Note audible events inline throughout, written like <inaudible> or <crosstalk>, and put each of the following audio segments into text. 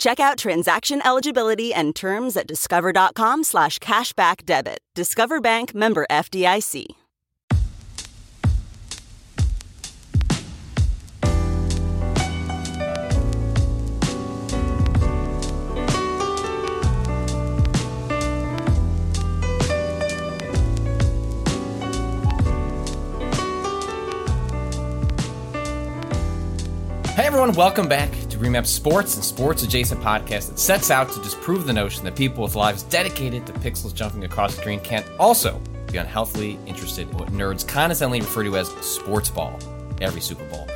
Check out transaction eligibility and terms at discover.com slash cashback debit. Discover Bank member FDIC. Hey everyone, welcome back Remap Sports and sports adjacent podcast that sets out to disprove the notion that people with lives dedicated to pixels jumping across the screen can't also be unhealthily interested in what nerds condescendingly refer to as sports ball every Super Bowl.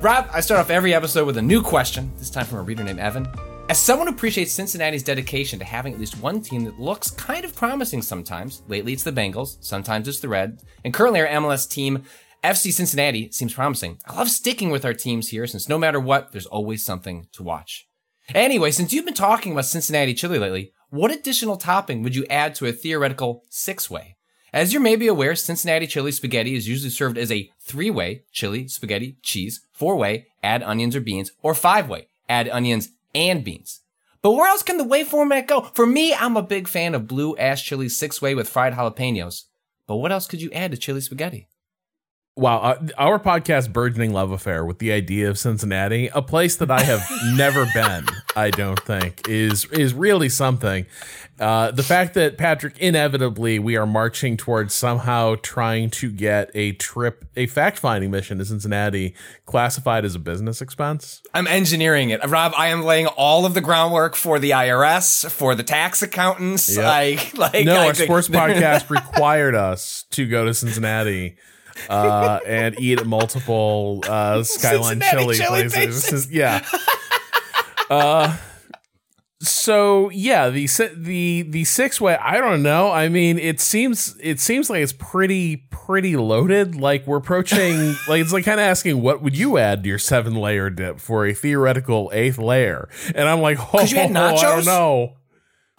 Rob, I start off every episode with a new question, this time from a reader named Evan. As someone who appreciates Cincinnati's dedication to having at least one team that looks kind of promising sometimes, lately it's the Bengals, sometimes it's the Reds, and currently our MLS team FC Cincinnati seems promising. I love sticking with our teams here since no matter what, there's always something to watch. Anyway, since you've been talking about Cincinnati chili lately, what additional topping would you add to a theoretical six way? As you're maybe aware, Cincinnati chili spaghetti is usually served as a three way chili, spaghetti, cheese, four way, add onions or beans, or five way, add onions and beans. But where else can the way format go? For me, I'm a big fan of blue ash chili six way with fried jalapenos. But what else could you add to chili spaghetti? Wow, uh, our podcast burgeoning love affair with the idea of Cincinnati, a place that I have <laughs> never been, I don't think, is is really something. Uh, the fact that Patrick, inevitably, we are marching towards somehow trying to get a trip, a fact finding mission to Cincinnati, classified as a business expense. I'm engineering it, Rob. I am laying all of the groundwork for the IRS, for the tax accountants. Yep. <laughs> I like. No, I our think- sports <laughs> podcast required us to go to Cincinnati uh, and eat at multiple uh, <laughs> Skyline chili, chili places. places. Yeah. <laughs> Uh, so yeah, the the the six way. I don't know. I mean, it seems it seems like it's pretty pretty loaded. Like we're approaching. <laughs> like it's like kind of asking, what would you add to your seven layer dip for a theoretical eighth layer? And I'm like, oh, you add I don't know.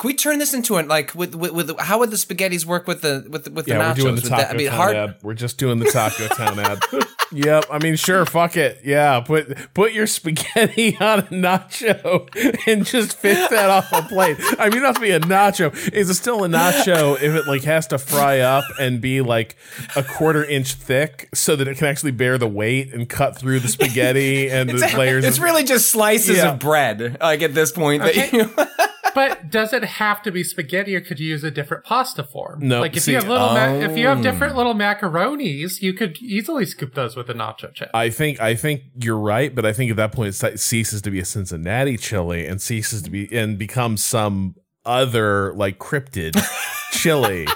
Can we turn this into an like with with, with how would the spaghettis work with the with the, with the nachos? we're doing the Taco that- I mean, Town hard. ad. We're just doing the Taco Town ad. <laughs> Yep. I mean, sure. Fuck it. Yeah. Put put your spaghetti <laughs> on a nacho and just fit that off a plate. I mean, not to be a nacho. Is it still a nacho if it like has to fry up and be like a quarter inch thick so that it can actually bear the weight and cut through the spaghetti and <laughs> the layers? It's of- really just slices Yeah. of bread. Like at this point, that you, But does it have to be spaghetti, or could you use a different pasta form? No, like if see- you have little, ma- if you have Oh. different little macaronis, you could easily scoop those with a nacho chip. I think I think you're right, but I think at that point it ceases to be a Cincinnati chili and ceases to be and becomes some other like cryptid <laughs> chili.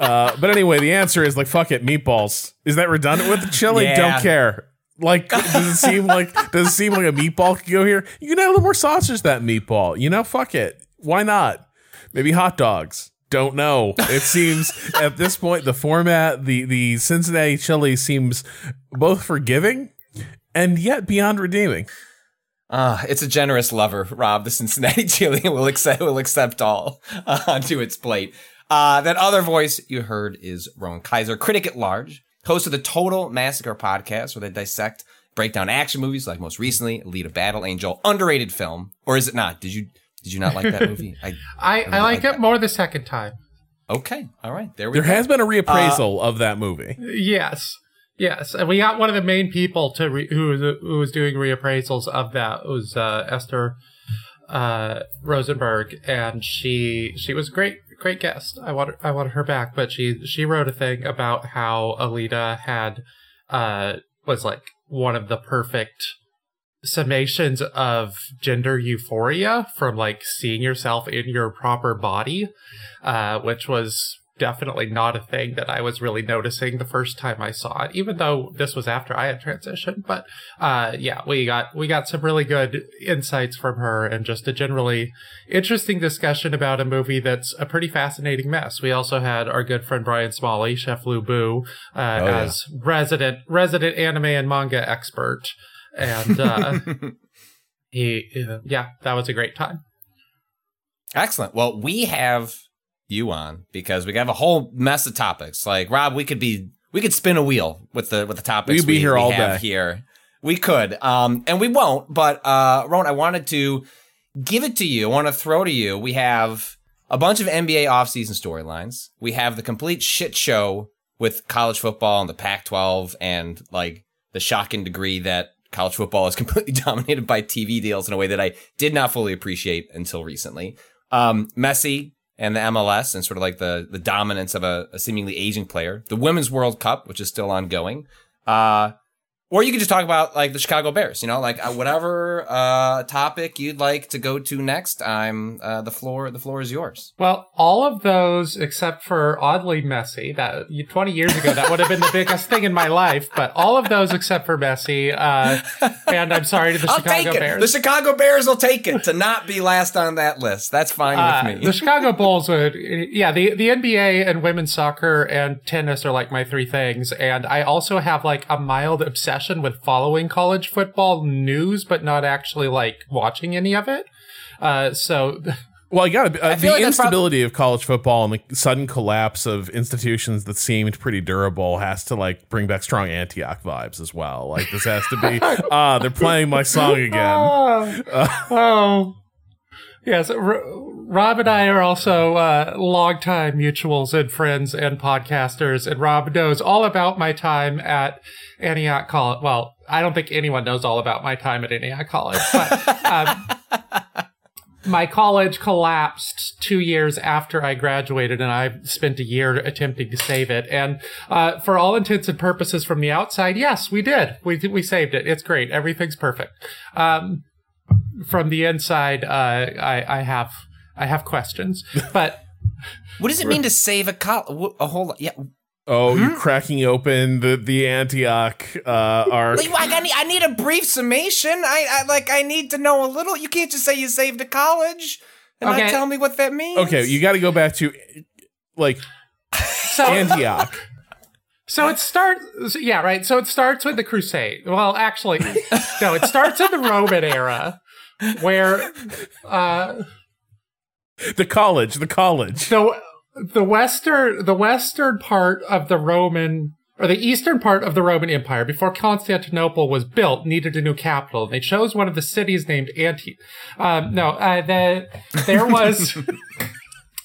Uh, but anyway, the answer is like fuck it, meatballs. Is that redundant with the chili? Yeah. Don't care. Like, <laughs> does it seem like does it seem like a meatball could go here? You can add a little more sausage to that meatball. You know, fuck it. Why not? Maybe hot dogs. Don't know. It seems <laughs> at this point the format, the the Cincinnati chili seems both forgiving and yet beyond redeeming. Ah, it's a generous lover, Rob. The Cincinnati <laughs> chili will accept will accept all uh, onto its plate. Uh, that other voice you heard is Rowan Kaiser, critic at large, host of the Total Massacre podcast, where they dissect, break down action movies, like most recently, Alita Battle Angel, underrated film, or is it not? Did you did you not like that movie? I, <laughs> I, I really like like it more the second time. okay, all right, there we There go. has been a reappraisal of that movie. Yes, yes, and we got one of the main people to re- who was who was doing reappraisals of that it was uh, Esther uh, Rosenberg, and she she was a great great guest. I want I want her back, but she she wrote a thing about how Alita had uh was like one of the perfect summations of gender euphoria from like seeing yourself in your proper body, uh, which was definitely not a thing that I was really noticing the first time I saw it, even though this was after I had transitioned. But uh, yeah, we got we got some really good insights from her and just a generally interesting discussion about a movie that's a pretty fascinating mess. We also had our good friend Brian Smalley, Chef Lu Bu, uh, Oh, yeah. as resident resident anime and manga expert, and uh, <laughs> he uh, yeah, that was a great time. Excellent. Well, we have you on because we have a whole mess of topics. Like Rob, we could be we could spin a wheel with the with the topics. We could be here all have day. Here, we could, um, and we won't. But uh, Rowan, I wanted to give it to you. I want to throw to you. We have a bunch of NBA offseason storylines. We have the complete shit show with college football and the Pac-12, and like the shocking degree that college football is <laughs> completely dominated by TV deals in a way that I did not fully appreciate until recently. Um, Messi and the MLS and sort of like the the dominance of a, a seemingly aging player. The Women's World Cup, which is still ongoing. Uh, or you could just talk about like the Chicago Bears, you know, like uh, whatever uh, topic you'd like to go to next. I'm uh, the floor. The floor is yours. Well, all of those except for oddly Messi. That 20 years ago, that would have been the biggest thing in my life. But all of those except for Messi. Uh, and I'm sorry to the <laughs> I'll Chicago take it. Bears. The Chicago Bears will take it to not be last on that list. That's fine Uh, with me. the Chicago Bulls would, yeah, the, the NBA and women's soccer and tennis are like my three things. And I also have like a mild obsession with following college football news, but not actually like watching any of it. Uh, so <laughs> Well, I got uh, the like prob- instability of college football and the sudden collapse of institutions that seemed pretty durable has to like bring back strong Antioch vibes as well. Like this has to be <laughs> ah, they're playing my song again. Oh, oh. Yes. R- Rob and I are also uh, longtime mutuals and friends and podcasters, and Rob knows all about my time at Antioch College. Well, I don't think anyone knows all about my time at Antioch College, but um, <laughs> my college collapsed two years after I graduated, and I spent a year attempting to save it. And uh, for all intents and purposes, from the outside, yes, we did. We we saved it. It's great. Everything's perfect. Um, from the inside, uh, I I have I have questions, <laughs> but. what does it mean to save a col- a whole? Yeah, Oh, you're cracking open the the Antioch uh, arc. Like, I need, I need a brief summation. I, I like, I need to know a little. You can't just say you saved a college and Okay. not tell me what that means. Okay, you got to go back to like So, <laughs> Antioch. so it starts, yeah, right. So it starts with the Crusade. Well, actually, no, it starts in the Roman era, where uh, the college, the college. So the western the western part of the Roman or the eastern part of the Roman Empire before Constantinople was built needed a new capital. They chose one of the cities named Anti. Um, no, uh, the, there was. <laughs>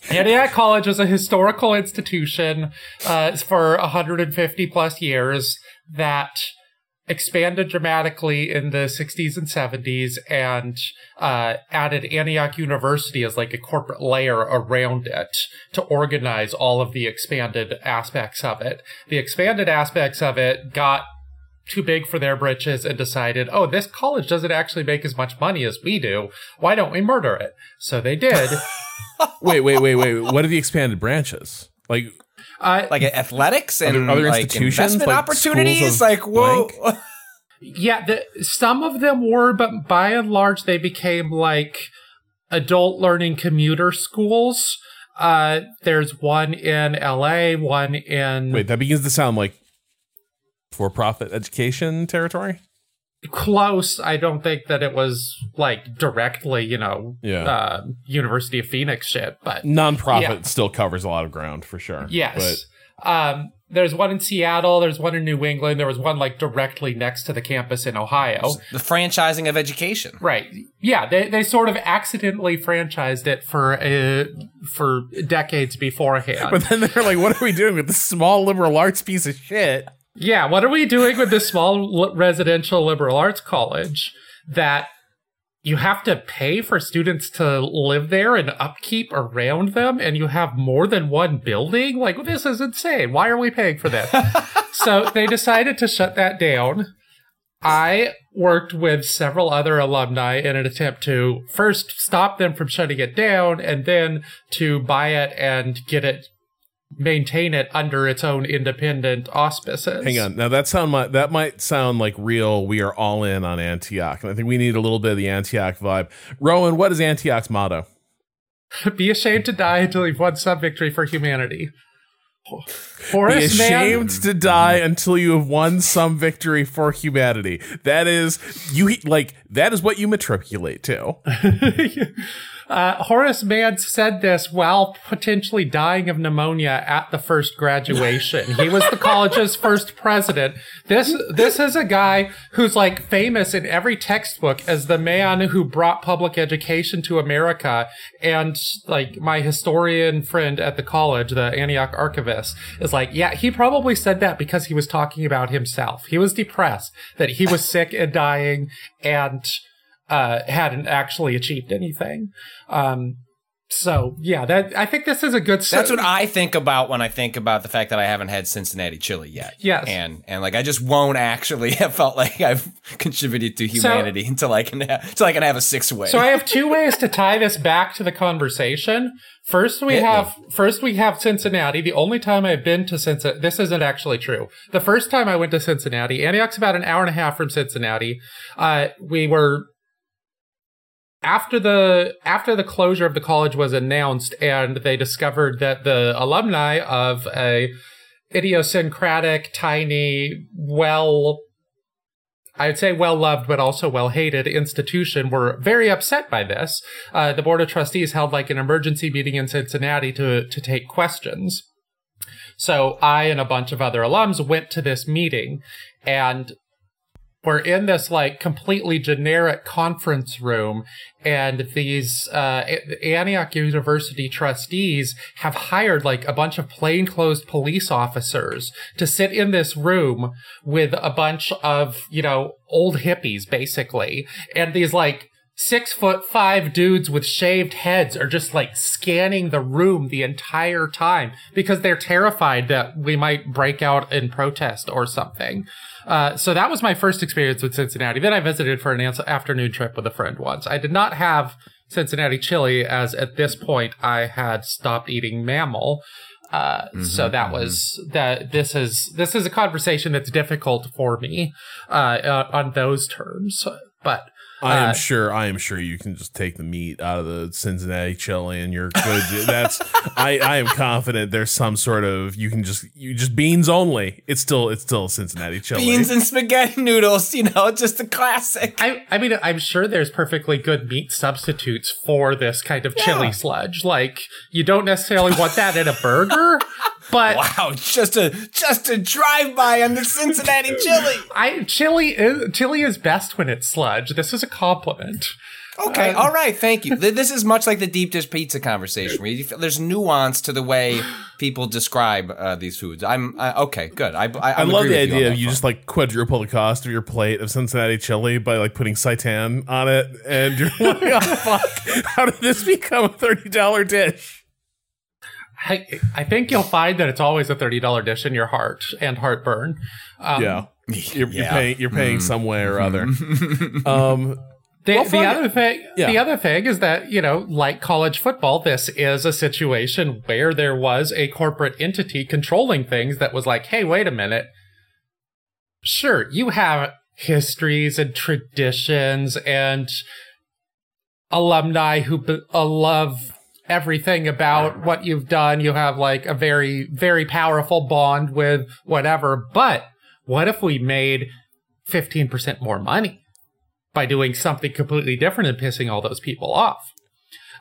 Antioch College was a historical institution uh, for 150 plus years that expanded dramatically in the 60s and 70s and uh, added Antioch University as like a corporate layer around it to organize all of the expanded aspects of it. The expanded aspects of it got too big for their britches and decided, oh, this college doesn't actually make as much money as we do. Why don't we murder it? So they did. <laughs> Wait, wait, wait, wait. What are the expanded branches? Like Uh, Like athletics and Other- other like institutions, investment like opportunities. Like whoa. Yeah, the, some of them were, but by and large, they became like adult learning commuter schools. Uh, there's one in LA, one in wait, that begins to sound like for-profit education territory. Close. I don't think that it was like directly, you know, Yeah. uh, University of Phoenix shit, but Nonprofit Yeah. still covers a lot of ground for sure. yes. Um, there's one in Seattle. There's one in New England. There was one like directly next to the campus in Ohio. the franchising of education. Right. Yeah, they they sort of accidentally franchised it for uh, for decades beforehand. But, <laughs> but then they're like, "What are we doing with this small liberal arts piece of shit?" Yeah, what are we doing with this small <laughs> residential liberal arts college that you have to pay for students to live there and upkeep around them, and you have more than one building. Like this is insane. Why are we paying for that? <laughs> so they decided to shut that down. I worked with several other alumni in an attempt to first stop them from shutting it down and then to buy it and get it maintain it under its own independent auspices. Hang on. Now that sound might that might sound like real. We are all in on Antioch, and I think we need a little bit of the Antioch vibe. Rowan, what is Antioch's motto? <laughs> Be ashamed to die until you've won some victory for humanity. Be ashamed Mann, to die until you have won some victory for humanity. That is you like that is what you matriculate to. <laughs> uh, Horace Mann said this while potentially dying of pneumonia at the first graduation. he was the college's first president. This this is a guy who's like famous in every textbook as the man who brought public education to America. And like my historian friend at the college, the Antioch archivist, is like, yeah, he probably said that because he was talking about himself. He was depressed that he was sick and dying and uh, hadn't actually achieved anything. Um, so yeah, that I think this is a good. That's what I think about when I think about the fact that I haven't had Cincinnati chili yet. Yes. and and like I just won't actually <laughs> have felt like I've contributed to humanity <laughs> until I can until I can have a six way. So I have two ways to tie this back to the conversation. First, we Hit me. have first we have Cincinnati. The only time I've been to Cincinnati, this isn't actually true. The first time I went to Cincinnati, Antioch's about an hour and a half from Cincinnati. Uh, we were after the after the closure of the college was announced, and they discovered that the alumni of a idiosyncratic, tiny, well I'd say well loved, but also well hated institution were very upset by this. Uh, the board of trustees held like an emergency meeting in Cincinnati to to take questions. So I and a bunch of other alums went to this meeting, and we're in this like completely generic conference room and these uh, Antioch University trustees have hired like a bunch of plainclothes police officers to sit in this room with a bunch of, you know, old hippies basically. And these like six foot five dudes with shaved heads are just like scanning the room the entire time because they're terrified that we might break out in protest or something. Uh, so that was my first experience with Cincinnati. Then I visited for an afternoon trip with a friend once. I did not have Cincinnati chili as at this point I had stopped eating mammal. Uh, so that was that. This is this is a conversation that's difficult for me uh, uh, on those terms. But I am Uh, sure. I am sure you can just take the meat out of the Cincinnati chili, and you're good. That's. I. I am confident there's some sort of you can just you just beans only. It's still it's still Cincinnati chili. beans and spaghetti noodles, you know, just a classic. I, I mean, I'm sure there's perfectly good meat substitutes for this kind of chili sludge. Like, you don't necessarily want that in a burger, <laughs> but Wow, just a just a drive by on the Cincinnati chili. I chili is chili is best when it's sludge. This is a compliment. Okay, Uh, all right, thank you. This is much like the deep dish pizza conversation, where you feel there's nuance to the way <gasps> people describe uh, these foods. I'm uh, okay, good. I I, I love the with you idea of you front. just like quadruple the cost of your plate of Cincinnati chili by like putting seitan on it, and you're <laughs> like, oh fuck, how did this become a thirty dollar dish? I, I think you'll find that it's always a thirty dollar dish in your heart and heartburn. Um, yeah, you're, you're paying you're paying some way or other. um, <laughs> The, Well, the other thing, Yeah. the other thing is that you know, like college football, this is a situation where there was a corporate entity controlling things that was like, "Hey, wait a minute. Sure, you have histories and traditions and alumni who be- uh, love everything about what you've done. You have like a very, very powerful bond with whatever. But what if we made 15% more money by doing something completely different and pissing all those people off?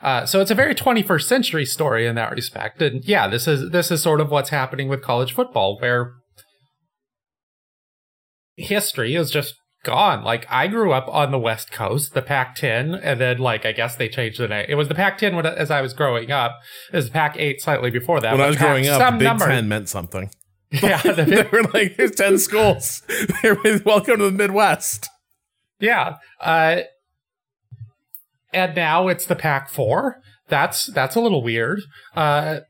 Uh, so it's a very 21st century story in that respect. And yeah, this is, this is sort of what's happening with college football where history is just gone. Like I grew up on the West Coast, the Pac-10, and then like I guess they changed the name. It was the Pac-10 when, as I was growing up. It was the Pac-8 slightly before that. when I was Pac- growing up, Big number- Ten meant something. <laughs> Yeah, the <laughs> they were like, "There's ten schools. <laughs> Welcome to the Midwest." Yeah. Uh, and now it's the Pac Four. That's that's a little weird. Uh,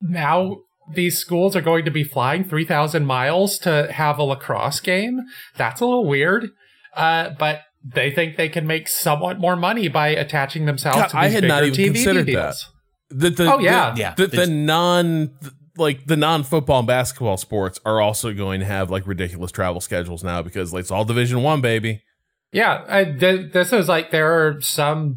now these schools are going to be flying three thousand miles to have a lacrosse game. That's a little weird. Uh, but they think they can make somewhat more money by attaching themselves God, to I these had not even TV considered deals. that. The, the, Oh, yeah. the, Yeah. The, the just- non like the non football and basketball sports are also going to have like ridiculous travel schedules now because like, it's all Division One, baby. Yeah, I, th- this is like there are some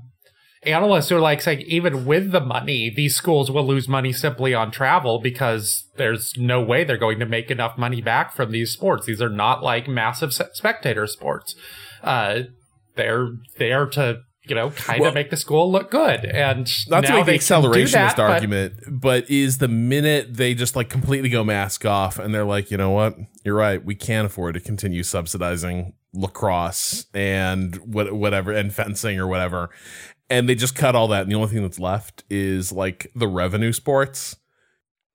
analysts are like saying even with the money, these schools will lose money simply on travel because there's no way they're going to make enough money back from these sports. These are not like massive spectator sports. Uh, they're there to you know kind Well- of make the school look good, and Not to make the they can do accelerationist that, but- argument, but is the minute they just like completely go mask off and they're like, you know what, you're right, we can't afford to continue subsidizing lacrosse and what whatever and fencing or whatever, and they just cut all that, and the only thing that's left is like the revenue sports.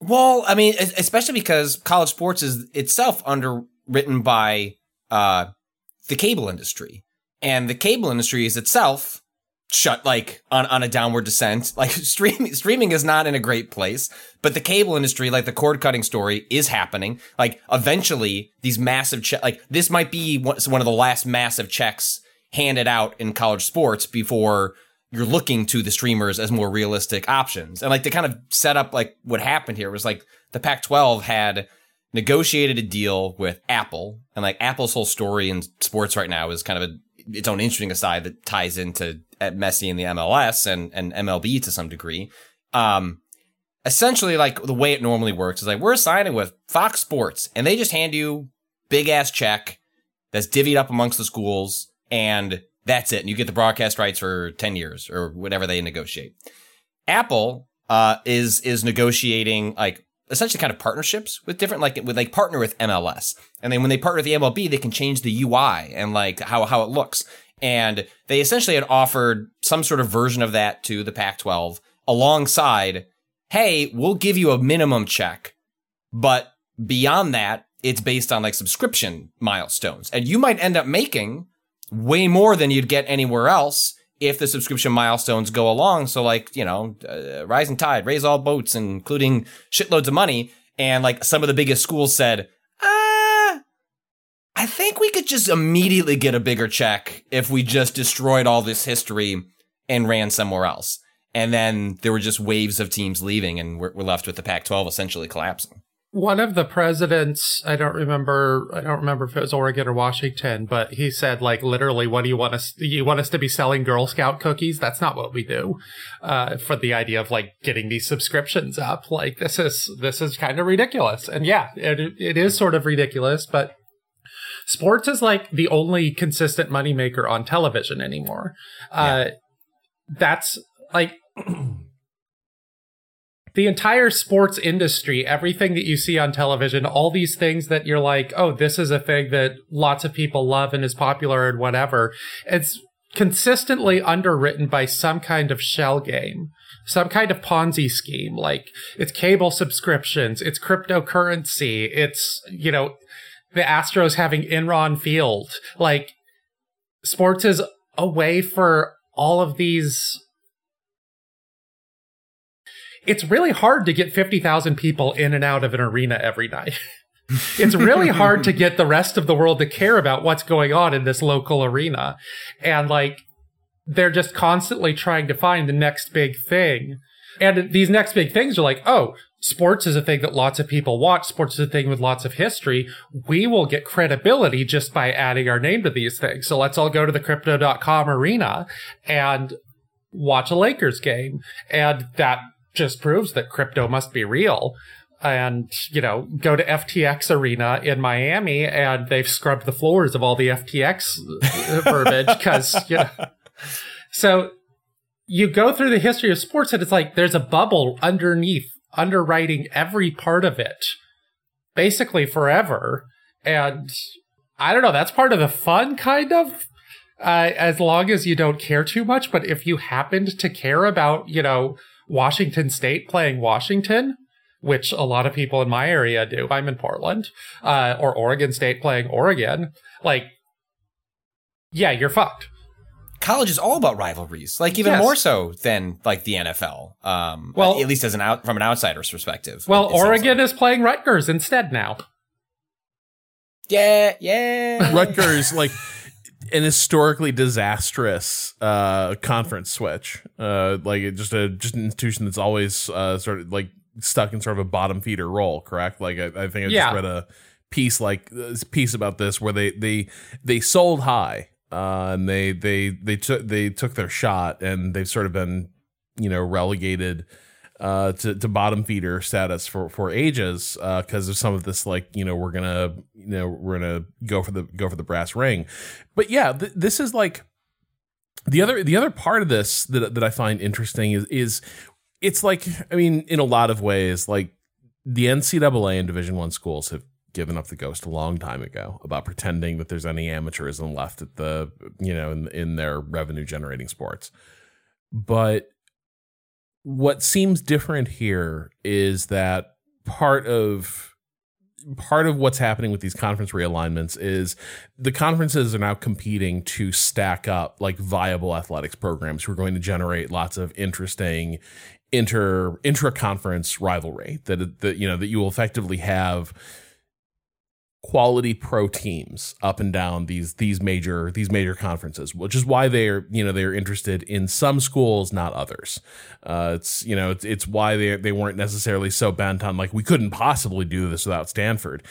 Well, I mean, especially because college sports is itself underwritten by uh, the cable industry, and the cable industry is itself shut like on, on a downward descent. <laughs> Like streaming, streaming is not in a great place, but the cable industry, like the cord cutting story, is happening. Like eventually, these massive che- like this might be one one of the last massive checks handed out in college sports before you're looking to the streamers as more realistic options. And like to kind of set up like what happened here was like the Pac 12 had negotiated a deal with Apple and like Apple's whole story in sports right now is kind of a, its own interesting aside that ties into at Messi and the MLS and, and MLB to some degree. Um, essentially like the way it normally works is like we're signing with Fox Sports and they just hand you big ass check that's divvied up amongst the schools and that's it. And you get the broadcast rights for 10 years or whatever they negotiate. Apple, uh, is, is negotiating like essentially kind of partnerships with different, like, with like partner with MLS. And then when they partner with the MLB, they can change the UI and like how, how it looks. And they essentially had offered some sort of version of that to the Pac 12 alongside, Hey, we'll give you a minimum check, but beyond that, it's based on like subscription milestones. And you might end up making way more than you'd get anywhere else if the subscription milestones go along. So like, you know, uh, rising tide, raise all boats, including shitloads of money. And like some of the biggest schools said, ah, I think we could just immediately get a bigger check if we just destroyed all this history and ran somewhere else. And then there were just waves of teams leaving and we're, we're left with the Pac 12 essentially collapsing. One of the presidents i don't remember i don't remember if it was oregon or washington but he said like literally what do you want us you want us to be selling girl scout cookies? That's not what we do uh, for the idea of like getting these subscriptions up. Like this is this is kind of ridiculous. And yeah it, it is sort of ridiculous but sports is like the only consistent moneymaker on television anymore. Uh, that's like <clears throat> the entire sports industry, everything that you see on television, all these things that you're like, oh, this is a thing that lots of people love and is popular and whatever. It's consistently underwritten by some kind of shell game, some kind of Ponzi scheme. Like it's cable subscriptions, it's cryptocurrency, it's, you know, the Astros having Enron Field. Like sports is a way for all of these it's really hard to get 50,000 people in and out of an arena every night. <laughs> it's really hard to get the rest of the world to care about what's going on in this local arena. And like, they're just constantly trying to find the next big thing. And these next big things are like, oh, sports is a thing that lots of people watch. Sports is a thing with lots of history. We will get credibility just by adding our name to these things. So let's all go to the crypto.com arena and watch a Lakers game. And that just proves that crypto must be real. And, you know, go to FTX Arena in Miami and they've scrubbed the floors of all the FTX <laughs> verbiage because, you know. So you go through the history of sports and it's like there's a bubble underneath, underwriting every part of it basically forever. And I don't know, that's part of the fun, kind of. Uh, as long as you don't care too much, but if you happened to care about, you know, Washington State playing Washington, which a lot of people in my area do. I'm in Portland, uh, or Oregon State playing Oregon. Like, yeah, you're fucked. college is all about rivalries, like even Yes. more so than like the NFL. Um, Well- at least as an out from an outsider's perspective. Well, it- it seems Oregon like. is playing Rutgers instead now. yeah, yeah. <laughs> Rutgers like an historically disastrous uh conference switch. Uh like it just a just an institution that's always uh sort of like stuck in sort of a bottom feeder role, correct? Like I, I think I just Yeah. read a piece like this piece about this where they they they sold high uh and they they they took they took their shot and they've sort of been you know relegated uh, to, to bottom feeder status for, for ages because of some of this like you know we're gonna you know we're gonna go for the go for the brass ring. But yeah th- this is like the other the other part of this that, that I find interesting is is it's like I mean in a lot of ways like the NCAA and Division One schools have given up the ghost a long time ago about pretending that there's any amateurism left at the you know in in their revenue generating sports. But what seems different here is that part of part of what's happening with these conference realignments is the conferences are now competing to stack up like viable athletics programs who are going to generate lots of interesting inter intra conference rivalry that that you know that you will effectively have quality pro teams up and down these these major these major conferences which is why they're you know they're interested in some schools not others. Uh it's you know it's, it's why they they weren't necessarily so bent on like we couldn't possibly do this without Stanford.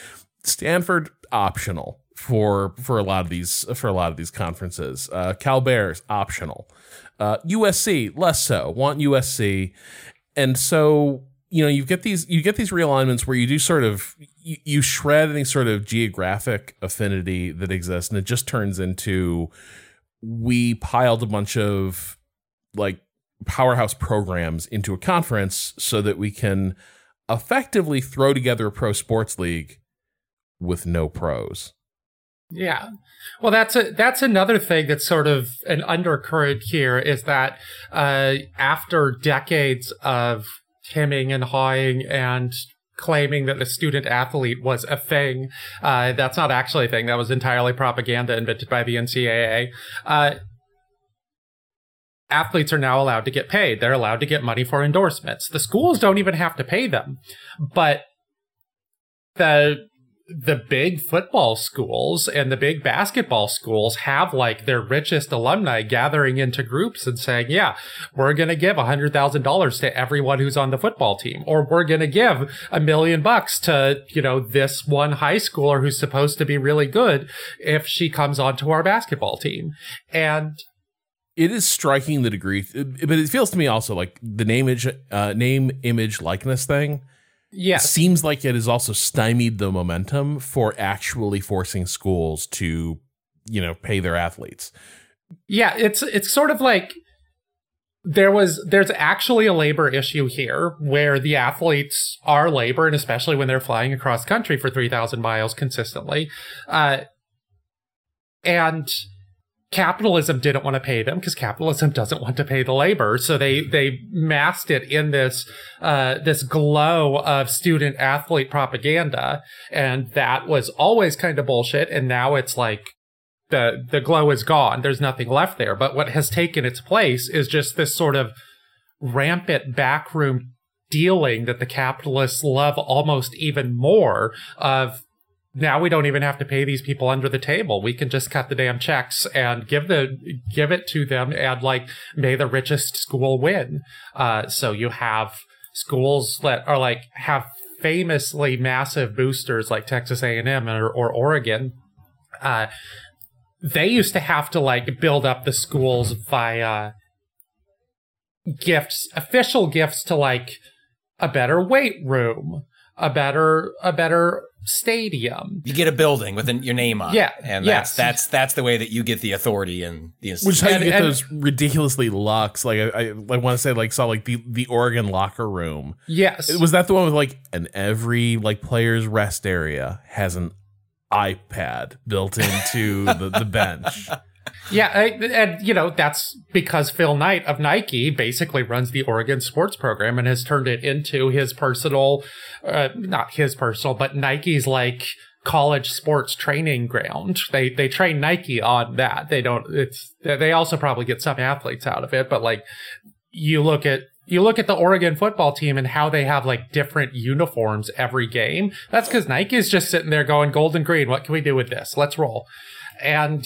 Stanford optional for for a lot of these for a lot of these conferences. Uh Cal Bears optional. Uh USC less so. Want USC and so you know you get these you get these realignments where you do sort of you, shred any sort of geographic affinity that exists and it just turns into we piled a bunch of like powerhouse programs into a conference so that we can effectively throw together a pro sports league with no pros Yeah. Well, that's a, that's another thing that's sort of an undercurrent here is that, uh, after decades of hemming and hawing and claiming that the student athlete was a thing, uh, that's not actually a thing. That was entirely propaganda invented by the NCAA. Uh, athletes are now allowed to get paid. They're allowed to get money for endorsements. The schools don't even have to pay them, but the the big football schools and the big basketball schools have like their richest alumni gathering into groups and saying, yeah, we're going to give a hundred thousand dollars to everyone who's on the football team, or we're going to give a million bucks to, you know, this one high schooler who's supposed to be really good if she comes onto our basketball team. And it is striking the degree but it feels to me also like the name image uh, name image likeness thing yes, seems like it has also stymied the momentum for actually forcing schools to you know pay their athletes. Yeah, it's it's sort of like there was there's actually a labor issue here where the athletes are labor and especially when they're flying across country for 3000 miles consistently. Uh and capitalism didn't want to pay them because capitalism doesn't want to pay the labor so they they masked it in this uh this glow of student athlete propaganda and that was always kind of bullshit and now it's like the the glow is gone. There's nothing left there. But what has taken its place is just this sort of rampant backroom dealing that the capitalists love almost even more of now we don't even have to pay these people under the table. We can just cut the damn checks and give the give it to them and like may the richest school win. Uh so you have schools that are like have famously massive boosters like Texas A&M or, or Oregon. Uh they used to have to like build up the schools via gifts, official gifts to like a better weight room, a better a better stadium. You get a building with an, your name on. it, Yeah, and yes. that's that's that's the way that you get the authority and the which is how you get and- those ridiculously lux like i i, I want to say like saw like the the oregon locker room Yes. was that the one with like and every like player's rest area has an ipad built into the, the bench <laughs> Yeah, and you know that's because Phil Knight of Nike basically runs the Oregon sports program and has turned it into his personal, uh, not his personal, but Nike's like college sports training ground. They they train Nike on that. They don't. It's they also probably get some athletes out of it, but like you look at you look at the Oregon football team and how they have like different uniforms every game. That's because Nike is just sitting there going gold and green. What can we do with this? Let's roll. And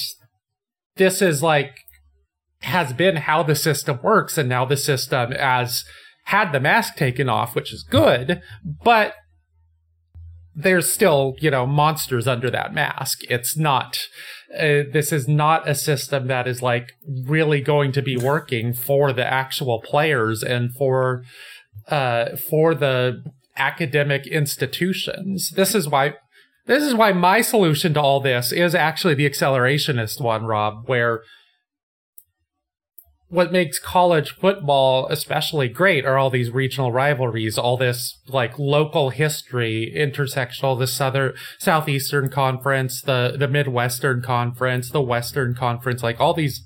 this is like has been how the system works, and now the system has had the mask taken off, which is good, but there's still, you know, monsters under that mask. It's not, uh, this is not a system that is like really going to be working for the actual players and for, uh, for the academic institutions. This is why, this is why my solution to all this is actually the accelerationist one, Rob, where what makes college football especially great are all these regional rivalries, all this like local history, intersectional, the southern, southeastern conference, the, the midwestern conference, the western conference, like all these,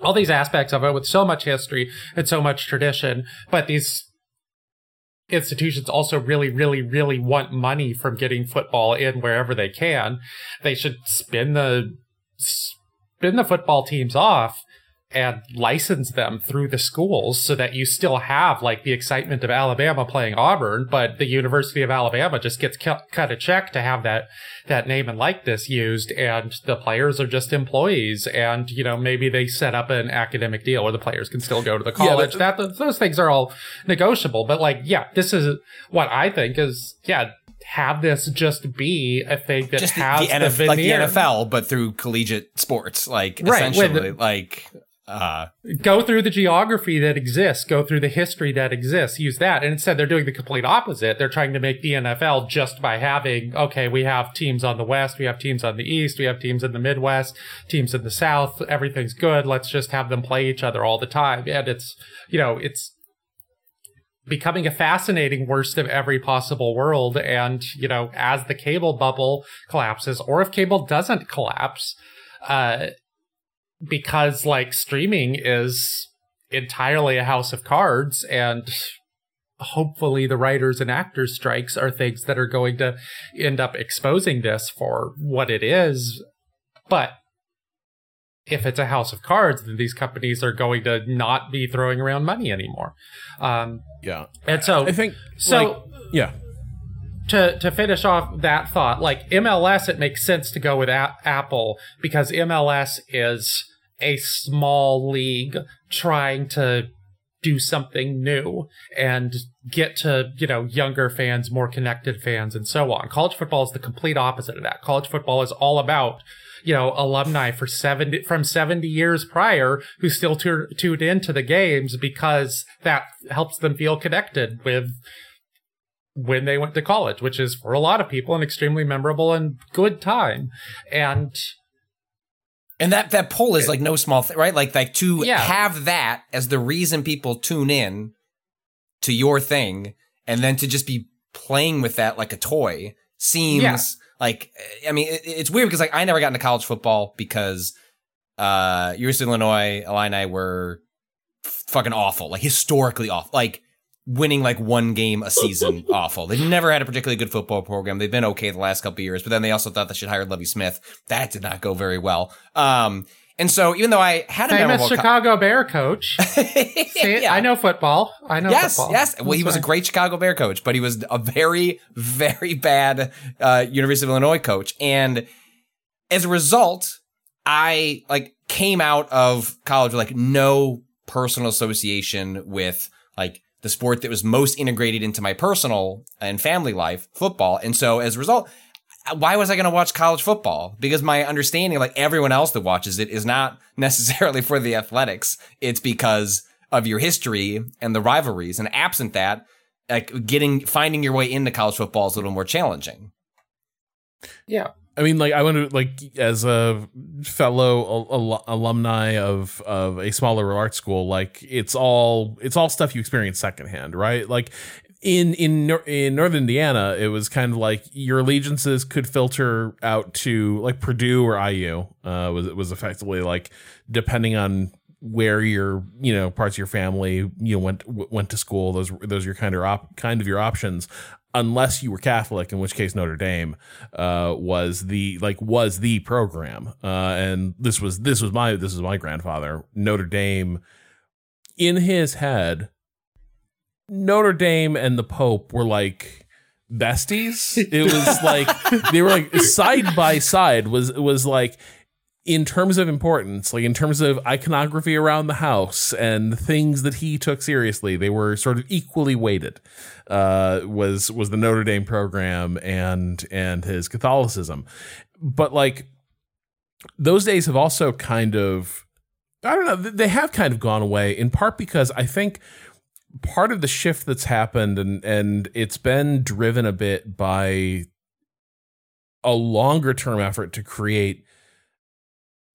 all these aspects of it with so much history and so much tradition. But these institutions also really, really, really want money from getting football in wherever they can. They should spin the, spin the football teams off and license them through the schools so that you still have like the excitement of Alabama playing Auburn, but the University of Alabama just gets cut, cut a check to have that that name and likeness used, and the players are just employees, and you know maybe they set up an academic deal where the players can still go to the college. Yeah, that those things are all negotiable, but like yeah, this is what I think is yeah have this just be a thing that just has the, the, NFL, veneer. like the NFL, but through collegiate sports, like Right, essentially, the- like uh, go through the geography that exists, go through the history that exists, use that. And instead, they're doing the complete opposite. They're trying to make the NFL just by having, okay, we have teams on the West, we have teams on the East, we have teams in the Midwest, teams in the South, everything's good. Let's just have them play each other all the time. And it's, you know, it's, becoming a fascinating worst of every possible world and you know as the cable bubble collapses or if cable doesn't collapse uh because like streaming is entirely a house of cards and hopefully the writers and actors strikes are things that are going to end up exposing this for what it is but if it's a house of cards then these companies are going to not be throwing around money anymore um Yeah. and so I think so like, yeah. To to finish off that thought, like MLS, it makes sense to go with a- Apple because MLS is a small league trying to do something new and get to you know younger fans, more connected fans, and so on. College football is the complete opposite of that. College football is all about you know alumni for 70 from 70 years prior who still tu- tuned into the games because that helps them feel connected with when they went to college, which is for a lot of people an extremely memorable and good time. And and that that poll is like no small thing, right? Like like to Yeah. have that as the reason people tune in to your thing, and then to just be playing with that like a toy seems Yeah. like I mean it, it's weird because like I never got into college football because uh University of Illinois Illini were fucking awful, like historically awful, like winning like one game a season <laughs> awful. They've never had a particularly good football program. They've been okay the last couple of years, but then they also thought they should hire Lovie Smith. That did not go very well. Um, and so even though I had a famous memorable co- Chicago Bear coach. <laughs> See, Yeah. I know football. I know Yes, football. yes. Well, he was a great Chicago Bear coach, but he was a very, very bad uh, University of Illinois coach. And as a result, I like came out of college with like no personal association with like the sport that was most integrated into my personal and family life, football. And so as a result, why was I going to watch college football? Because my understanding, like everyone else that watches it, is not <laughs> necessarily for the athletics. It's because of your history and the rivalries. And absent that, like getting finding your way into college football is a little more challenging. Yeah. I mean, like I want to like as a fellow al- al- alumni of of a smaller art school, like it's all it's all stuff you experience secondhand, right? Like in in in Northern Indiana, it was kind of like your allegiances could filter out to like Purdue or IU. Uh, was was effectively like depending on where your you know parts of your family you know went went to school those those are your kind of op- kind of your options unless you were Catholic, in which case Notre Dame uh, was the like was the program. Uh, and this was this was my this was my grandfather. Notre Dame, in his head, Notre Dame and the Pope were like besties. It was like they were like side by side. Was was like in terms of importance, like in terms of iconography around the house and things that he took seriously, they were sort of equally weighted. Uh, was was the Notre Dame program and and his Catholicism, but like those days have also kind of I don't know they have kind of gone away in part because I think part of the shift that's happened and and it's been driven a bit by a longer term effort to create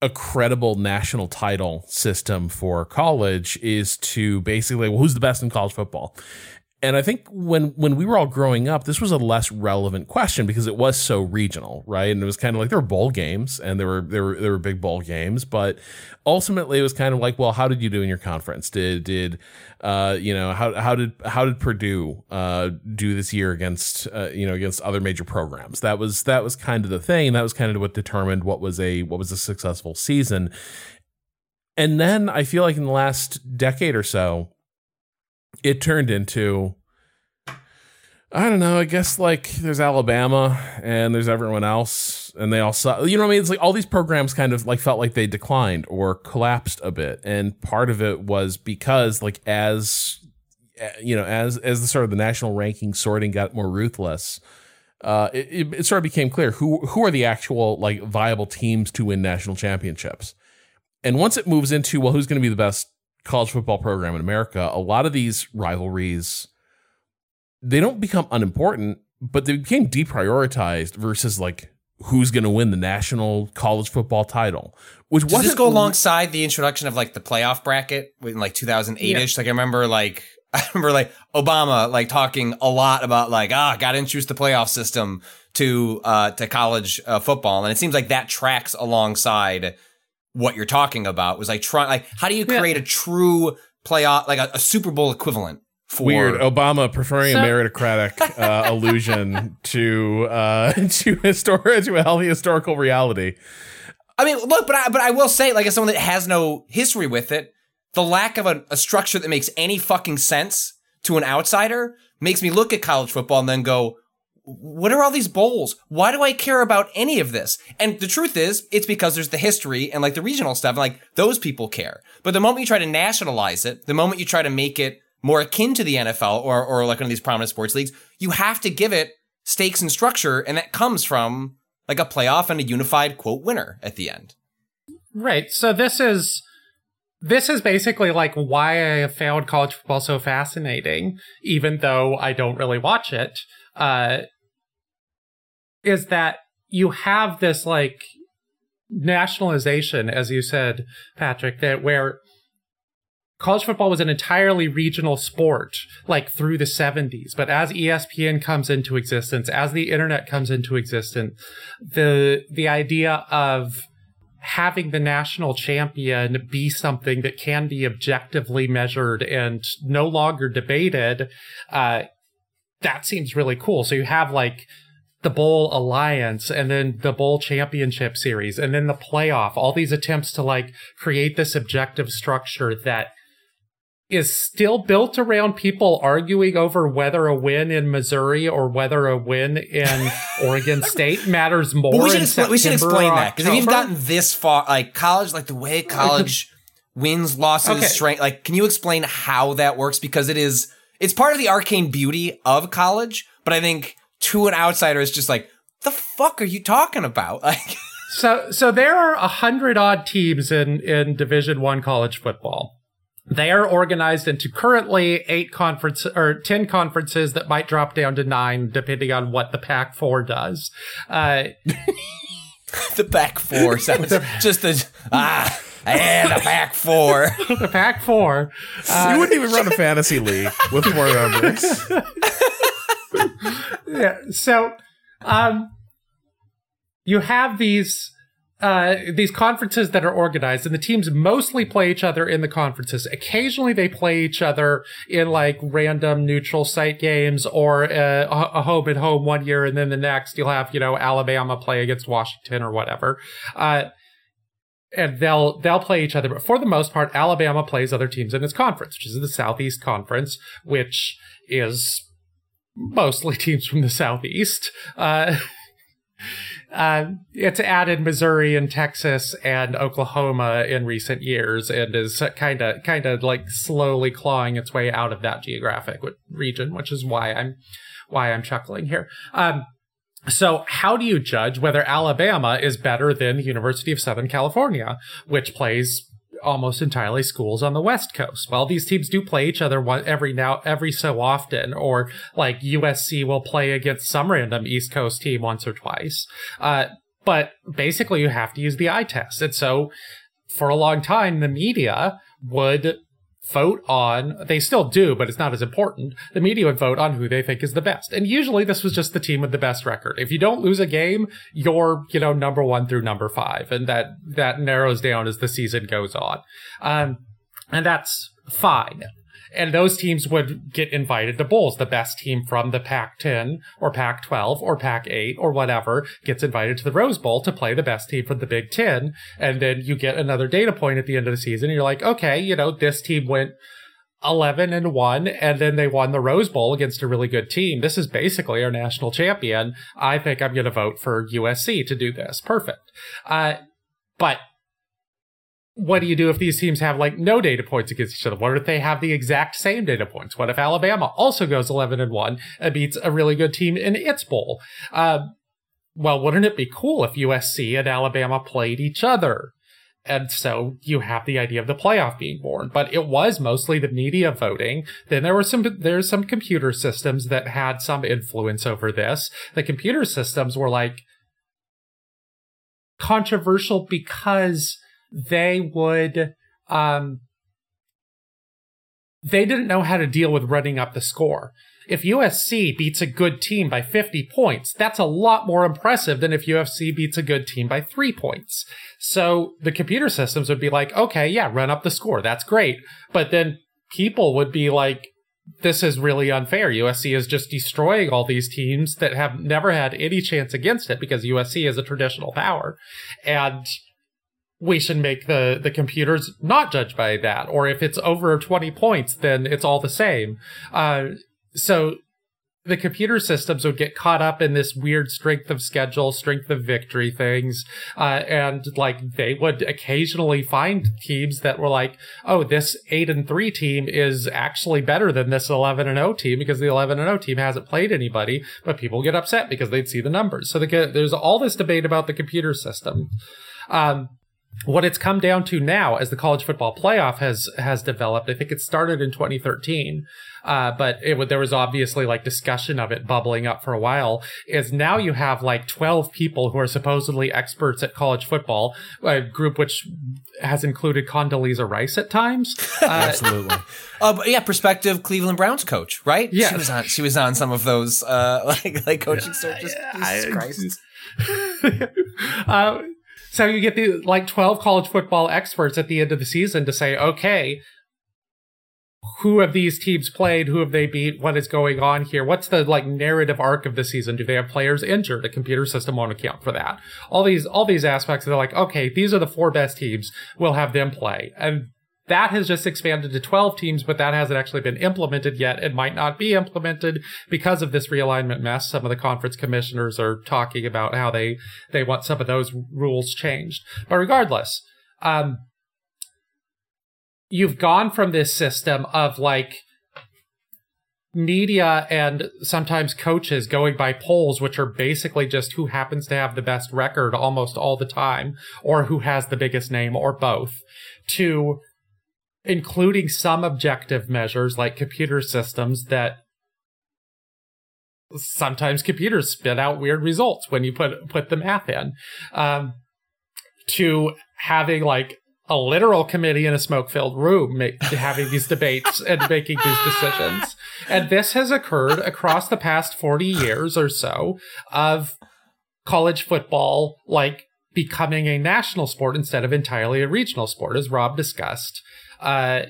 a credible national title system for college is to basically well who's the best in college football and I think when when we were all growing up, this was a less relevant question because it was so regional, right? And it was kind of like there were bowl games and there were there were there were big bowl games, but ultimately it was kind of like, well, how did you do in your conference? Did did uh, you know how how did how did Purdue uh, do this year against uh, you know against other major programs? That was that was kind of the thing. That was kind of what determined what was a what was a successful season. And then I feel like in the last decade or so, it turned into I don't know. I guess like there's Alabama and there's everyone else, and they all. You know what I mean? It's like all these programs kind of like felt like they declined or collapsed a bit, and part of it was because like as eh, you know, as as the sort of the national ranking sorting got more ruthless, uh, it, it sort of became clear who who are the actual like viable teams to win national championships, and once it moves into well, who's going to be the best college football program in America, a lot of these rivalries they don't become unimportant, but they became deprioritized versus like who's going to win the national college football title. Which Does this go alongside the introduction of like the playoff bracket in like 2008 ish? Yeah. Like I remember like <laughs> I remember like Obama like talking a lot about like ah got to introduce the playoff system to uh to college uh, football, and it seems like that tracks alongside what you're talking about. Was like trying like how do you create yeah. a true playoff like a, a Super Bowl equivalent for weird Obama preferring so- a meritocratic uh, <laughs> allusion to uh, <laughs> to histor- to a healthy historical reality. I mean, look, but I, but I will say, like, as someone that has no history with it, the lack of a, a structure that makes any fucking sense to an outsider makes me look at college football and then go, what are all these bowls? Why do I care about any of this? And the truth is, it's because there's the history and like the regional stuff, and like those people care. But the moment you try to nationalize it, the moment you try to make it more akin to the NFL or, or like one of these prominent sports leagues, you have to give it stakes and structure. And that comes from like a playoff and a unified quote winner at the end. Right. So this is, this is basically like why I found college football so fascinating, even though I don't really watch it. Uh, is that you have this like nationalization, as you said, Patrick, that where college football was an entirely regional sport, like through the 70s. But as ESPN comes into existence, as the internet comes into existence, the, the idea of having the national champion be something that can be objectively measured and no longer debated, uh, that seems really cool. So you have like the Bowl Alliance and then the Bowl Championship Series and then the playoff, all these attempts to like create this objective structure that is still built around people arguing over whether a win in Missouri or whether a win in <laughs> Oregon State matters more. we, should expl- we should explain that because we've gotten this far, like college, like the way college <laughs> wins, losses, okay. strength. Like, can you explain how that works? Because it is, it's part of the arcane beauty of college, but I think to an outsider, is just like, the fuck are you talking about? <laughs> Like. So, so there are a hundred odd teams in, in Division One college football. They are organized into currently eight conferences or 10 conferences that might drop down to nine depending on what the Pac 4 does. Uh, <laughs> the Pac 4 sounds just as, ah, and the Pac 4. <laughs> the Pac 4. Uh, you wouldn't even run a fantasy league with four members. <laughs> yeah. So, um, you have these uh, these conferences that are organized, and the teams mostly play each other in the conferences. Occasionally, they play each other in like random neutral site games or uh, a home and home one year, and then the next you'll have you know Alabama play against Washington or whatever. Uh, and they'll they'll play each other, but for the most part, Alabama plays other teams in its conference, which is the Southeast Conference, which is mostly teams from the Southeast. Uh, uh, it's added Missouri and Texas and Oklahoma in recent years and is kind of kind of like slowly clawing its way out of that geographic region, which is why I'm why I'm chuckling here. Um, so how do you judge whether Alabama is better than the University of Southern California, which plays almost entirely schools on the West Coast. Well, these teams do play each other every now, every so often, or like USC will play against some random East Coast team once or twice. Uh, but basically you have to use the eye test. And so for a long time, the media would vote on, they still do, but it's not as important. The media would vote on who they think is the best. And usually this was just the team with the best record. If you don't lose a game, you're, you know, number one through number five. And that, that narrows down as the season goes on. Um, and that's fine and those teams would get invited to bowls. The best team from the Pac 10 or Pac 12 or Pac 8 or whatever gets invited to the Rose Bowl to play the best team from the Big Ten. And then you get another data point at the end of the season. You're like, okay, you know, this team went 11 and 1 and then they won the Rose Bowl against a really good team. This is basically our national champion. I think I'm going to vote for USC to do this. Perfect. Uh, but what do you do if these teams have like no data points against each other? What if they have the exact same data points? What if Alabama also goes 11 and 1 and beats a really good team in its bowl? Uh, well, wouldn't it be cool if USC and Alabama played each other? And so you have the idea of the playoff being born, but it was mostly the media voting. Then there were some, there's some computer systems that had some influence over this. The computer systems were like controversial because they would um, they didn't know how to deal with running up the score. If USC beats a good team by 50 points, that's a lot more impressive than if USC beats a good team by three points. So the computer systems would be like, okay, yeah, run up the score. That's great. But then people would be like, this is really unfair. USC is just destroying all these teams that have never had any chance against it because USC is a traditional power. And we should make the the computers not judge by that or if it's over 20 points then it's all the same uh, so the computer systems would get caught up in this weird strength of schedule, strength of victory things. Uh, and like they would occasionally find teams that were like, oh, this eight and three team is actually better than this 11 and 0 team because the 11 and 0 team hasn't played anybody, but people get upset because they'd see the numbers. So there's all this debate about the computer system. Um, what it's come down to now as the college football playoff has has developed i think it started in 2013 uh, but it, there was obviously like discussion of it bubbling up for a while is now you have like 12 people who are supposedly experts at college football a group which has included Condoleezza Rice at times. <laughs> Uh, Absolutely. Uh, yeah, prospective Cleveland Browns coach, right? Yeah. She was on, she was on some of those, uh, <laughs> like, like coaching searches. Jesus Christ. <laughs> so you get the like 12 college football experts at the end of the season to say, okay, who have these teams played? Who have they beat? What is going on here? What's the like narrative arc of the season? Do they have players injured? A computer system won't account for that. All these, all these aspects, they're like, okay, these are the four best teams. We'll have them play. And that has just expanded to 12 teams, but that hasn't actually been implemented yet. It might not be implemented because of this realignment mess. Some of the conference commissioners are talking about how they, they want some of those rules changed. But regardless, um, you've gone from this system of like, media and sometimes coaches going by polls, which are basically just who happens to have the best record almost all the time, or who has the biggest name, or both, to including some objective measures like computer systems that sometimes computers spit out weird results when you put put the math in um, to having like a literal committee in a smoke filled room make, having these debates and <laughs> making these decisions and this has occurred across the past 40 years or so of college football like becoming a national sport instead of entirely a regional sport, as Rob discussed. Uh,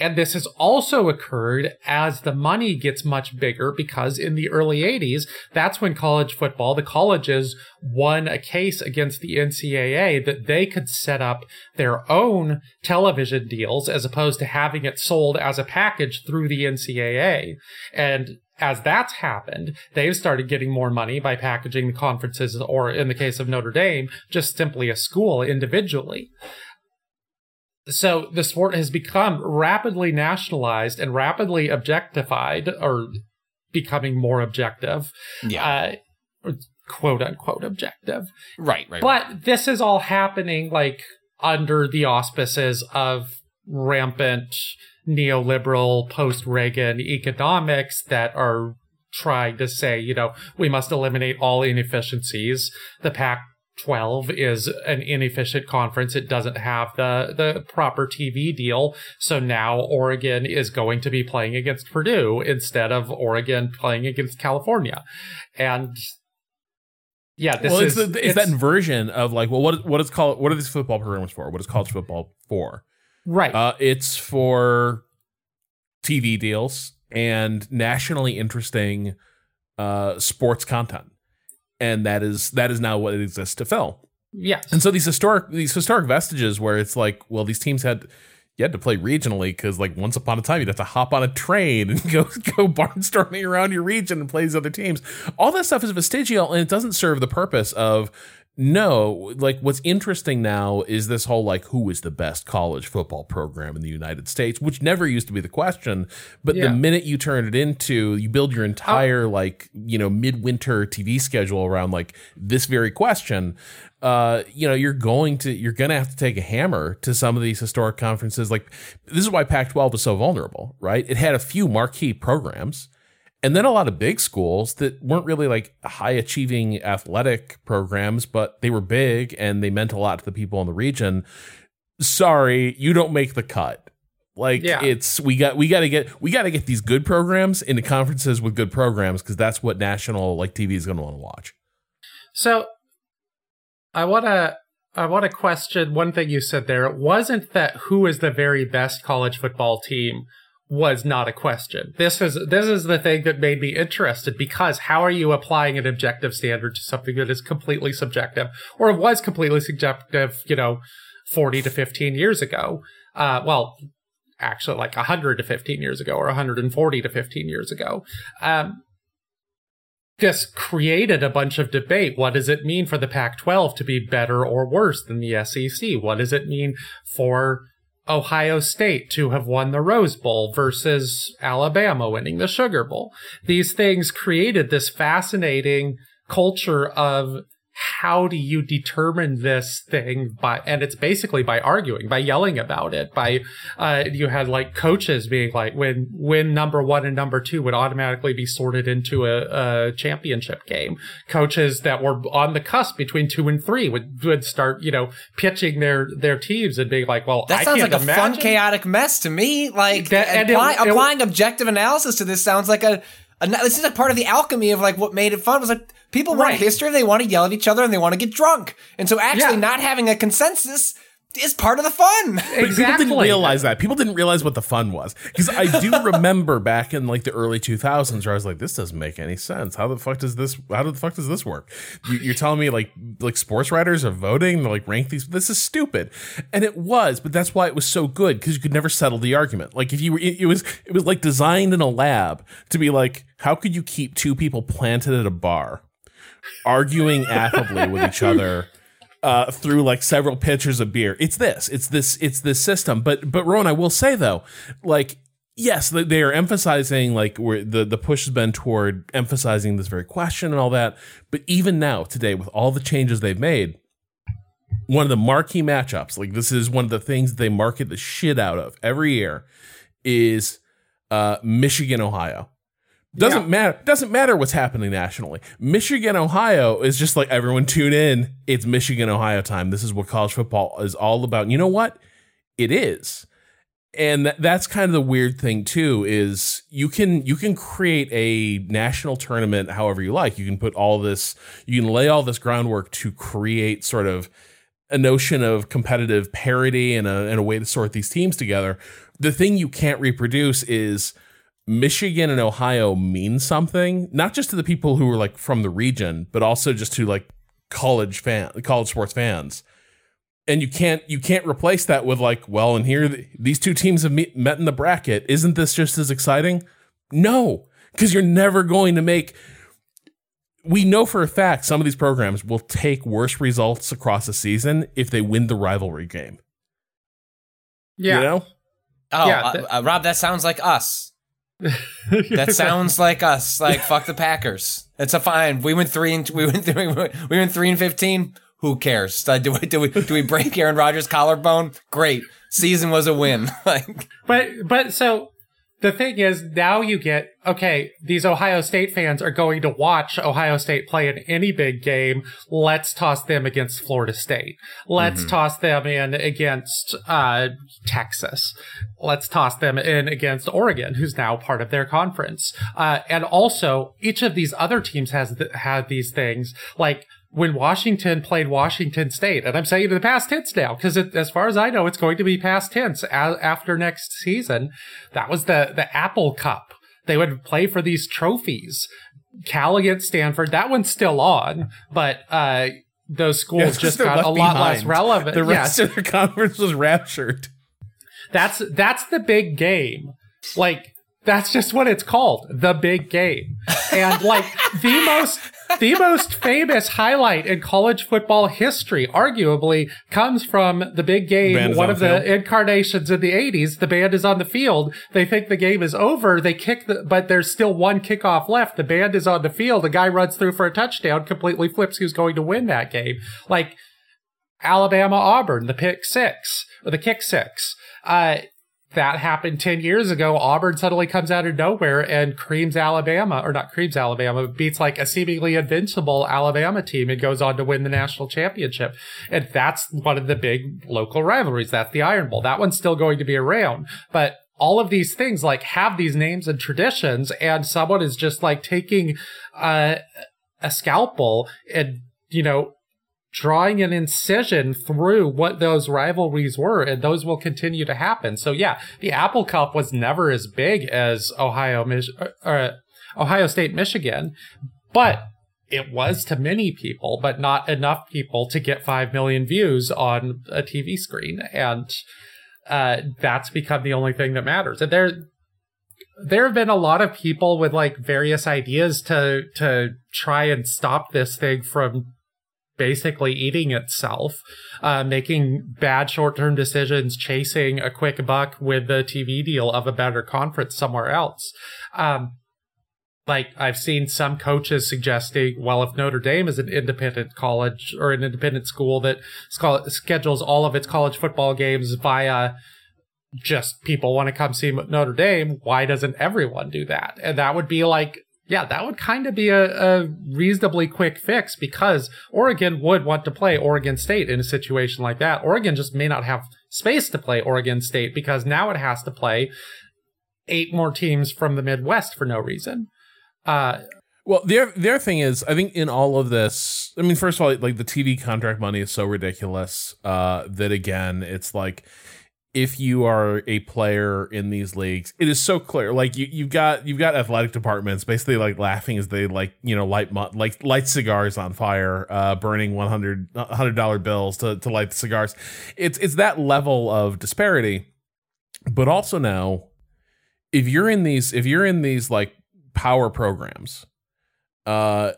and this has also occurred as the money gets much bigger because in the early 80s, that's when college football, the colleges won a case against the NCAA that they could set up their own television deals as opposed to having it sold as a package through the NCAA. And as that's happened, they've started getting more money by packaging the conferences, or in the case of Notre Dame, just simply a school individually. So the sport has become rapidly nationalized and rapidly objectified, or becoming more objective. Yeah. Uh, quote unquote objective. Right, right. But this is all happening like under the auspices of rampant neoliberal post Reagan economics that are trying to say, you know, we must eliminate all inefficiencies. The Pac 12 is an inefficient conference. It doesn't have the, the proper TV deal. So now Oregon is going to be playing against Purdue instead of Oregon playing against California. And yeah, this well, is it's, the, it's, that inversion of like, well, what what is called what are these football programs for? What is college football for? right. Uh, it's for TV deals and nationally interesting uh, sports content, and that is that is now what it exists to fill. Yeah. And so these historic these historic vestiges where it's like, well, these teams had you had to play regionally because like once upon a time you'd have to hop on a train and <laughs> go go barnstorming around your region and play these other teams. All that stuff is vestigial and it doesn't serve the purpose of no, like what's interesting now is this whole like who is the best college football program in the United States, which never used to be the question. But Yeah. the minute you turn it into, you build your entire like you know midwinter TV schedule around like this very question. Uh, you know, you're going to you're gonna have to take a hammer to some of these historic conferences. Like this is why Pac-12 is so vulnerable, right? It had a few marquee programs and then a lot of big schools that weren't really like high achieving athletic programs, but they were big and they meant a lot to the people in the region. Sorry, you don't make the cut. Like Yeah. it's we got we got to get we got to get these good programs into conferences with good programs because that's what national like TV is going to want to watch. So I want to I want to question one thing you said there. It wasn't that who is the very best college football team was not a question. This is this is the thing that made me interested because how are you applying an objective standard to something that is completely subjective or was completely subjective, you know, 40 to 15 years ago. Uh well, actually like 100 to 15 years ago or 140 to 15 years ago. Um this created a bunch of debate. What does it mean for the Pac 12 to be better or worse than the SEC? What does it mean for Ohio State to have won the Rose Bowl versus Alabama winning the Sugar Bowl? These things created this fascinating culture of how do you determine this thing by and it's basically by arguing by yelling about it by uh you had like coaches being like when when number one and number two would automatically be sorted into a, a championship game coaches that were on the cusp between two and three would would start you know pitching their their teams and being like well That I sounds like a fun, chaotic mess to me. Like That- and apply- it- applying objective analysis to this sounds like a, a. This is a part of the alchemy of like what made it fun was like people want history, they want to yell at each other, and they want to get drunk, and so actually Yeah. not having a consensus is part of the fun. But people didn't realize that. People didn't realize what the fun was. Because I do <laughs> remember back in like the early 2000s where I was like, this doesn't make any sense. How the fuck does this, how the fuck does this work? You, you're telling me like, like sports writers are voting to like rank these. This is stupid. And it was, but that's why it was so good because you could never settle the argument. Like if you were, it, it was, it was like designed in a lab to be like, how could you keep two people planted at a bar arguing affably with each other? uh, through like several pitchers of beer. It's this. It's this. It's this system. But but Rowan, I will say though, like yes, they- are emphasizing like where the the push has been toward emphasizing this very question and all that. But even now today, with all the changes they've made. One of the marquee matchups, like this is one of the things they market the shit out of every year, is uh, Michigan, Ohio. Doesn't Yeah. matter. Doesn't matter what's happening nationally. Michigan, Ohio is just like everyone tune in. It's Michigan, Ohio time. This is what college football is all about. And you know what? It is. and th- that's kind of the weird thing too is you can you can create a national tournament however you like you can put all this you can lay all this groundwork to create sort of a notion of competitive parity and a, and a way to sort these teams together the thing you can't reproduce is michigan and ohio mean something not just to the people who are like from the region but also just to like college fan college sports fans. And you can't you can't replace that with like well and here th- these two teams have me- met in the bracket. Isn't this just as exciting? No because you're never going to make we know for a fact some of these programs will take worse results across a season if they win the rivalry game. Yeah. you know? Oh, Yeah, uh, uh, Rob, that sounds like us. <laughs> That sounds like us. Like fuck the Packers. It's a fine. We went three and we went three, we went three and fifteen. Who cares? Uh, do we do we do we break Aaron Rodgers' collarbone? Great. Season was a win. <laughs> like But but so the thing is now you get okay, these Ohio State fans are going to watch Ohio State play in any big game. Let's toss them against Florida State. Let's toss them in against uh Texas. Let's toss them in against Oregon, who's now part of their conference. Uh and also each of these other teams has th- had these things like when Washington played Washington State, and I'm saying in the past tense now because as far as I know, it's going to be past tense a- after next season. That was the the Apple Cup. They would play for these trophies. Cal against Stanford. That one's still on, but uh, those schools Yeah, <laughs> just got a lot less relevant. the Yeah, rest of their conference was raptured that's that's the big game. Like that's just what it's called, the big game. And like the most the most famous highlight in college football history, arguably, comes from the big game, is one on of the the incarnations in the 80s. The band is on the field. They think the game is over. They kick the, but there's still one kickoff left. The band is on the field. A guy runs through for a touchdown, completely flips who's going to win that game. Like Alabama Auburn, the pick six, or the kick six. Uh, that happened 10 years ago. Auburn suddenly comes out of nowhere and creams Alabama, or not creams Alabama, beats like a seemingly invincible Alabama team and goes on to win the national championship. And that's one of the big local rivalries. That's the Iron Bowl. That one's still going to be around. But all of these things like have these names and traditions and someone is just like taking a scalpel and, you know, drawing an incision through what those rivalries were, and those will continue to happen. So yeah, the Apple Cup was never as big as Ohio, Mich- uh, Ohio State, Michigan, but it was to many people, but not enough people to get five million views on a TV screen, and uh, that's become the only thing that matters. And there, there have been a lot of people with like various ideas to to try and stop this thing from basically eating itself, uh, making bad short term decisions, chasing a quick buck with the TV deal of a better conference somewhere else. Um, like I've seen some coaches suggesting, well, if Notre Dame is an independent college or an independent school that schedules all of its college football games via just people want to come see Notre Dame, why doesn't everyone do that? And that would be like yeah, that would kind of be a, a, reasonably quick fix because Oregon would want to play Oregon State in a situation like that. Oregon just may not have space to play Oregon State because now it has to play eight more teams from the Midwest for no reason. Uh, well, the the other thing is, I think in all of this, I mean, first of all, like the TV contract money is so ridiculous uh, that again, it's like if you are a player in these leagues, it is so clear. Like you, you've got you've got athletic departments basically like laughing as they like you know light like light cigars on fire, uh, burning 100 hundred dollar bills to to light the cigars. It's it's that level of disparity, but also now, if you're in these if you're in these like power programs, uh,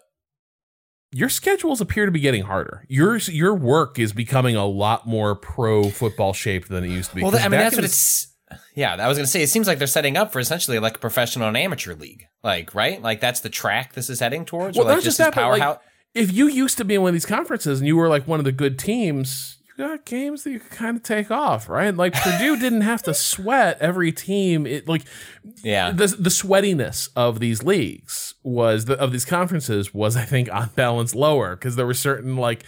your schedules appear to be getting harder. Your your work is becoming a lot more pro football shaped than it used to be. Well, I mean, that's what it's. Yeah, I was gonna say. It seems like they're setting up for essentially like a professional and amateur league, like right, like that's the track this is heading towards. Well, or like just that, but like, powerhouse. if you used to be in one of these conferences and you were like one of the good teams, you got games that you can kind of take off, right? Like Purdue <laughs> didn't have to sweat every team. It like Yeah. the the sweatiness of these leagues was the, of these conferences was I think on balance lower because there were certain like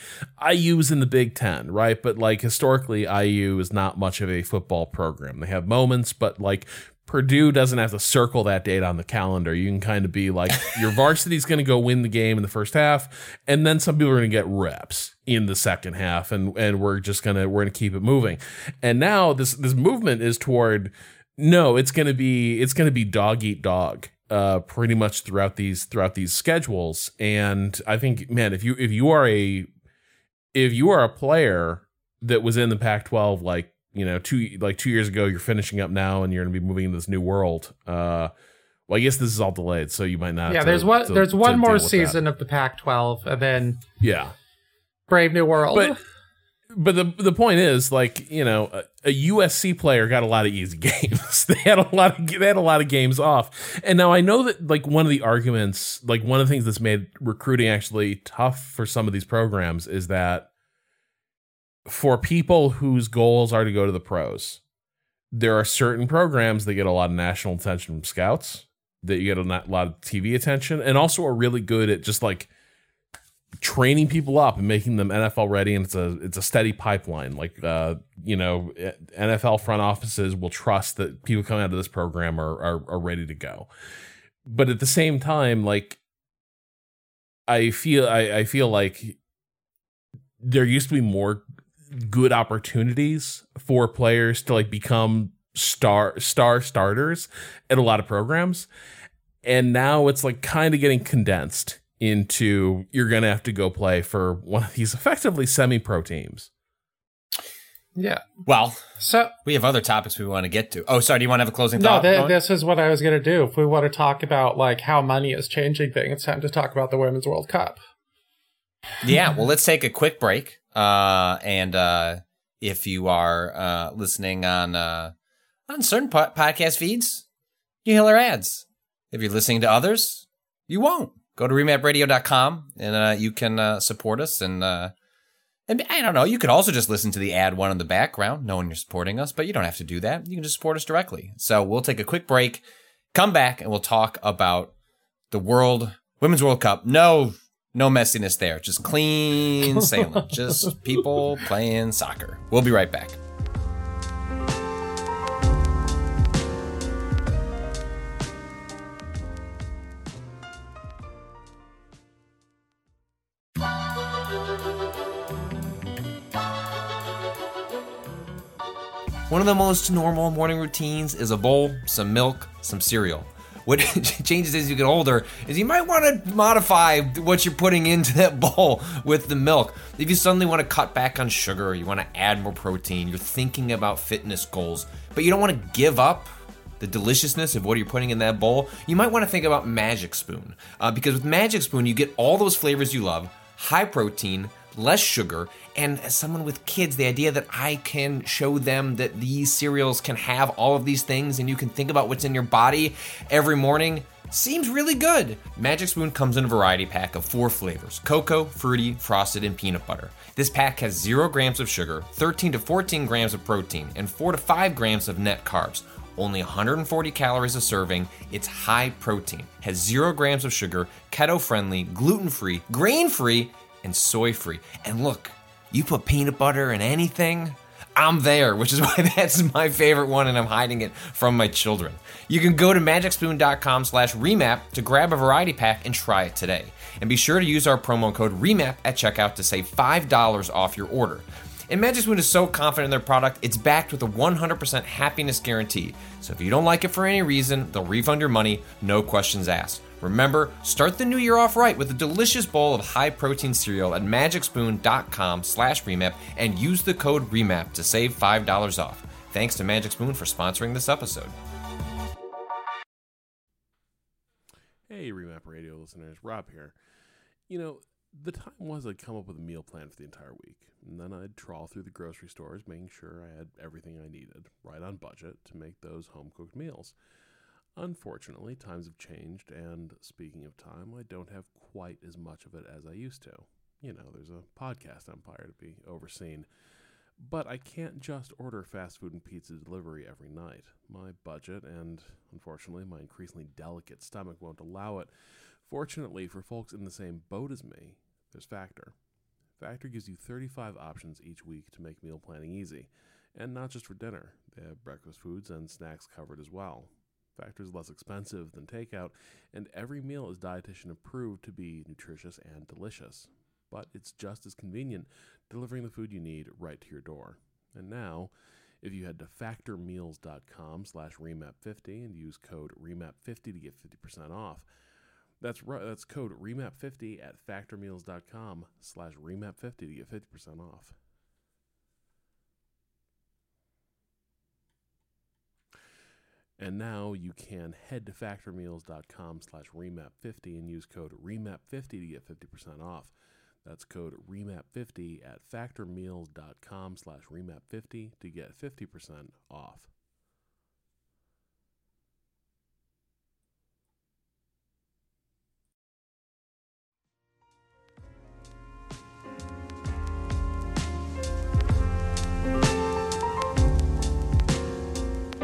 IU's in the Big Ten, right? But like historically, IU is not much of a football program. They have moments, but like Purdue doesn't have to circle that date on the calendar. You can kind of be like <laughs> your varsity's going to go win the game in the first half, and then some people are going to get reps in the second half, and and we're just gonna we're gonna keep it moving. And now this this movement is toward no, it's gonna be it's gonna be dog eat dog. Uh, pretty much throughout these throughout these schedules, and I think, man, if you if you are a if you are a player that was in the Pac-12 like you know two like two years ago, you're finishing up now, and you're going to be moving into this new world. Uh, well, I guess this is all delayed, so you might not. yeah, to- there's one. to- there's to one more with that. season of the Pac-12, and then Yeah, Brave New World. but but the the point is like you know a, a USC player got a lot of easy <laughs> games. they had a lot of they had a lot of games off. And now I know that like one of the arguments, like one of the things that's made recruiting actually tough for some of these programs is that for people whose goals are to go to the pros, there are certain programs that get a lot of national attention from scouts, that you get a lot of TV attention, and also are really good at just like training people up and making them NFL ready and it's a it's a steady pipeline. Like uh you know NFL front offices will trust that people coming out of this program are are, are ready to go. But at the same time like I feel I, I feel like there used to be more good opportunities for players to like become star star starters at a lot of programs and now it's like kind of getting condensed into you're gonna have to go play for one of these effectively semi-pro teams. yeah. Well, So we have other topics we want to get to. Oh, sorry. Do you want to have a closing no, thought? th- Rowan? this is what I was gonna do. If we want to talk about like how money is changing things, it's time to talk about the Women's World Cup. yeah. Well, let's take a quick break. Uh, and uh, if you are uh, listening on uh, on certain po- podcast feeds, you hear our ads. If you're listening to others, you won't. Go to remapradio.com and uh, you can uh, support us. And uh, and I don't know, you could also just listen to the ad one in the background, knowing you're supporting us, but you don't have to do that. You can just support us directly. So we'll take a quick break, come back, and we'll talk about the World Women's World Cup. No, no messiness there. Just clean <laughs> sailing. just people playing soccer. We'll be right back. One of the most normal morning routines is a bowl, some milk, some cereal. What <laughs> changes as you get older is you might want to modify what you're putting into that <laughs> bowl with the milk. If you suddenly want to cut back on sugar, or you want to add more protein, you're thinking about fitness goals, but you don't want to give up the deliciousness of what you're putting in that bowl, you might want to think about Magic Spoon. Uh, because with Magic Spoon, you get all those flavors you love, high protein, less sugar, and as someone with kids, the idea that I can show them that these cereals can have all of these things and you can think about what's in your body every morning seems really good. Magic Spoon comes in a variety pack of four flavors cocoa, fruity, frosted, and peanut butter. This pack has 0 grams of sugar, 13 to 14 grams of protein, and 4 to 5 grams of net carbs. Only 140 calories a serving. It's high protein, has 0 grams of sugar, keto friendly, gluten free, grain free, and soy free. And look, you put peanut butter in anything, I'm there, which is <laughs> why that's my favorite one, and I'm hiding it from my children. You can go to magicspoon.com slash remap to grab a variety pack and try it today. And be sure to use our promo code REMAP at checkout to save $5 off your order. And Magic Spoon is so confident in their product, it's backed with a 100% happiness guarantee. So if you don't like it for any reason, they'll refund your money, no questions asked. Remember, start the new year off right with a delicious bowl of high-protein cereal at magicspoon.com slash remap and use the code REMAP to save $5 off. Thanks to Magic Spoon for sponsoring this episode. Hey, Remap Radio listeners, Rob here. You know, the time was I'd come up with a meal plan for the entire week, and then I'd trawl through the grocery stores, making sure I had everything I needed, right on budget, to make those home cooked meals. Unfortunately, times have changed, and speaking of time, I don't have quite as much of it as I used to. You know, there's a podcast empire to be overseen. But I can't just order fast food and pizza delivery every night. My budget and, unfortunately, my increasingly delicate stomach won't allow it. Fortunately, for folks in the same boat as me, there's Factor. Factor gives you 35 options each week to make meal planning easy. And not just for dinner, they have breakfast foods and snacks covered as well. Factor is less expensive than takeout, and every meal is dietitian approved to be nutritious and delicious. But it's just as convenient, delivering the food you need right to your door. And now, if you head to factormeals.com slash remap50 and use code remap50 to get 50% off, that's that's code remap50 at factormeals.com slash remap50 to get 50% off. And now you can head to factormeals.com slash remap50 and use code remap50 to get 50% off. That's code remap50 at factormeals.com slash remap50 to get 50% off.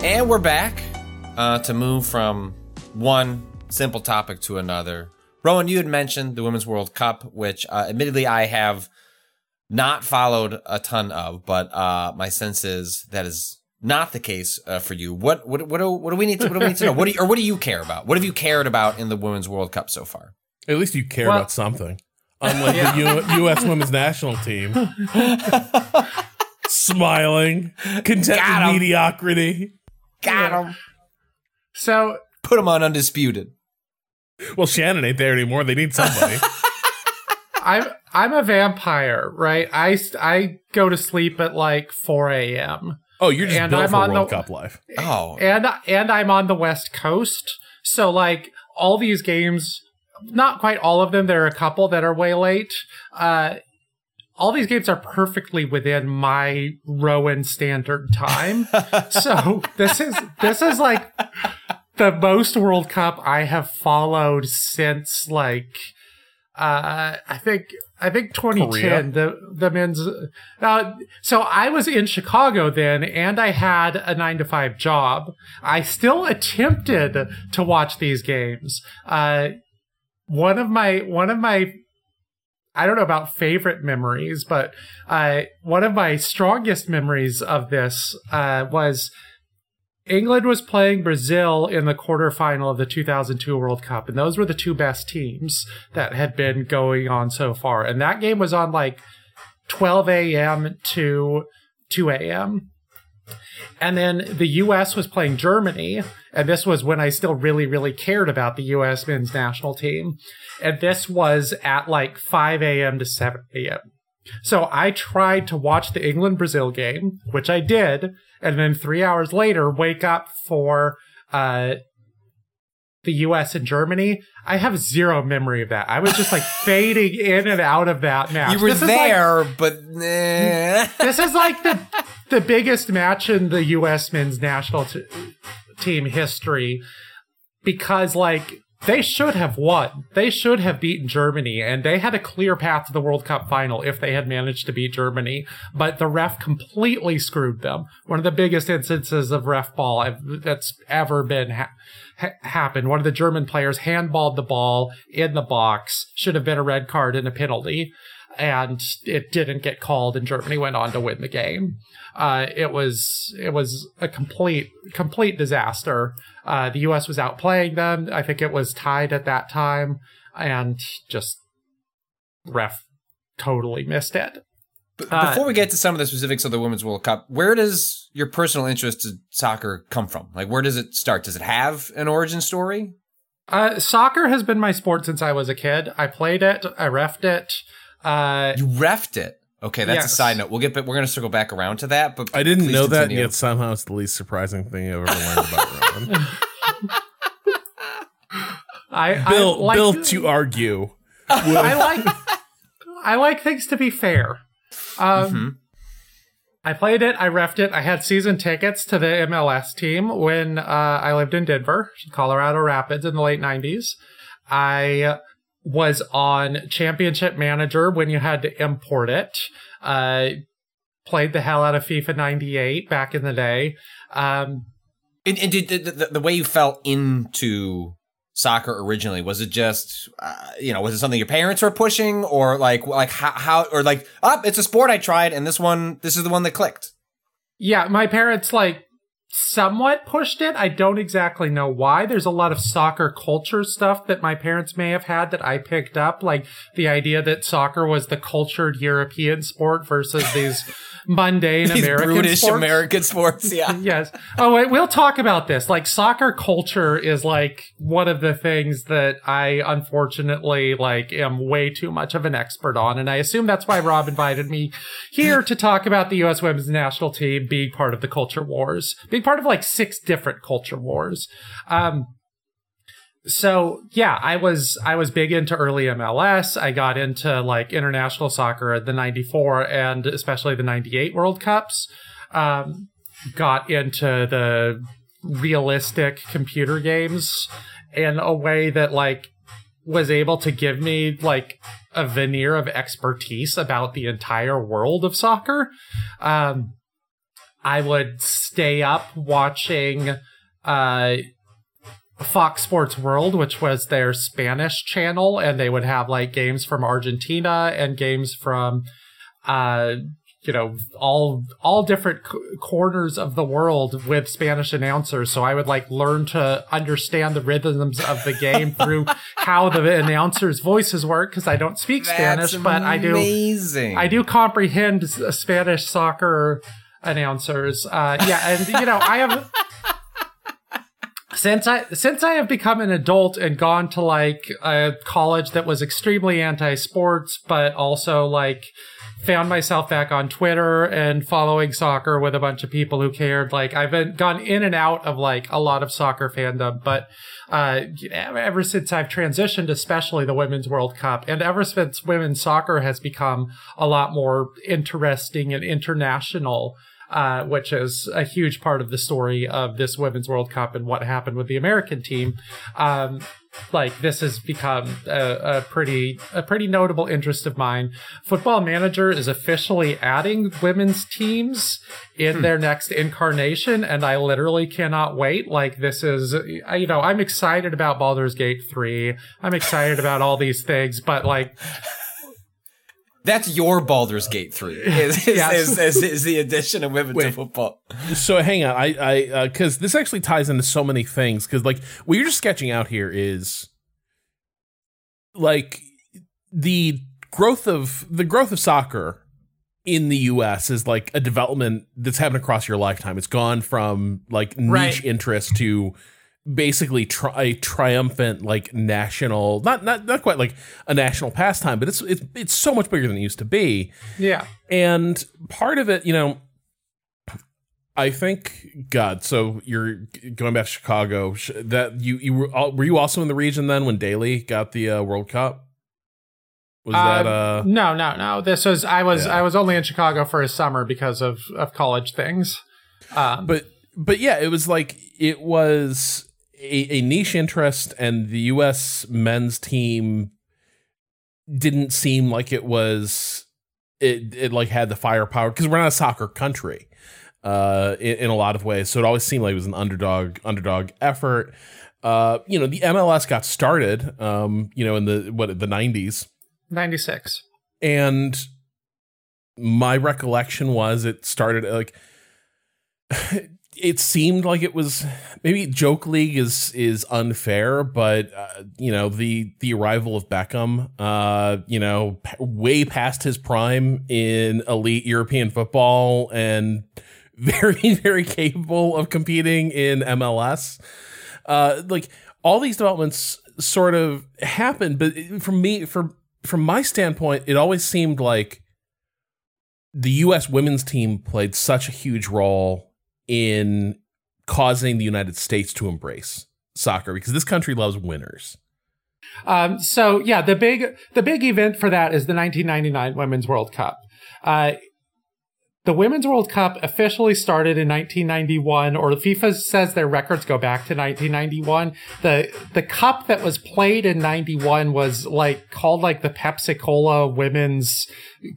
And we're back uh, to move from one simple topic to another. Rowan, you had mentioned the Women's World Cup, which uh, admittedly I have not followed a ton of, but uh, my sense is that is not the case uh, for you. What what what do, what do we need to what do we need to know? What do you, or what do you care about? What have you cared about in the Women's World Cup so far? At least you care Well- about something. Unlike the U- <laughs> U.S. women's national team. <laughs> Smiling, content with mediocrity. Got him. So Put him on undisputed. Well, Shannon ain't there anymore. They need somebody. <laughs> I'm I'm a vampire, right? I I go to sleep at like 4 a.m. oh, you're just And built I'm for on World the- Cup life. Oh, and and I'm on the West Coast, so like all these games, not quite all of them. There are a couple that are way late. Uh, all these games are perfectly within my Rowan standard time. <laughs> so this is this is like the most World Cup I have followed since like uh I think I think 2010 the the men's uh, so I was in Chicago then and I had a 9 to 5 job. I still attempted to watch these games. Uh one of my one of my I don't know about favorite memories, but uh, one of my strongest memories of this uh, was England was playing Brazil in the quarterfinal of the 2002 World Cup, and those were the two best teams that had been going on so far. And that game was on like 12 a.m. to 2 a.m. And then the U.S. was playing Germany, and this was when I still really, really cared about the U.S. men's national team. And this was at like 5 a.m. to 7 a.m. So I tried to watch the England Brazil game, which I did, and then three hours later wake up for uh, the U.S. and Germany. I have zero memory of that. I was just like <laughs> fading in and out of that match. you were This is like- there, but <laughs> this is like the the biggest match in the U.S. men's national t- team history because like they should have won. They should have beaten Germany, and they had a clear path to the World Cup final if they had managed to beat Germany. But the ref completely screwed them. One of the biggest instances of ref ball that's ever been ha- ha- happened. One of the German players handballed the ball in the box. Should have been a red card and a penalty and it didn't get called and Germany went on to win the game. Uh, it was it was a complete complete disaster. Uh, the US was outplaying them. I think it was tied at that time and just ref totally missed it. Uh, Before we get to some of the specifics of the Women's World Cup, where does your personal interest in soccer come from? Like, where does it start? Does it have an origin story? Uh, soccer has been my sport since I was a kid. I played it, I refed it. Uh, You refed it. Okay, that's a side note. We'll get, we're going to circle back around to that. But I didn't please know that, yet somehow it's the least surprising thing I've ever learned about Rowan. <laughs> I, I Bill, like, Bill to argue. I like I like things to be fair. Um, Mhm. I played it. I refed it. I had season tickets to the MLS team when uh, I lived in Denver, Colorado Rapids, in the late '90s. I was on Championship Manager when you had to import it. Uh, played the hell out of FIFA 98 back in the day. Um, and, and did the, the, the way you fell into soccer originally was it just uh, you know was it something your parents were pushing or like like how, how or like oh it's a sport i tried and this one this is the one that clicked yeah my parents like somewhat pushed it. I don't exactly know why. There's a lot of soccer culture stuff that my parents may have had that I picked up, like the idea that soccer was the cultured European sport versus these <laughs> mundane these American brutish sports. American sports. Yeah. <laughs> yes. Oh, wait, we'll talk about this. Like soccer culture is like one of the things that I unfortunately like am way too much of an expert on, and I assume that's why Rob invited me here to talk about the U.S. Women's National Team being part of the culture wars, part of like six different culture wars. Um, so yeah, I was I was big into early MLS. I got into like international soccer at the '94 and especially the '98 World Cups. Um, got into the realistic computer games in a way that like was able to give me like a veneer of expertise about the entire world of soccer. Um, I would stay up watching uh, Fox Sports World, which was their Spanish channel, and they would have like games from Argentina and games from, uh, you know, all all different c- corners of the world with Spanish announcers. So I would like learn to understand the rhythms of the game through <laughs> how the announcers' voices work because I don't speak Spanish, but I do. Amazing. I do comprehend Spanish soccer announcers. Uh, yeah, and you know, I have since I since I have become an adult and gone to like a college that was extremely anti-sports, but also like found myself back on Twitter and following soccer with a bunch of people who cared. Like I've been gone in and out of like a lot of soccer fandom, but uh, ever since I've transitioned, especially the Women's World Cup, and ever since women's soccer has become a lot more interesting and international uh, which is a huge part of the story of this Women's World Cup and what happened with the American team. Um, like this has become a, a, pretty a pretty notable interest of mine. Football Manager is officially adding women's teams in hmm. their next incarnation, and I literally cannot wait. Like this is you know I'm excited about Baldur's Gate three. I'm excited about all these things, but like that's your Baldur's Gate three. <laughs> Is, is, is, is, the addition of women Wait, to football. So hang on, I I because uh, this actually ties into so many things. Because like what you're just sketching out here is like the growth of the growth of soccer in the US is like a development that's happened across your lifetime. It's gone from like niche right. interest to basically tri- a triumphant like national not not not quite like a national pastime but it's it's it's so much bigger than it used to be. Yeah. And part of it you know i think god. So you're going back to chicago. That you you were were you also in the region then when Daley got the uh, world cup? Was uh, that uh no no no. This was i was yeah. i was only in chicago for a summer because of of college things. Um, but but yeah it was like it was a, a niche interest, and the U.S. men's team didn't seem like it was it, it like had the firepower because we're not a soccer country uh in, in, a lot of ways. So it always seemed like it was an underdog underdog effort. Uh you know the mls got started um you know in the what the 90s 96 and my recollection was it started like it seemed like it was maybe joke league is is unfair but uh, you know the the arrival of Beckham uh you know p- way past his prime in elite European football and <laughs> very very capable of competing in MLS uh like all these developments sort of happened but from me for from my standpoint it always seemed like the US women's team played such a huge role in causing the United States to embrace soccer because this country loves winners. Um, so yeah, the big the big event for that is the 1999 Women's World Cup. Uh, the Women's World Cup officially started in 1991, or FIFA says their records go back to 1991. The the cup that was played in 91 was like called like the Pepsi Cola Women's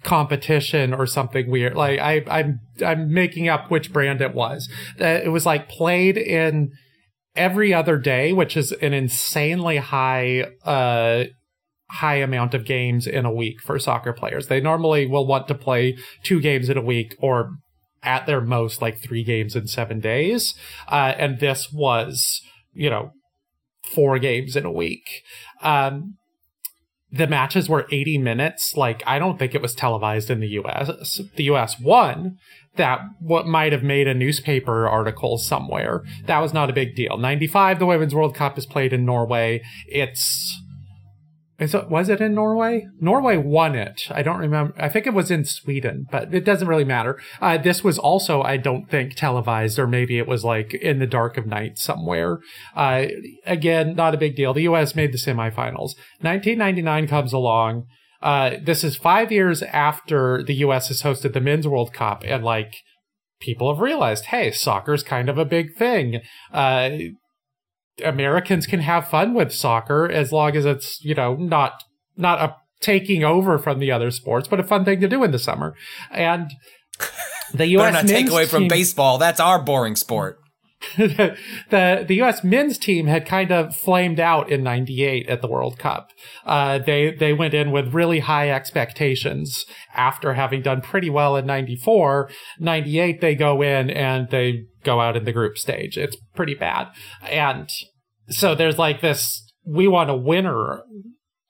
Competition or something weird. Like I I'm I'm making up which brand it was. It was like played in every other day, which is an insanely high uh high amount of games in a week for soccer players. They normally will want to play two games in a week or at their most like three games in seven days. Uh, and this was, you know, four games in a week. Um, the matches were 80 minutes. Like, I don't think it was televised in the US. The US won. That what might have made a newspaper article somewhere. That was not a big deal. 95, the Women's World Cup is played in Norway. It's is it, was it in Norway? Norway won it. I don't remember. I think it was in Sweden, but it doesn't really matter. Uh, this was also, I don't think, televised, or maybe it was like in the dark of night somewhere. Uh, again, not a big deal. The U.S. made the semifinals. 1999 comes along. Uh, this is five years after the U.S. has hosted the Men's World Cup, and like people have realized, hey, soccer's kind of a big thing. Americans can have fun with soccer as long as it's, you know, not not a taking over from the other sports, but a fun thing to do in the summer. And the U.S. not take away from baseball. That's our boring sport. <laughs> the the U.S. men's team had kind of flamed out in '98 at the World Cup. Uh, they they went in with really high expectations after having done pretty well in '94. '98 they go in and they go out in the group stage. It's pretty bad, and so there's like this. We want a winner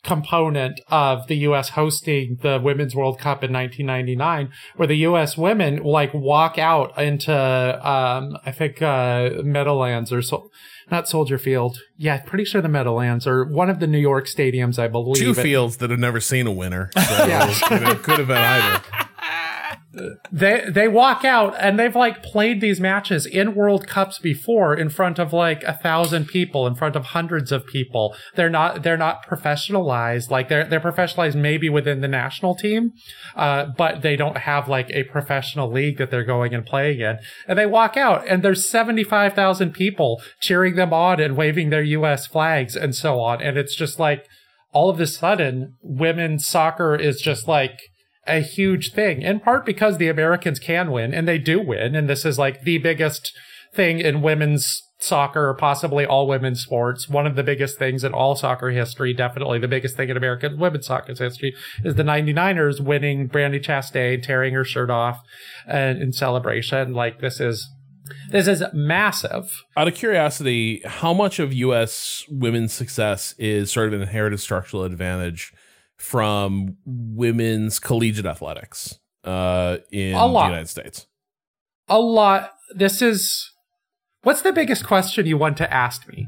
component of the U.S. hosting the Women's World Cup in 1999, where the U.S. women like walk out into, um, I think, uh, Meadowlands or so, not Soldier Field. Yeah, pretty sure the Meadowlands or one of the New York stadiums, I believe. Two fields that have never seen a winner. So <laughs> yeah. have, could have been either they they walk out and they've like played these matches in World Cups before in front of like a thousand people, in front of hundreds of people. They're not they're not professionalized. Like they're they're professionalized maybe within the national team, uh, but they don't have like a professional league that they're going and playing in. And they walk out and there's seventy five thousand people cheering them on and waving their U.S. flags and so on. And it's just like all of a sudden, women's soccer is just like a huge thing, in part because the Americans can win and they do win. And this is like the biggest thing in women's soccer, possibly all women's sports. One of the biggest things in all soccer history, definitely the biggest thing in American women's soccer history, is the 99ers winning Brandi Chastain, tearing her shirt off and in celebration. Like this is this is massive. Out of curiosity, how much of U.S. women's success is sort of an inherited structural advantage from women's collegiate athletics uh, in the United States? A lot. This is what's the biggest question you want to ask me?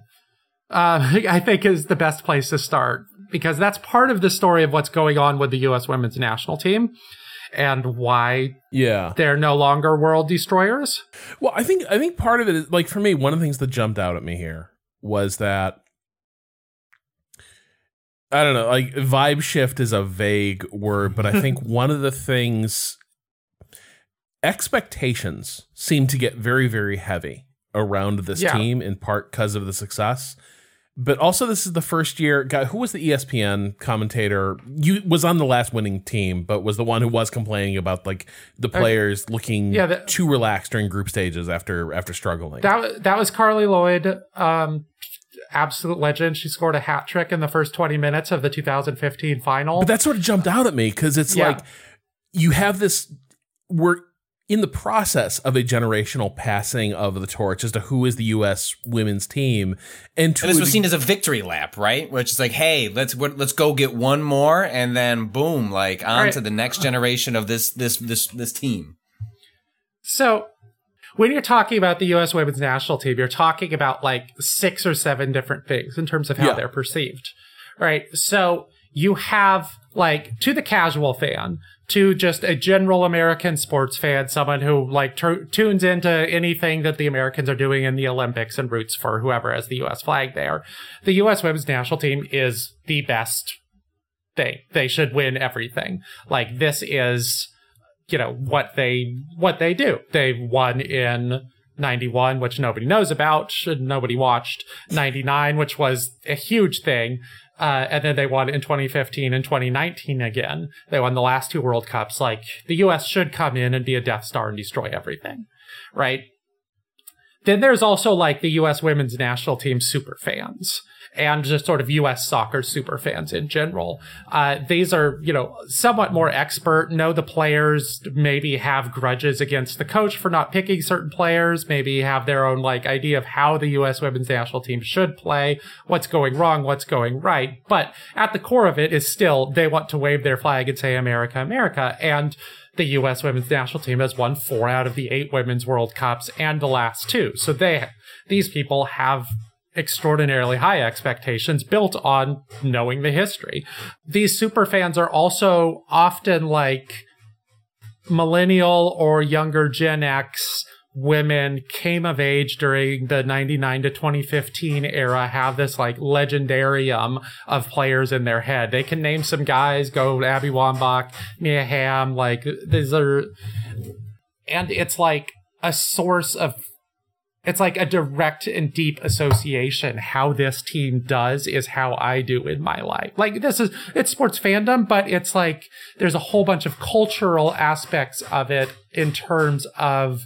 Uh, <laughs> I think is the best place to start because that's part of the story of what's going on with the U.S. women's national team and why yeah they're no longer world destroyers. Well, I think I think part of it is like for me one of the things that jumped out at me here was that I don't know, like vibe shift is a vague word, but I <laughs> think one of the things expectations seem to get very, very heavy around this yeah. team in part because of the success. But also, this is the first year. Guy who was the ESPN commentator? You was on the last winning team, but was the one who was complaining about like the players uh, looking yeah, the, too relaxed during group stages after after struggling. That that was Carli Lloyd. Um, absolute legend. She scored a hat trick in the first 20 minutes of the 2015 final. But that sort of jumped out at me because it's yeah. like you have this, we're in the process of a generational passing of the torch as to who is the U.S. women's team, and, and this was seen as a victory lap, right? Which is like, hey, let's let's go get one more, and then boom, like on right. to the next generation of this this this this team. So when you're talking about the U.S. women's national team, you're talking about like six or seven different things in terms of how yeah. they're perceived, right? So you have like to the casual fan, to just a general American sports fan, someone who like t- tunes into anything that the Americans are doing in the Olympics and roots for whoever has the U.S. flag there. The U.S. women's national team is the best thing. They should win everything. Like this is you know, what they, what they do. They won in 91, which nobody knows about, nobody watched. 99, which was a huge thing. Uh, and then they won in 2015 and 2019 again. They won the last two World Cups. Like, the US should come in and be a Death Star and destroy everything, right? Then there's also like the US women's national team super fans and just sort of US soccer super fans in general. Uh, these are, you know, somewhat more expert, know the players, maybe have grudges against the coach for not picking certain players, maybe have their own like idea of how the US women's national team should play, what's going wrong, what's going right. But at the core of it is still they want to wave their flag and say America, America. And the U.S. women's national team has won four out of the eight women's World Cups and the last two. So they, these people have extraordinarily high expectations built on knowing the history. These super fans are also often like millennial or younger Gen X women came of age during the 99 to 2015 era have this like legendarium of players in their head. They can name some guys, go Abby Wambach, Mia Hamm, like these are, and it's like a source of it's like a direct and deep association. How this team does is how I do in my life. Like this is, it's sports fandom, but it's like there's a whole bunch of cultural aspects of it in terms of,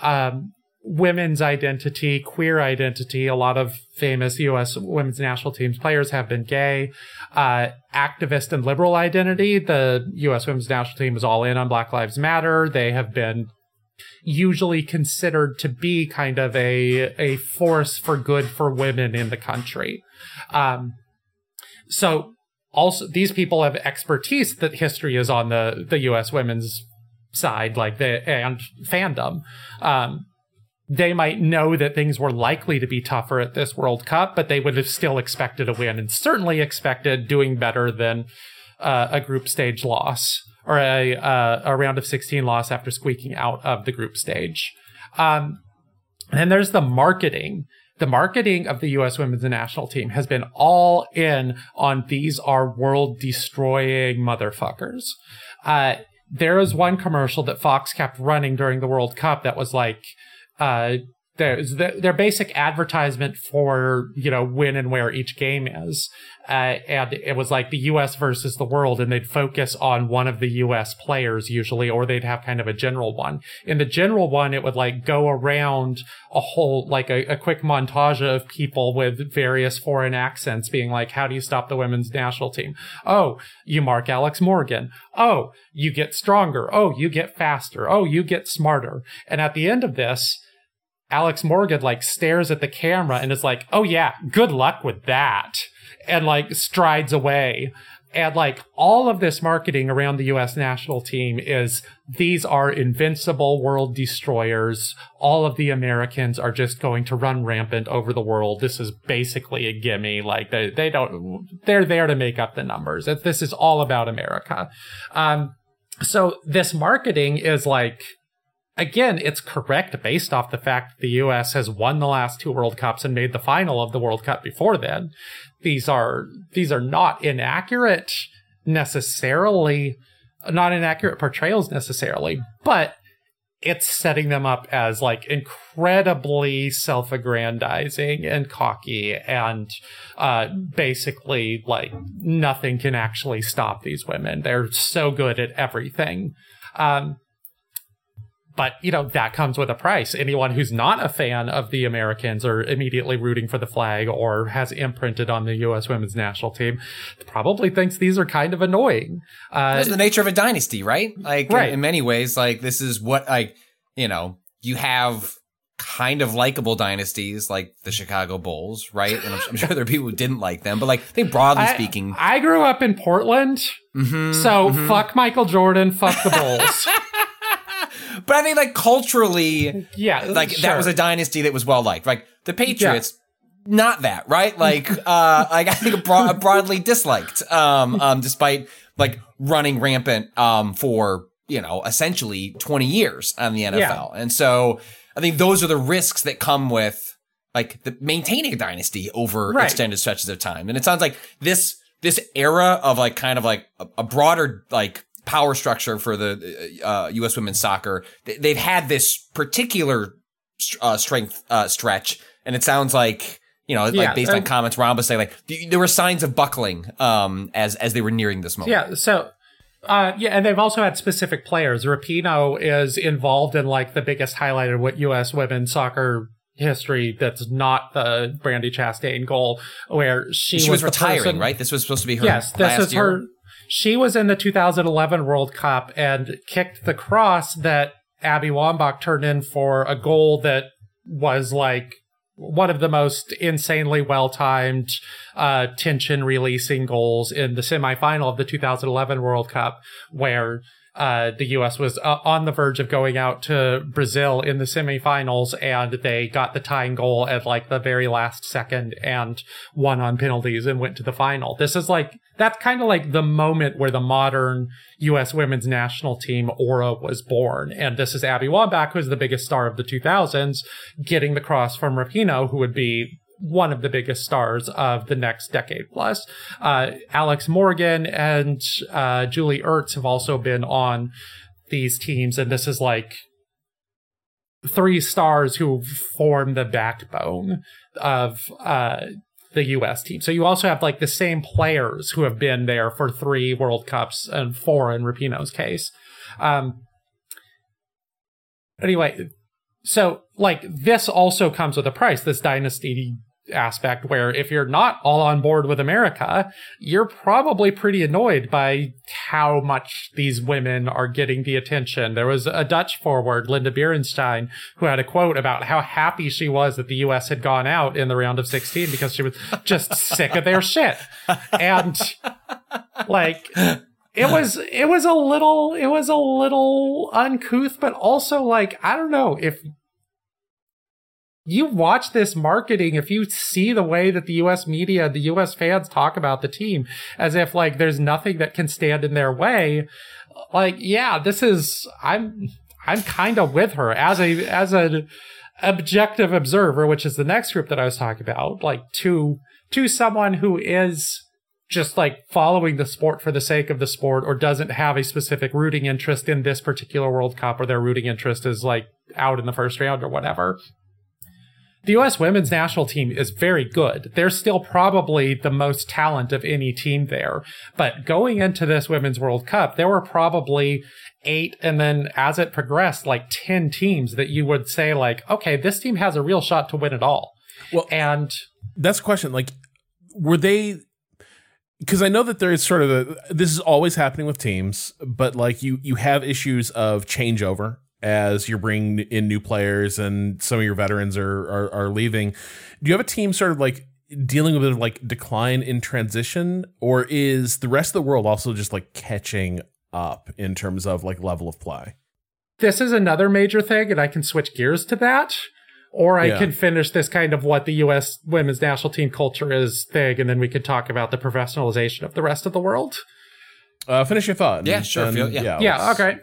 um, women's identity, queer identity. A lot of famous U.S. women's national teams players have been gay. Uh, activist and liberal identity. The U.S. women's national team is all in on Black Lives Matter. They have been usually considered to be kind of a a force for good for women in the country. Um, so also these people have expertise that history is on the the U.S. women's side, like the and fandom. Um, they might know that things were likely to be tougher at this World Cup, but they would have still expected a win and certainly expected doing better than uh, a group stage loss or a uh, a round of 16 loss after squeaking out of the group stage. Um, and there's the marketing. The marketing of the U.S. women's national team has been all in on these are world destroying motherfuckers. Uh, there was one commercial that Fox kept running during the World Cup that was like, uh, there's their basic advertisement for you know when and where each game is. Uh, and it was like the us versus the world and they'd focus on one of the us players usually or they'd have kind of a general one. In the general one it would like go around a whole like a, a quick montage of people with various foreign accents being like how do you stop the women's national team? Oh you mark alex morgan. Oh you get stronger. Oh you get faster. Oh you get smarter. And at the end of this Alex Morgan like stares at the camera and is like, "Oh yeah, good luck with that," and like strides away. And like all of this marketing around the US national team is these are invincible world destroyers. All of the Americans are just going to run rampant over the world. This is basically a gimme. Like they, they don't, they're there to make up the numbers. This is all about America. Um, so this marketing is like, again, it's correct based off the fact that the US has won the last two World Cups and made the final of the World Cup before then. These are these are not inaccurate necessarily, not inaccurate portrayals necessarily, but it's setting them up as like incredibly self-aggrandizing and cocky and uh, basically like nothing can actually stop these women. They're so good at everything. Um, but you know that comes with a price anyone who's not a fan of the americans or immediately rooting for the flag or has imprinted on the us women's national team probably thinks these are kind of annoying uh, that's the nature of a dynasty right like right. In, in many ways like this is what like you know you have kind of likable dynasties like the Chicago Bulls, right? And I'm, I'm, sure there are people who didn't like them, but like I think broadly I, speaking, I grew up in Portland, mm-hmm, so mm-hmm. fuck Michael Jordan, fuck the Bulls. <laughs> But I mean, like culturally, yeah, like sure. that was a dynasty that was well liked. Like the Patriots, yeah. not that, right? Like, <laughs> uh, like I think broad, broadly disliked, um, um, despite like running rampant, um, for you know essentially twenty years on the NFL, yeah. and so I think those are the risks that come with like the, maintaining a dynasty over right. extended stretches of time. And it sounds like this this era of like kind of like a, a broader like power structure for the uh, U.S. women's soccer. They've had this particular uh, strength uh, stretch, and it sounds like you know, yeah, like based on comments, Ramba saying like there were signs of buckling um, as as they were nearing this moment. Yeah, so uh, yeah, and they've also had specific players. Rapinoe is involved in like the biggest highlight of what U.S. women's soccer history that's not the Brandi Chastain goal, where she, she was, was retiring, person, right? This was supposed to be her. Yes, this is year. her. She was in the 2011 World Cup and kicked the cross that Abby Wambach turned in for a goal that was like one of the most insanely well timed uh, tension releasing goals in the semifinal of the 2011 World Cup, where uh, the U.S. was uh, on the verge of going out to Brazil in the semifinals, and they got the tying goal at like the very last second and won on penalties and went to the final. This is like that's kind of like the moment where the modern U.S. women's national team aura was born, and this is Abby Wambach, who's the biggest star of the 2000s, getting the cross from Rapinoe, who would be one of the biggest stars of the next decade plus. Uh, Alex Morgan and uh, Julie Ertz have also been on these teams, and this is like three stars who form the backbone of uh, the U.S. team. So you also have like the same players who have been there for three World Cups and four in Rapinoe's case. Um, anyway, so like this also comes with a price. This dynasty aspect where if you're not all on board with America, you're probably pretty annoyed by how much these women are getting the attention. There was a Dutch forward, Lineth Beerensteyn, who had a quote about how happy she was that the US had gone out in the round of 16 because she was just sick of their shit. And like it was it was a little it was a little uncouth but also like I don't know if you watch this marketing, if you see the way that the US media, the US fans talk about the team as if like there's nothing that can stand in their way, like, yeah, this is, I'm, I'm kind of with her as a, as an objective observer, which is the next group that I was talking about, like to, to someone who is just like following the sport for the sake of the sport or doesn't have a specific rooting interest in this particular World Cup or their rooting interest is like out in the first round or whatever the US women's national team is very good. They're still probably the most talent of any team there. But going into this women's World Cup, there were probably eight and then as it progressed, like 10 teams that you would say like, okay, this team has a real shot to win it all. Well, and that's a question. Like, were they because I know that there is sort of a this is always happening with teams, but like you you have issues of changeover as you're bringing in new players and some of your veterans are, are, are leaving. Do you have a team sort of like dealing with a like decline in transition, or is the rest of the world also just like catching up in terms of like level of play? This is another major thing, and I can switch gears to that. Or I yeah. can finish this kind of what the U.S. women's national team culture is thing, and then we could talk about the professionalization of the rest of the world. Uh, finish your thought. Yeah, sure. And, yeah, yeah, yeah okay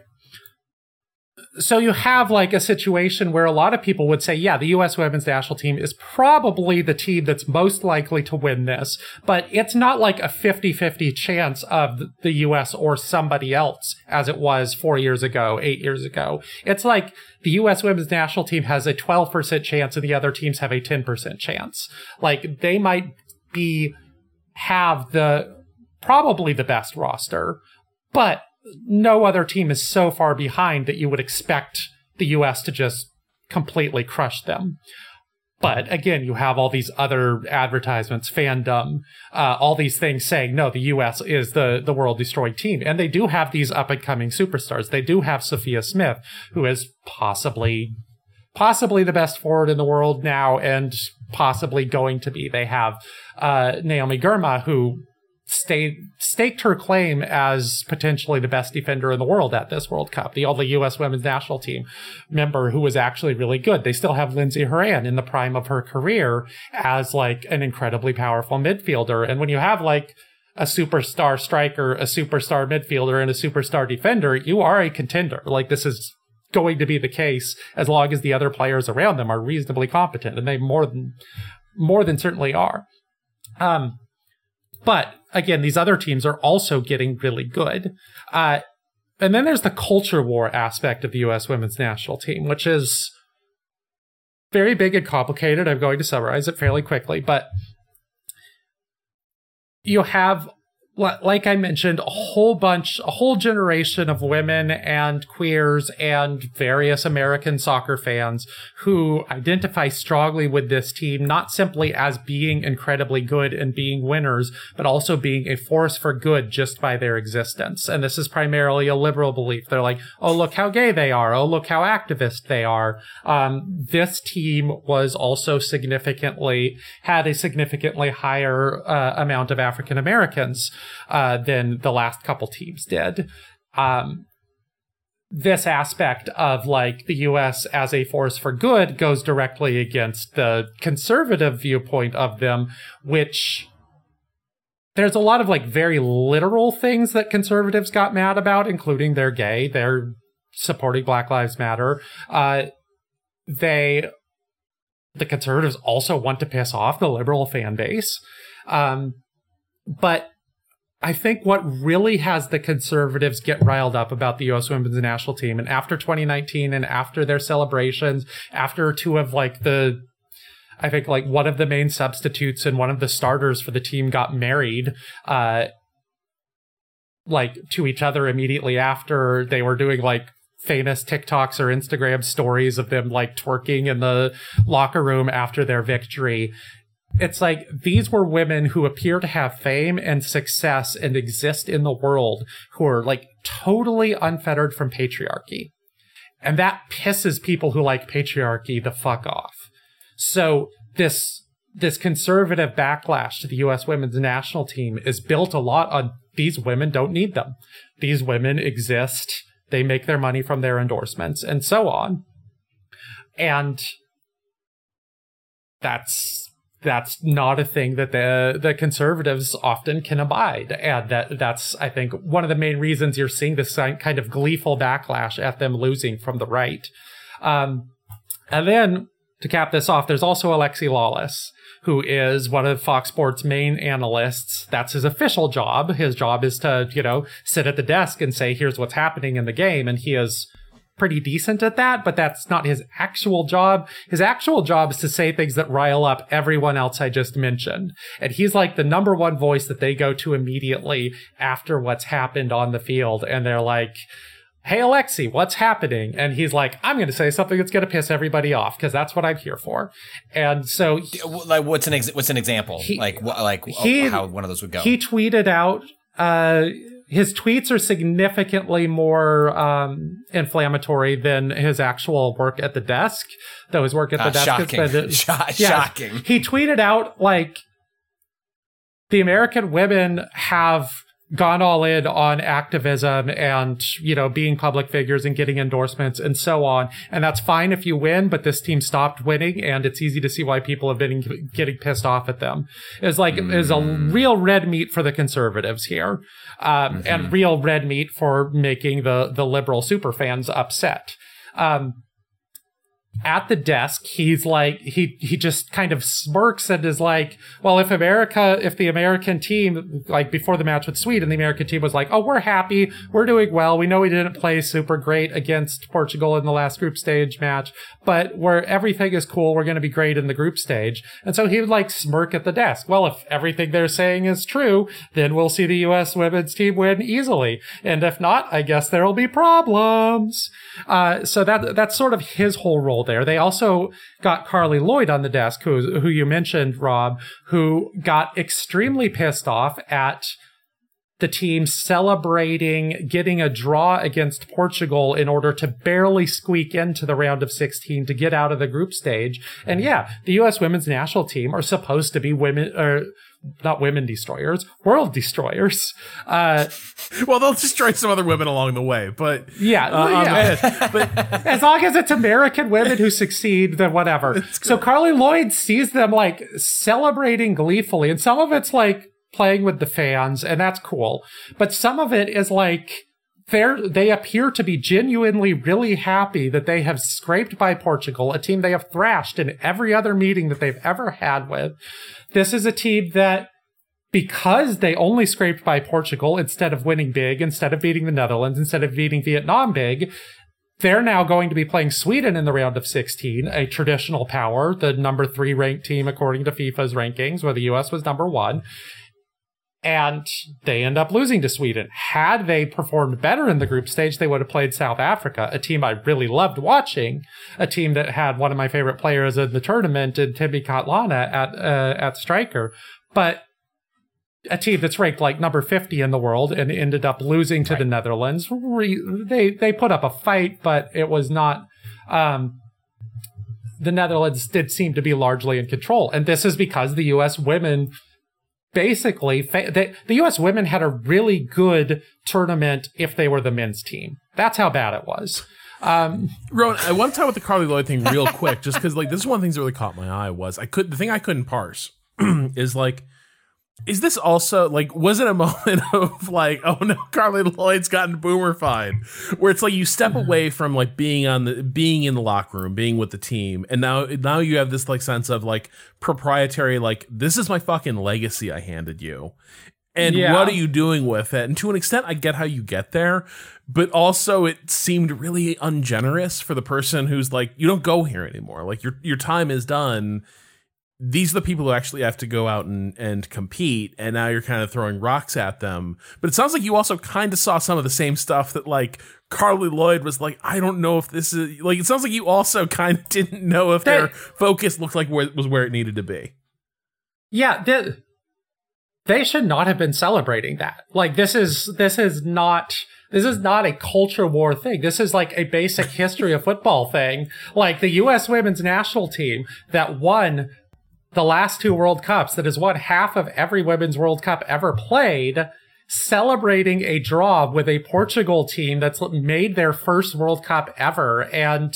so you have like a situation where a lot of people would say, yeah, the U.S. women's national team is probably the team that's most likely to win this, but it's not like a 50-50 chance of the U.S. or somebody else as it was four years ago, eight years ago. It's like the U.S. women's national team has a 12% chance and the other teams have a 10% chance. Like they might be, have the, probably the best roster, but no other team is so far behind that you would expect the US to just completely crush them. But again, you have all these other advertisements, fandom, uh, all these things saying, no, the US is the, the world destroying team. And they do have these up and coming superstars. They do have Sophia Smith, who is possibly, possibly the best forward in the world now and possibly going to be. They have, uh, Naomi Girma, who stayed, staked her claim as potentially the best defender in the world at this World Cup, the only U.S. women's national team member who was actually really good. They still have Lindsey Horan in the prime of her career as like an incredibly powerful midfielder. And when you have like a superstar striker, a superstar midfielder, and a superstar defender, you are a contender. Like this is going to be the case as long as the other players around them are reasonably competent, and they more than more than certainly are. Um, but again, these other teams are also getting really good. Uh, and then there's the culture war aspect of the U.S. women's national team, which is very big and complicated. I'm going to summarize it fairly quickly, but you have like I mentioned, a whole bunch, a whole generation of women and queers and various American soccer fans who identify strongly with this team, not simply as being incredibly good and being winners, but also being a force for good just by their existence. And this is primarily a liberal belief. They're like, oh, look how gay they are. Oh, look how activist they are. Um, this team was also significantly, had a significantly higher uh, amount of African Americans uh, than the last couple teams did. Um, this aspect of like the US as a force for good goes directly against the conservative viewpoint of them, which there's a lot of like very literal things that conservatives got mad about, including they're gay, they're supporting Black Lives Matter. Uh, they, the conservatives also want to piss off the liberal fan base. Um, but I think what really has the conservatives get riled up about the U.S. women's national team, and after 2019 and after their celebrations, after two of like the, I think like one of the main substitutes and one of the starters for the team got married, uh, like to each other immediately after they were doing like famous TikToks or Instagram stories of them like twerking in the locker room after their victory it's like these were women who appear to have fame and success and exist in the world who are like totally unfettered from patriarchy. And that pisses people who like patriarchy the fuck off. So this this conservative backlash to the US women's national team is built a lot on these women don't need them. These women exist. They make their money from their endorsements and so on. And that's that's not a thing that the the conservatives often can abide. And that that's i think one of the main reasons you're seeing this kind of gleeful backlash at them losing from the right. Um, and then to cap this off there's also alexi lalas who is one of fox sports main analysts. That's his official job. His job is to you know sit at the desk and say here's what's happening in the game. And he is pretty decent at that, but that's not his actual job. His actual job is to say things that rile up everyone else I just mentioned. And he's like the number one voice that they go to immediately after what's happened on the field. And they're like, Hey, Alexi, what's happening? And he's like, I'm going to say something that's going to piss everybody off because that's what I'm here for. And so, like, what's an ex- what's an example? He, like, wh- like he, how one of those would go? He tweeted out, uh, his tweets are significantly more um, inflammatory than his actual work at the desk. Though his work at the uh, desk shocking. has been Sh- <laughs> yeah, shocking. He tweeted out like the American women have gone all in on activism and, you know, being public figures and getting endorsements and so on. And that's fine if you win, but this team stopped winning and it's easy to see why people have been getting pissed off at them. It's like, mm. is a real red meat for the conservatives here. Um, mm-hmm. and real red meat for making the, the liberal super fans upset. Um, at the desk, he's like, he, he just kind of smirks and is like, well, if America, if the American team, like before the match with Sweden, the American team was like, oh, we're happy. We're doing well. We know we didn't play super great against Portugal in the last group stage match, but where everything is cool. We're going to be great in the group stage. And so he would like smirk at the desk. Well, if everything they're saying is true, then we'll see the U.S. women's team win easily. And if not, I guess there'll be problems. Uh, so that, that's sort of his whole role there. They also got Carli Lloyd on the desk, who, who you mentioned, Rob, who got extremely pissed off at the team celebrating getting a draw against Portugal in order to barely squeak into the round of 16 to get out of the group stage. And mm-hmm. yeah, the U.S. women's national team are supposed to be women, or not women destroyers, world destroyers. Uh, <laughs> well, they'll destroy some other women along the way, but yeah, uh, yeah. but <laughs> as long as it's American women who succeed, then whatever. So Carli Lloyd sees them like celebrating gleefully, and some of it's like playing with the fans, and that's cool. But some of it is like they appear to be genuinely really happy that they have scraped by Portugal, a team they have thrashed in every other meeting that they've ever had with. This is a team that because they only scraped by Portugal instead of winning big, instead of beating the Netherlands, instead of beating Vietnam big, they're now going to be playing Sweden in the round of 16, a traditional power, the number three ranked team according to FIFA's rankings, where the US was number one. And they end up losing to Sweden. Had they performed better in the group stage, they would have played South Africa, a team I really loved watching, a team that had one of my favorite players in the tournament in Thembi Kgatlana at, uh, at striker. But a team that's ranked like number 50 in the world and ended up losing to right. the Netherlands. Re- they they put up a fight, but it was not. Um, the Netherlands did seem to be largely in control, and this is because the U.S. women basically they, the U.S. women had a really good tournament if they were the men's team. That's how bad it was. Um, Rowan, I want to talk about the Carli Lloyd thing real quick, just because like this is one of the things that really caught my eye was I could the thing I couldn't parse <clears throat> is like is this also like was it a <laughs> moment of like oh no Carli lloyd's gotten boomerfied where it's like you step mm-hmm. away from like being on the being in the locker room being with the team and now now you have this like sense of like proprietary like this is my fucking legacy i handed you. And yeah. what are you doing with it? And to an extent i get how you get there but also it seemed really ungenerous for the person who's like you don't go here anymore. Like your your time is done these are the people who actually have to go out and, and compete and now you're kind of throwing rocks at them but it sounds like you also kind of saw some of the same stuff that like carli lloyd was like i don't know if this is like it sounds like you also <laughs> kind of didn't know if their focus looked like where was where it needed to be yeah they, they should not have been celebrating that like this is this is not this is not a culture war thing. This is like a basic history of football thing. Like the U.S. women's national team that won the last two World Cups, that is what half of every Women's World Cup ever played, celebrating a draw with a Portugal team that's made their first World Cup ever and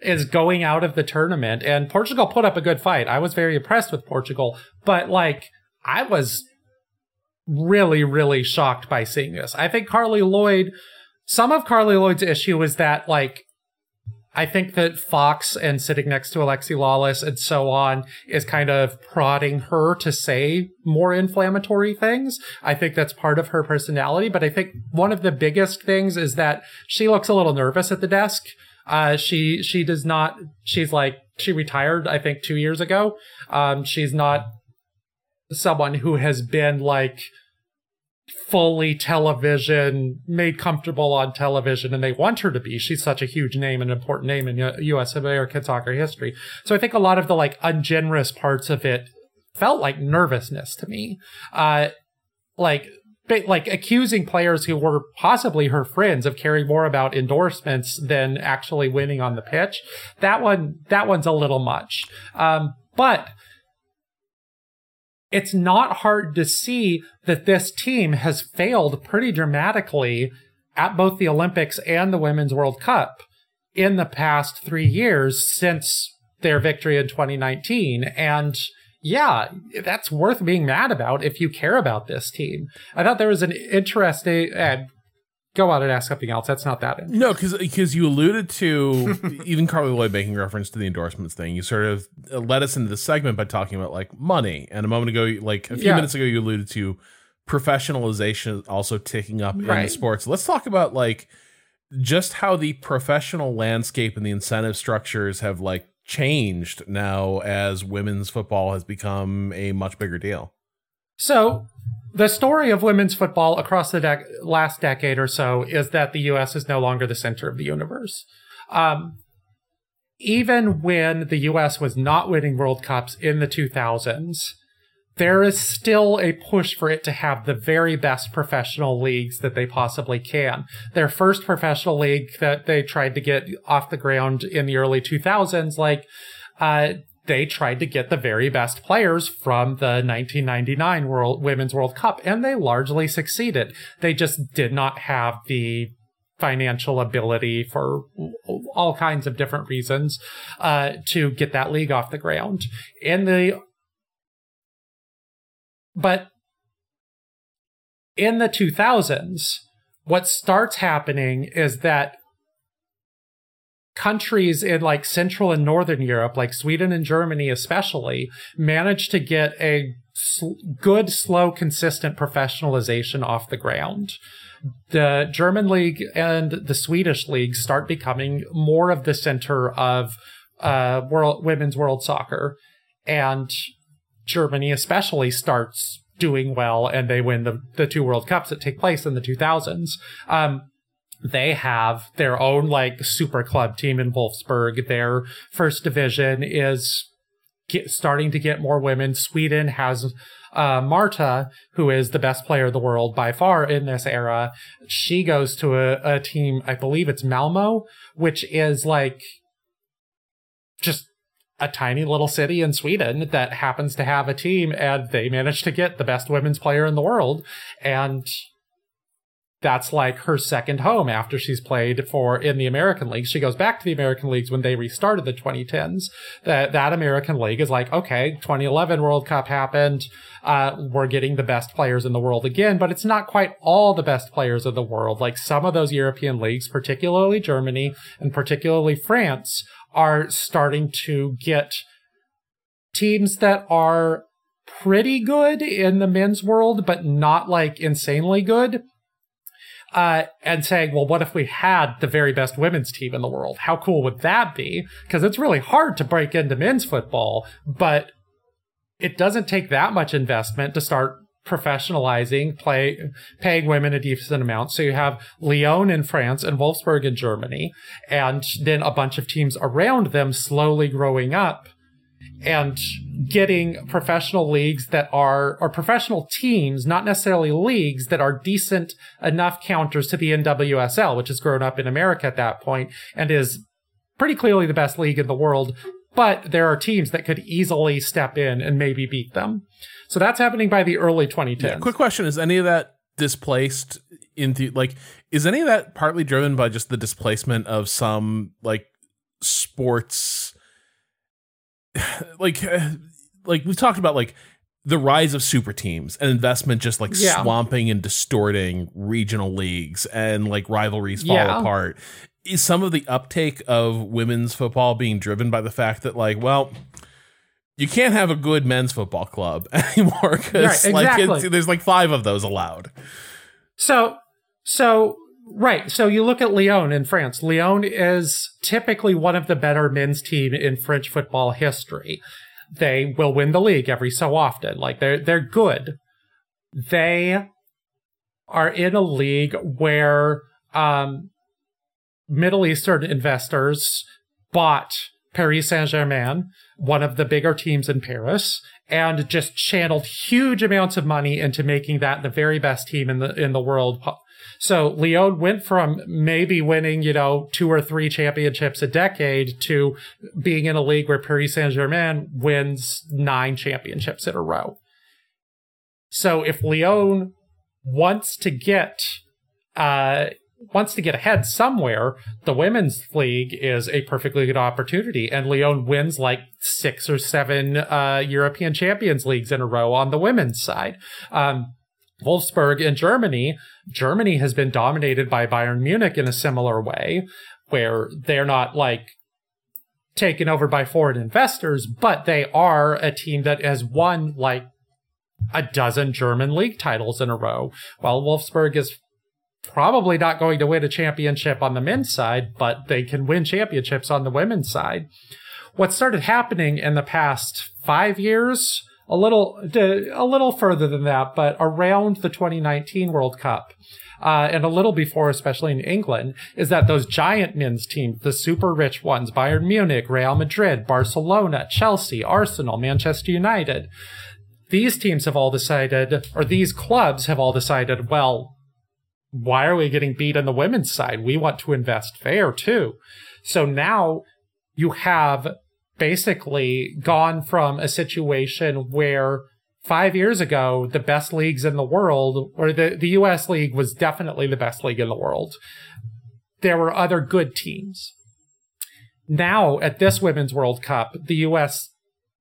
is going out of the tournament. And Portugal put up a good fight. I was very impressed with Portugal, but like, I was really, really shocked by seeing this. I think Carli Lloyd, some of Carli Lloyd's issue is that like I think that Fox and sitting next to Alexi Lalas and so on is kind of prodding her to say more inflammatory things. I think that's part of her personality, but I think one of the biggest things is that she looks a little nervous at the desk. Uh, she, she does not, she's like, she retired, I think, two years ago. Um, she's not someone who has been like, fully television, made comfortable on television, and they want her to be. She's such a huge name, an important name in U.S. American soccer history. So I think a lot of the like ungenerous parts of it felt like nervousness to me. Uh, like, like accusing players who were possibly her friends of caring more about endorsements than actually winning on the pitch. That one, that one's a little much. Um, but it's not hard to see that this team has failed pretty dramatically at both the Olympics and the Women's World Cup in the past three years since their victory in 2019. And yeah, that's worth being mad about if you care about this team. I thought there was an interesting, uh, go out and ask something else. That's not that. No, because because you alluded to <laughs> even Carli Lloyd making reference to the endorsements thing. You sort of uh, led us into the segment by talking about like money, and a moment ago, like a few yeah. minutes ago, you alluded to professionalization also ticking up right. in the sports. Let's talk about like just how the professional landscape and the incentive structures have like changed now as women's football has become a much bigger deal. So the story of women's football across the last decade or so is that the U.S. is no longer the center of the universe. Um, even when the U.S. was not winning World Cups in the 2000s, there is still a push for it to have the very best professional leagues that they possibly can. Their first professional league that they tried to get off the ground in the early 2000s, like, uh, they tried to get the very best players from the 1999 World Women's World Cup, and they largely succeeded. They just did not have the financial ability for all kinds of different reasons uh, to get that league off the ground. In the but in the 2000s, what starts happening is that countries in like Central and Northern Europe, like Sweden and Germany especially, managed to get a sl- good, slow, consistent professionalization off the ground. The German league and the Swedish league start becoming more of the center of uh, world women's world soccer, and Germany especially starts doing well, and they win the the two World Cups that take place in the 2000s. Um, they have their own like super club team in Wolfsburg. Their first division is get, starting to get more women. Sweden has uh, Marta, who is the best player of the world by far in this era. She goes to a, a team, I believe it's Malmo, which is like just a tiny little city in Sweden that happens to have a team and they managed to get the best women's player in the world. And that's like her second home after she's played for in the American League. She goes back to the American Leagues when they restarted the 2010s. That that American League is like, okay, 2011 World Cup happened. Uh, we're getting the best players in the world again, but it's not quite all the best players of the world. Like some of those European leagues, particularly Germany and particularly France, are starting to get teams that are pretty good in the men's world, but not like insanely good uh, and saying, well, what if we had the very best women's team in the world? How cool would that be? Because it's really hard to break into men's football, but it doesn't take that much investment to start professionalizing, play, paying women a decent amount. So you have Lyon in France and Wolfsburg in Germany, and then a bunch of teams around them slowly growing up and getting professional leagues that are, or professional teams, not necessarily leagues that are decent enough counters to the NWSL, which has grown up in America at that point and is pretty clearly the best league in the world. But there are teams that could easily step in and maybe beat them. So that's happening by the early 2010s. Yeah, quick question. Is any of that displaced into, like, is any of that partly driven by just the displacement of some, like, sports <sighs> like <sighs> like we've talked about like the rise of super teams and investment just like yeah. swamping and distorting regional leagues and like rivalries fall yeah. apart is some of the uptake of women's football being driven by the fact that like well you can't have a good men's football club <laughs> anymore because right, exactly. like there's like five of those allowed so so Right. So you look at Lyon in France. Lyon is typically one of the better men's team in French football history. They will win the league every so often. Like they're they're good. They are in a league where um, Middle Eastern investors bought Paris Saint Germain, one of the bigger teams in Paris, and just channeled huge amounts of money into making that the very best team in the in the world so Lyon went from maybe winning, you know, two or three championships a decade to being in a league where Paris Saint Germain wins nine championships in a row. So if Lyon wants to get, uh, wants to get ahead somewhere, the women's league is a perfectly good opportunity. And Lyon wins like six or seven uh, European Champions Leagues in a row on the women's side. Um, Wolfsburg in Germany, Germany has been dominated by Bayern Munich in a similar way, where they're not like taken over by foreign investors, but they are a team that has won like a dozen German league titles in a row, while Wolfsburg is probably not going to win a championship on the men's side, but they can win championships on the women's side. What started happening in the past five years a little a little further than that, but around the 2019 World Cup. Uh, and a little before, especially in England, is that those giant men's teams, the super rich ones, Bayern Munich, Real Madrid, Barcelona, Chelsea, Arsenal, Manchester United, these teams have all decided, or these clubs have all decided, well, why are we getting beat on the women's side? We want to invest there too. So now you have basically gone from a situation where five years ago, the best leagues in the world, or the, the US league was definitely the best league in the world. There were other good teams. Now, at this Women's World Cup, the US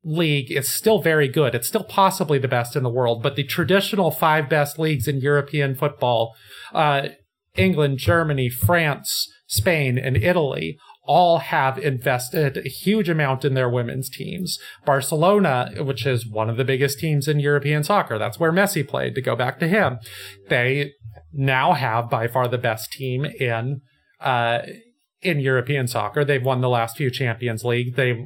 league is still very good. It's still possibly the best in the world, but the traditional five best leagues in European football, uh, England, Germany, France, Spain, and Italy all have invested a huge amount in their women's teams. Barcelona, which is one of the biggest teams in European soccer, that's where Messi played, to go back to him. They now have by far the best team in uh, in European soccer. They've won the last few Champions League. They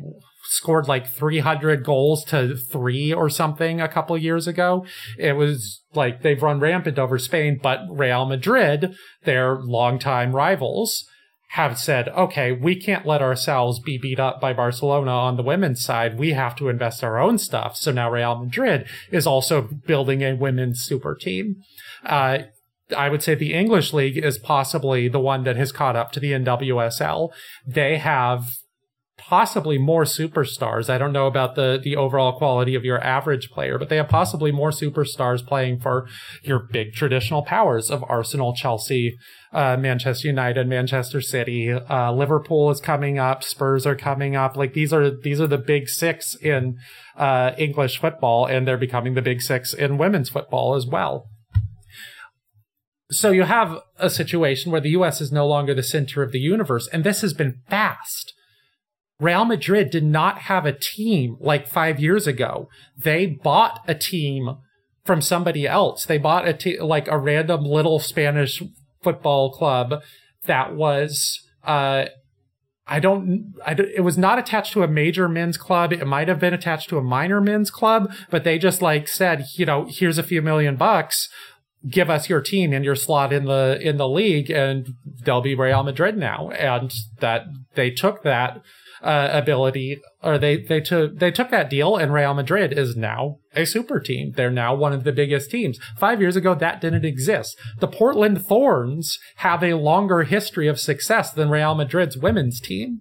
scored like 300 goals to three or something a couple years ago. It was like they've run rampant over Spain, but Real Madrid, their longtime rivals, have said, okay, we can't let ourselves be beat up by Barcelona on the women's side. We have to invest our own stuff. So now Real Madrid is also building a women's super team. Uh, I would say the English league is possibly the one that has caught up to the NWSL. They have possibly more superstars. I don't know about the the overall quality of your average player, but they have possibly more superstars playing for your big traditional powers of Arsenal, Chelsea, uh, Manchester United, Manchester City, uh, Liverpool is coming up, Spurs are coming up. Like these are these are the big six in uh, English football, and they're becoming the big six in women's football as well. So you have a situation where the US is no longer the center of the universe, and this has been fast. Real Madrid did not have a team like five years ago. They bought a team from somebody else. They bought a te- like a random little Spanish football club that was uh I don't, I don't, it was not attached to a major men's club. It might have been attached to a minor men's club, but they just like said, you know, here's a few million bucks. Give us your team and your slot in the, in the league and they'll be Real Madrid now. And that they took that uh, ability, or they they took they took that deal, and Real Madrid is now a super team. They're now one of the biggest teams. Five years ago, that didn't exist. The Portland Thorns have a longer history of success than Real Madrid's women's team,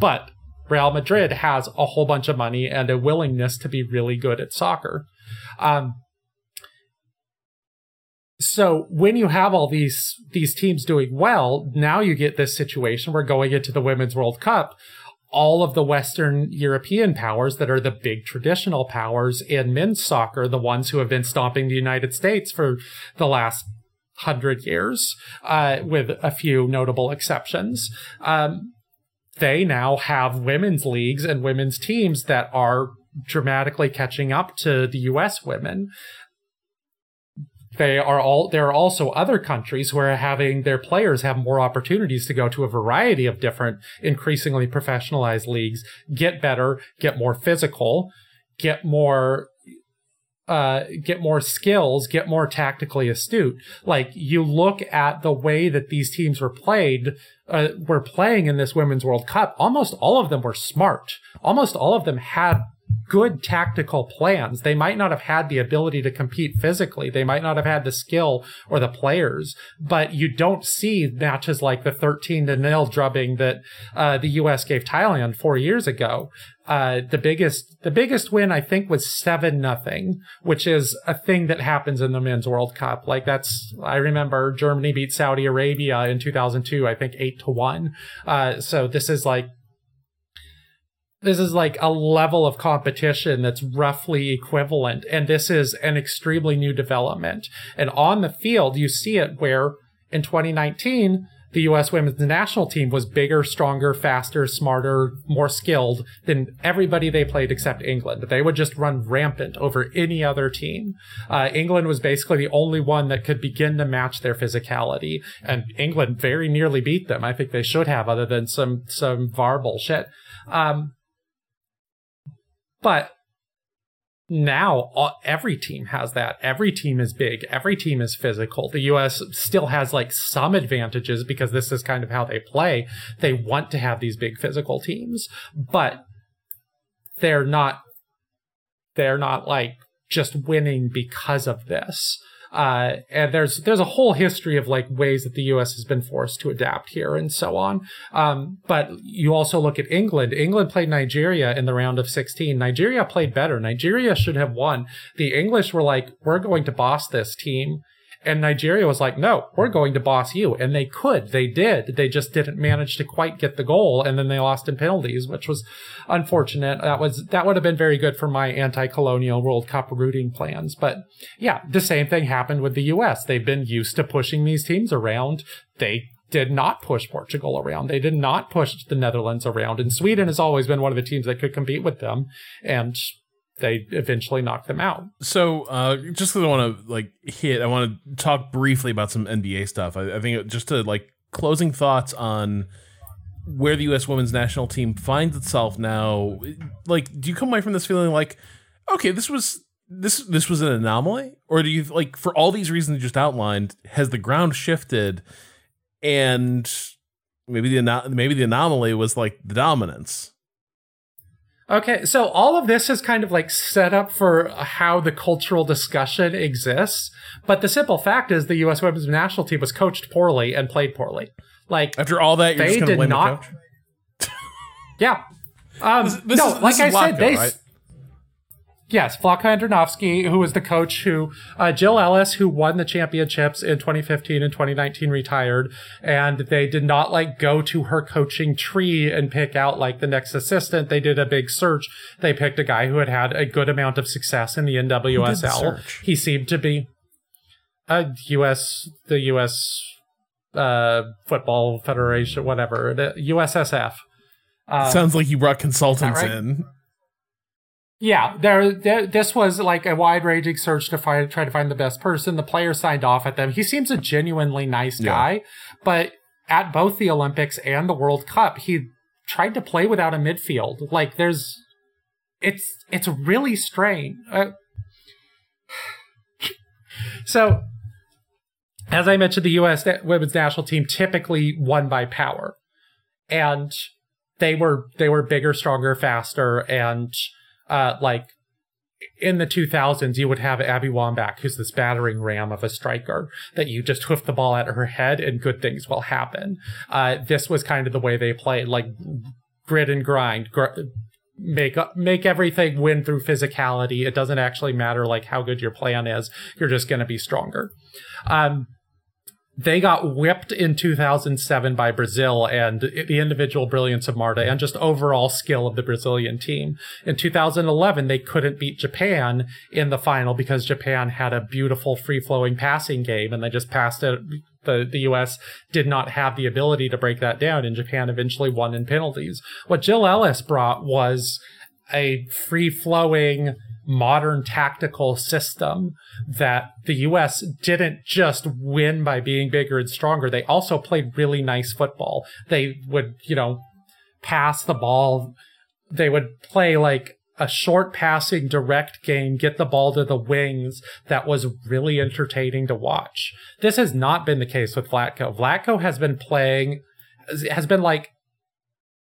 but Real Madrid has a whole bunch of money and a willingness to be really good at soccer. Um, so when you have all these these teams doing well, now you get this situation where going into the Women's World Cup, all of the Western European powers that are the big traditional powers in men's soccer, the ones who have been stomping the United States for the last hundred years, uh, with a few notable exceptions. Um, they now have women's leagues and women's teams that are dramatically catching up to the US women. They are all, there are also other countries who are having their players have more opportunities to go to a variety of different, increasingly professionalized leagues, get better, get more physical, get more, uh, get more skills, get more tactically astute. Like you look at the way that these teams were played, uh, were playing in this Women's World Cup. Almost all of them were smart. Almost all of them had good tactical plans. They might not have had the ability to compete physically. They might not have had the skill or the players, but you don't see matches like the 13 to nil drubbing that uh, the U.S. gave Thailand four years ago. Uh, the biggest, the biggest win I think was seven nothing, which is a thing that happens in the men's World Cup. Like that's, I remember Germany beat Saudi Arabia in 2002, I think eight to one. Uh, so this is like this is like a level of competition that's roughly equivalent. And this is an extremely new development. And on the field, you see it where in 2019, the U.S. women's national team was bigger, stronger, faster, smarter, more skilled than everybody they played except England. They would just run rampant over any other team. Uh, England was basically the only one that could begin to match their physicality, and England very nearly beat them. I think they should have, other than some some VAR bullshit. Um, but now all, every team has that. Every team is big. Every team is physical. The U.S. still has like some advantages because this is kind of how they play. They want to have these big physical teams, but they're not, they're not like just winning because of this. Uh, and there's there's a whole history of like ways that the U.S. has been forced to adapt here and so on. Um, but you also look at England. England played Nigeria in the round of 16. Nigeria played better. Nigeria should have won. The English were like, we're going to boss this team And Nigeria was like, no, we're mm-hmm. going to boss you. And they could. They did. They just didn't manage to quite get the goal. And then they lost in penalties, which was unfortunate. That was, that would have been very good for my anti-colonial World Cup rooting plans. But yeah, the same thing happened with the US. They've been used to pushing these teams around. They did not push Portugal around. They did not push the Netherlands around. And Sweden has always been one of the teams that could compete with them. And they eventually knocked them out. So, uh, just because I want to like hit, I want to talk briefly about some NBA stuff. I, I think just to like closing thoughts on where the U.S. women's national team finds itself now. Like, do you come away from this feeling like, okay, this was this this was an anomaly, or do you like for all these reasons you just outlined, has the ground shifted, and maybe the maybe the anomaly was like the dominance. Okay, so all of this is kind of like set up for how the cultural discussion exists, but the simple fact is the U.S. women's national team was coached poorly and played poorly. Like after all that, you're they just did blame not. the coach. yeah, um, This- this no, is- like is I said, Vlatko, they. right? Yes, Vlatko Andonovski, who was the coach who, uh, Jill Ellis, who won the championships in 2015 and 2019, retired, and they did not like go to her coaching tree and pick out like the next assistant. They did a big search. They picked a guy who had had a good amount of success in the NWSL. He seemed to be a U.S. the U.S. Uh, football federation, whatever, the USSF. Uh, Sounds like you brought consultants right? in. Yeah, there, there. This was like a wide-ranging search to find, try to find the best person. The player signed off at them. He seems a genuinely nice Yeah. guy, but at both the Olympics and the World Cup, he tried to play without a midfield. Like, there's, it's, it's really strange. Uh, <sighs> so, as I mentioned, the U.S. women's national team typically won by power, and they were they were bigger, stronger, faster, and uh, like in the 2000s, you would have Abby Wambach, who's this battering ram of a striker that you just hoof the ball at her head and good things will happen. Uh, this was kind of the way they played, like grit and grind, gr- make make everything win through physicality. It doesn't actually matter like how good your plan is. You're just going to be stronger. Um, they got whipped in 2007 by Brazil and the individual brilliance of Marta and just overall skill of the Brazilian team. In 2011, they couldn't beat Japan in the final because Japan had a beautiful free flowing passing game and they just passed it. The, the US did not have the ability to break that down and Japan eventually won in penalties. What Jill Ellis brought was a free flowing modern tactical system that the US didn't just win by being bigger and stronger. They also played really nice football. They would, you know, pass the ball. They would play like a short passing direct game, get the ball to the wings that was really entertaining to watch. This has not been the case with Vlatko. Vlatko has been playing, has been like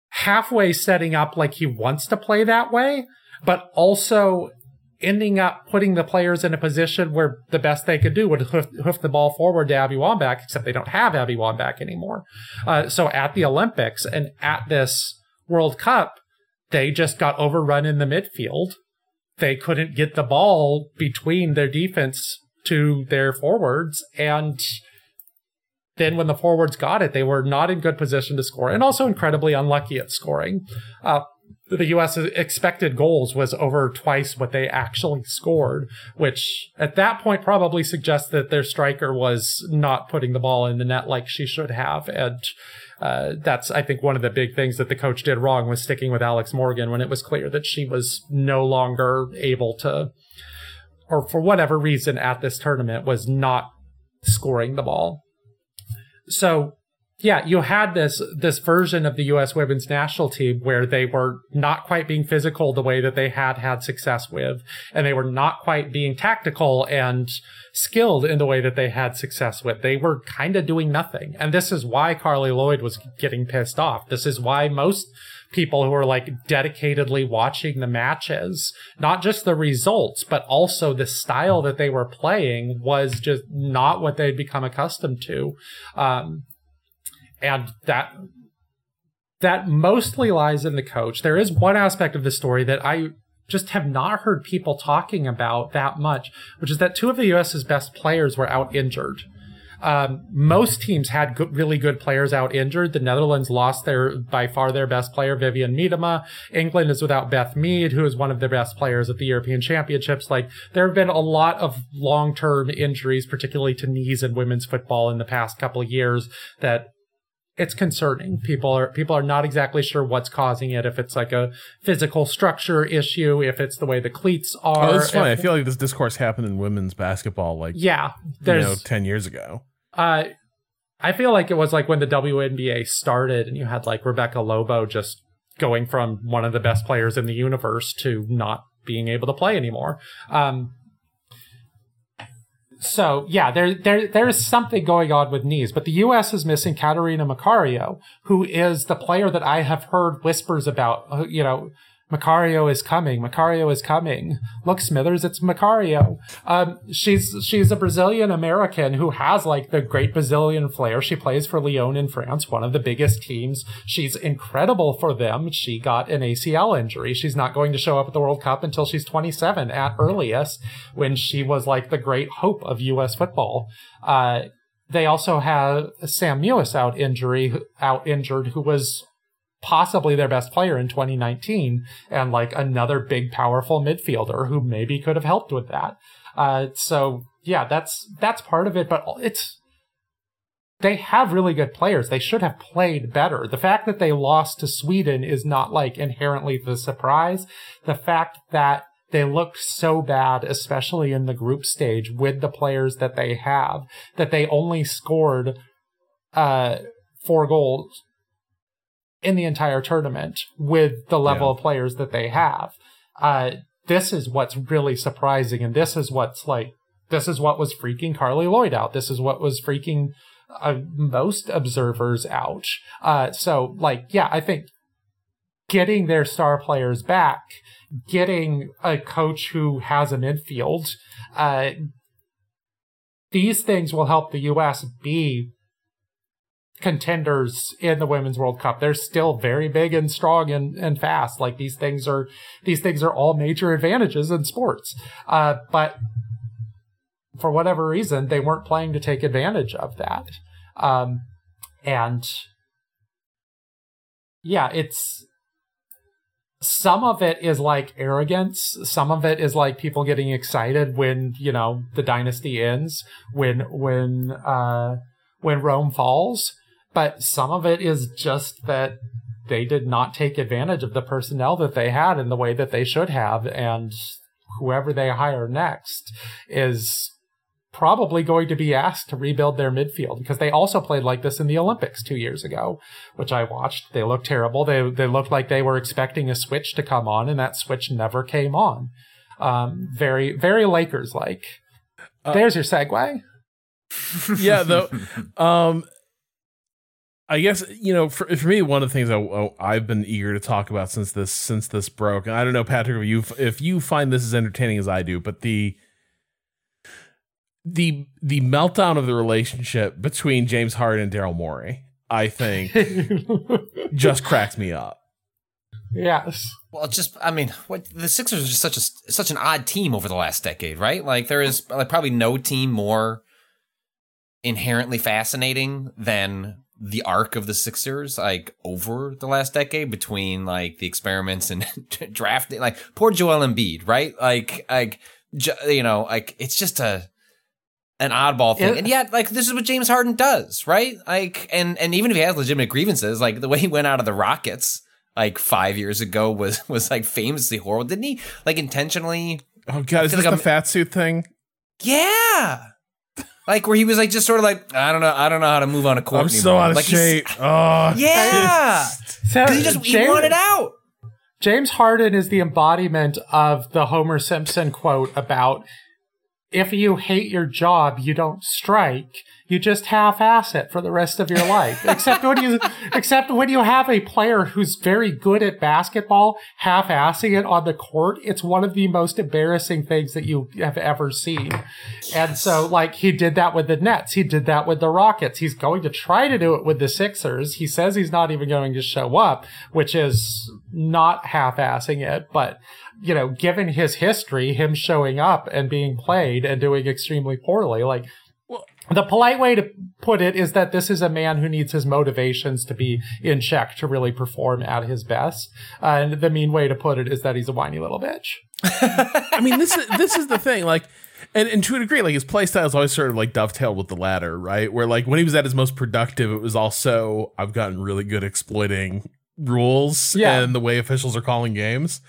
halfway setting up like he wants to play that way, but also ending up putting the players in a position where the best they could do would hoof, hoof the ball forward to Abby Wambach, except they don't have Abby Wambach anymore. Uh, so at the Olympics and at this World Cup, they just got overrun in the midfield. They couldn't get the ball between their defense to their forwards. And then when the forwards got it, they were not in good position to score and also incredibly unlucky at scoring. Uh, the U.S. expected goals was over twice what they actually scored, which at that point probably suggests that their striker was not putting the ball in the net like she should have. And uh, that's, I think, one of the big things that the coach did wrong was sticking with Alex Morgan when it was clear that she was no longer able to, or for whatever reason at this tournament, was not scoring the ball. So yeah, you had this this version of the U.S. women's national team where they were not quite being physical the way that they had had success with, and they were not quite being tactical and skilled in the way that they had success with. They were kind of doing nothing, and this is why Carli Lloyd was getting pissed off. This is why most people who are like dedicatedly watching the matches, not just the results, but also the style that they were playing was just not what they'd become accustomed to. Um, and that that mostly lies in the coach. There is one aspect of the story that I just have not heard people talking about that much, which is that two of the US's best players were out injured. Um, most teams had good, really good players out injured. The Netherlands lost their by far their best player, Vivianne Miedema. England is without Beth Mead, who is one of their best players at the European Championships. Like there have been a lot of long term injuries, particularly to knees in women's football in the past couple of years that it's concerning. People are people are not exactly sure what's causing it. If it's like a physical structure issue, if it's the way the cleats are. Oh, that's funny. if- I feel like this discourse happened in women's basketball like yeah, you there's know, ten years ago. uh, I feel like it was like when the WNBA started and you had like Rebecca Lobo just going from one of the best players in the universe to not being able to play anymore. Um, so yeah, there there there is something going on with knees, but the U.S. is missing Catarina Macario, who is the player that I have heard whispers about. Uh, you know, Macario is coming. Macario is coming. Look, Smithers, it's Macario. Um, she's she's a Brazilian American who has like the great Brazilian flair. She plays for Lyon in France, one of the biggest teams. She's incredible for them. She got an ACL injury. She's not going to show up at the World Cup until she's 27 at earliest, when she was like the great hope of U.S. football. Uh, they also have Sam Mewis out injury, out injured, who was possibly their best player in 2019 and like another big powerful midfielder who maybe could have helped with that. Uh so yeah that's that's part of it but it's they have really good players. They should have played better. The fact that they lost to sweden is not like inherently the surprise. The fact that they looked so bad, especially in the group stage with the players that they have, that they only scored uh, four goals in the entire tournament with the level Yeah. of players that they have. Uh, this is what's really surprising, and this is what's like, this is what was freaking Carli Lloyd out. This is what was freaking uh, most observers out. Uh, so, like, yeah, I think getting their star players back, getting a coach who has a midfield, uh, these things will help the U.S. be contenders in the women's world cup. They're still very big and strong and, and fast. Like these things are these things are all major advantages in sports. Uh, but for whatever reason they weren't playing to take advantage of that. Um, and yeah it's some of it is like arrogance. Some of it is like people getting excited when you know the dynasty ends when when uh when rome falls but some of it is just that they did not take advantage of the personnel that they had in the way that they should have and whoever they hire next is probably going to be asked to rebuild their midfield because they also played like this in the Olympics two years ago, which I watched. They looked terrible. They they looked like they were expecting a switch to come on, and that switch never came on. Um, very very Lakers like. There's your segue. <laughs> yeah though <laughs> um i guess you know for, for me one of the things I, oh, i've been eager to talk about since this since this broke and i don't know patrick if you if you find this as entertaining as i do but the the the meltdown of the relationship between james harden and daryl morey i think <laughs> just cracked me up yes. Well, just I mean, what the Sixers are just such a such an odd team over the last decade, right? Like there is like probably no team more inherently fascinating than the arc of the Sixers, like over the last decade between like the experiments and <laughs> drafting, like poor Joel Embiid, right? Like, like ju- you know, like it's just a an oddball thing, It- and yet like this is what James Harden does, right? Like, and and even if he has legitimate grievances, like the way he went out of the Rockets like five years ago was <laughs> was like famously horrible. Didn't he like intentionally? oh god is feel this like the I'm- fat suit thing Yeah. Like where he was like just sort of like I don't know I don't know how to move on a court i'm anymore. so out of like he's- shape <laughs> oh Yeah, So, 'Cause he just he James- wanted out. James Harden is the embodiment of the Homer Simpson quote about if you hate your job, you don't strike. You just half-ass it for the rest of your life. <laughs> except when you, except when you have a player who's very good at basketball, half-assing it on the court. It's one of the most embarrassing things that you have ever seen. And so, like, he did that with the Nets. He did that with the Rockets. He's going to try to do it with the Sixers. He says he's not even going to show up, which is not half-assing it, but you know, given his history, him showing up and being played and doing extremely poorly, like the polite way to put it is that this is a man who needs his motivations to be in check to really perform at his best. Uh, and the mean way to put it is that he's a whiny little bitch. <laughs> I mean, this is this is the thing, like, and, and to a degree, like his play style is always sort of like dovetailed with the latter, right? Where like when he was at his most productive, it was also I've gotten really good exploiting rules Yeah. and the way officials are calling games.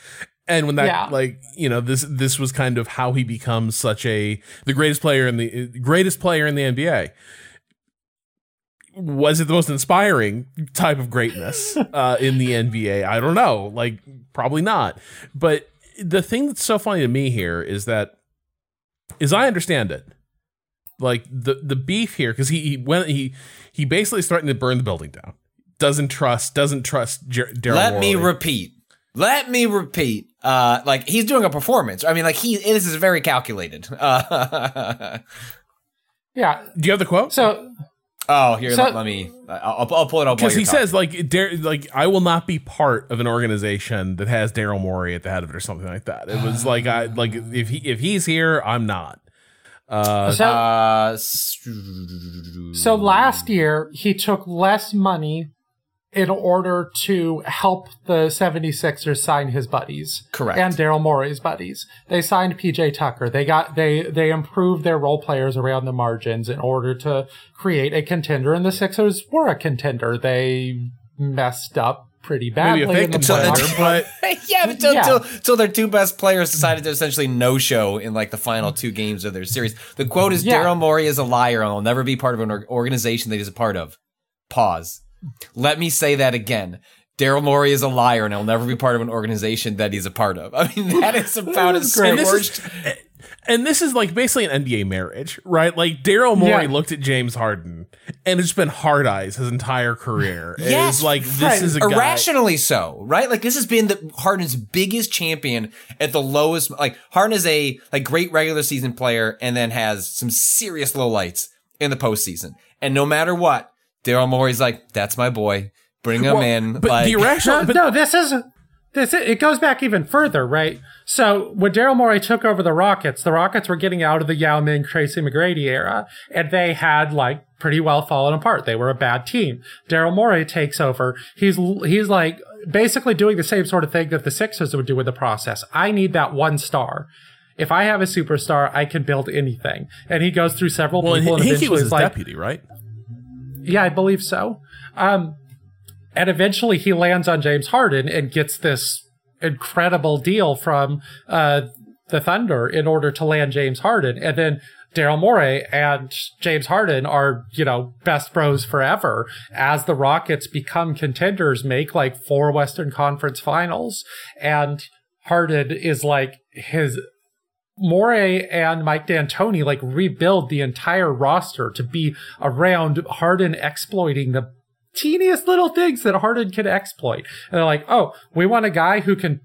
And when that Yeah. like you know this this was kind of how he becomes such a the greatest player in the greatest player in the NBA. Was it the most inspiring type of greatness <laughs> uh, in the NBA? I don't know. Like probably not. But the thing that's so funny to me here is that, as I understand it, like the the beef here because he, he went he he basically is threatening to burn the building down. Doesn't trust doesn't trust Jer- Daryl. Let me repeat. Let me repeat. Uh, like he's doing a performance. I mean, like he this is very calculated. Uh, <laughs> Yeah. Do you have the quote? So oh, here, So- let, let me. I'll, I'll pull it up because he says like Dar- like I will not be part of an organization that has Daryl Morey at the head of it or something like that. It was like I like if he if he's here, I'm not. Uh, so Uh, So last year, he took less money in order to help the 76ers sign his buddies. Correct. And Daryl Morey's buddies. They signed PJ Tucker. They got they they improved their role players around the margins in order to create a contender and the Sixers were a contender. They messed up pretty badly maybe a in fake the contender, playoffs. but <laughs> yeah, until, <laughs> Yeah. Till, till their two best players decided to essentially no show in like the final two games of their series. The quote is Yeah. Daryl Morey is a liar and will never be part of an organization that he's a part of. Pause. Let me say that again. Daryl Morey is a liar and he'll never be part of an organization that he's a part of. <laughs> I mean, that is about as great. And this worst. is, and this is like basically an NBA marriage, right? Like Daryl Morey Yeah. looked at James Harden and it's been hard eyes his entire career. <laughs> Yes, it's like this right. is a guy. irrationally so, right? Like this has been the Harden's biggest champion at the lowest. Like Harden is a like great regular season player, and then has some serious lowlights in the postseason. And no matter what, Daryl Morey's like, "That's my boy. Bring him Well, in." but like, the irrational, No, <laughs> but no, this is this. It goes back even further, right? So when Daryl Morey took over the Rockets, the Rockets were getting out of the Yao Ming, Tracy McGrady era, and they had like pretty well fallen apart. They were a bad team. Daryl Morey takes over. He's he's like basically doing the same sort of thing that the Sixers would do with the process. I need that one star. If I have a superstar, I can build anything. And he goes through several well, people and Hinkie eventually was his like, deputy, right? Yeah, I believe so. Um, and eventually he lands on James Harden and gets this incredible deal from uh, the Thunder in order to land James Harden. And then Daryl Morey and James Harden are, you know, best bros forever as the Rockets become contenders, make like four Western Conference finals. And Harden is like his Morey and Mike D'Antoni like rebuild the entire roster to be around Harden exploiting the teeniest little things that Harden can exploit. And they're like, oh, we want a guy who can.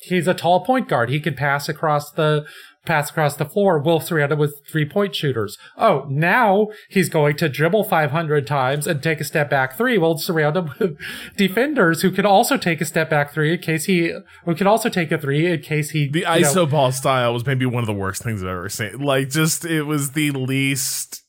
He's a tall point guard. He can pass across the pass across the floor. We'll surround him with three point shooters. Oh, now he's going to dribble 500 times and take a step back three. We'll surround him with <laughs> defenders who can also take a step back three in case he, who can also take a three in case he, The you know, ISO ball style was maybe one of the worst things I've ever seen. Like, just it was the least.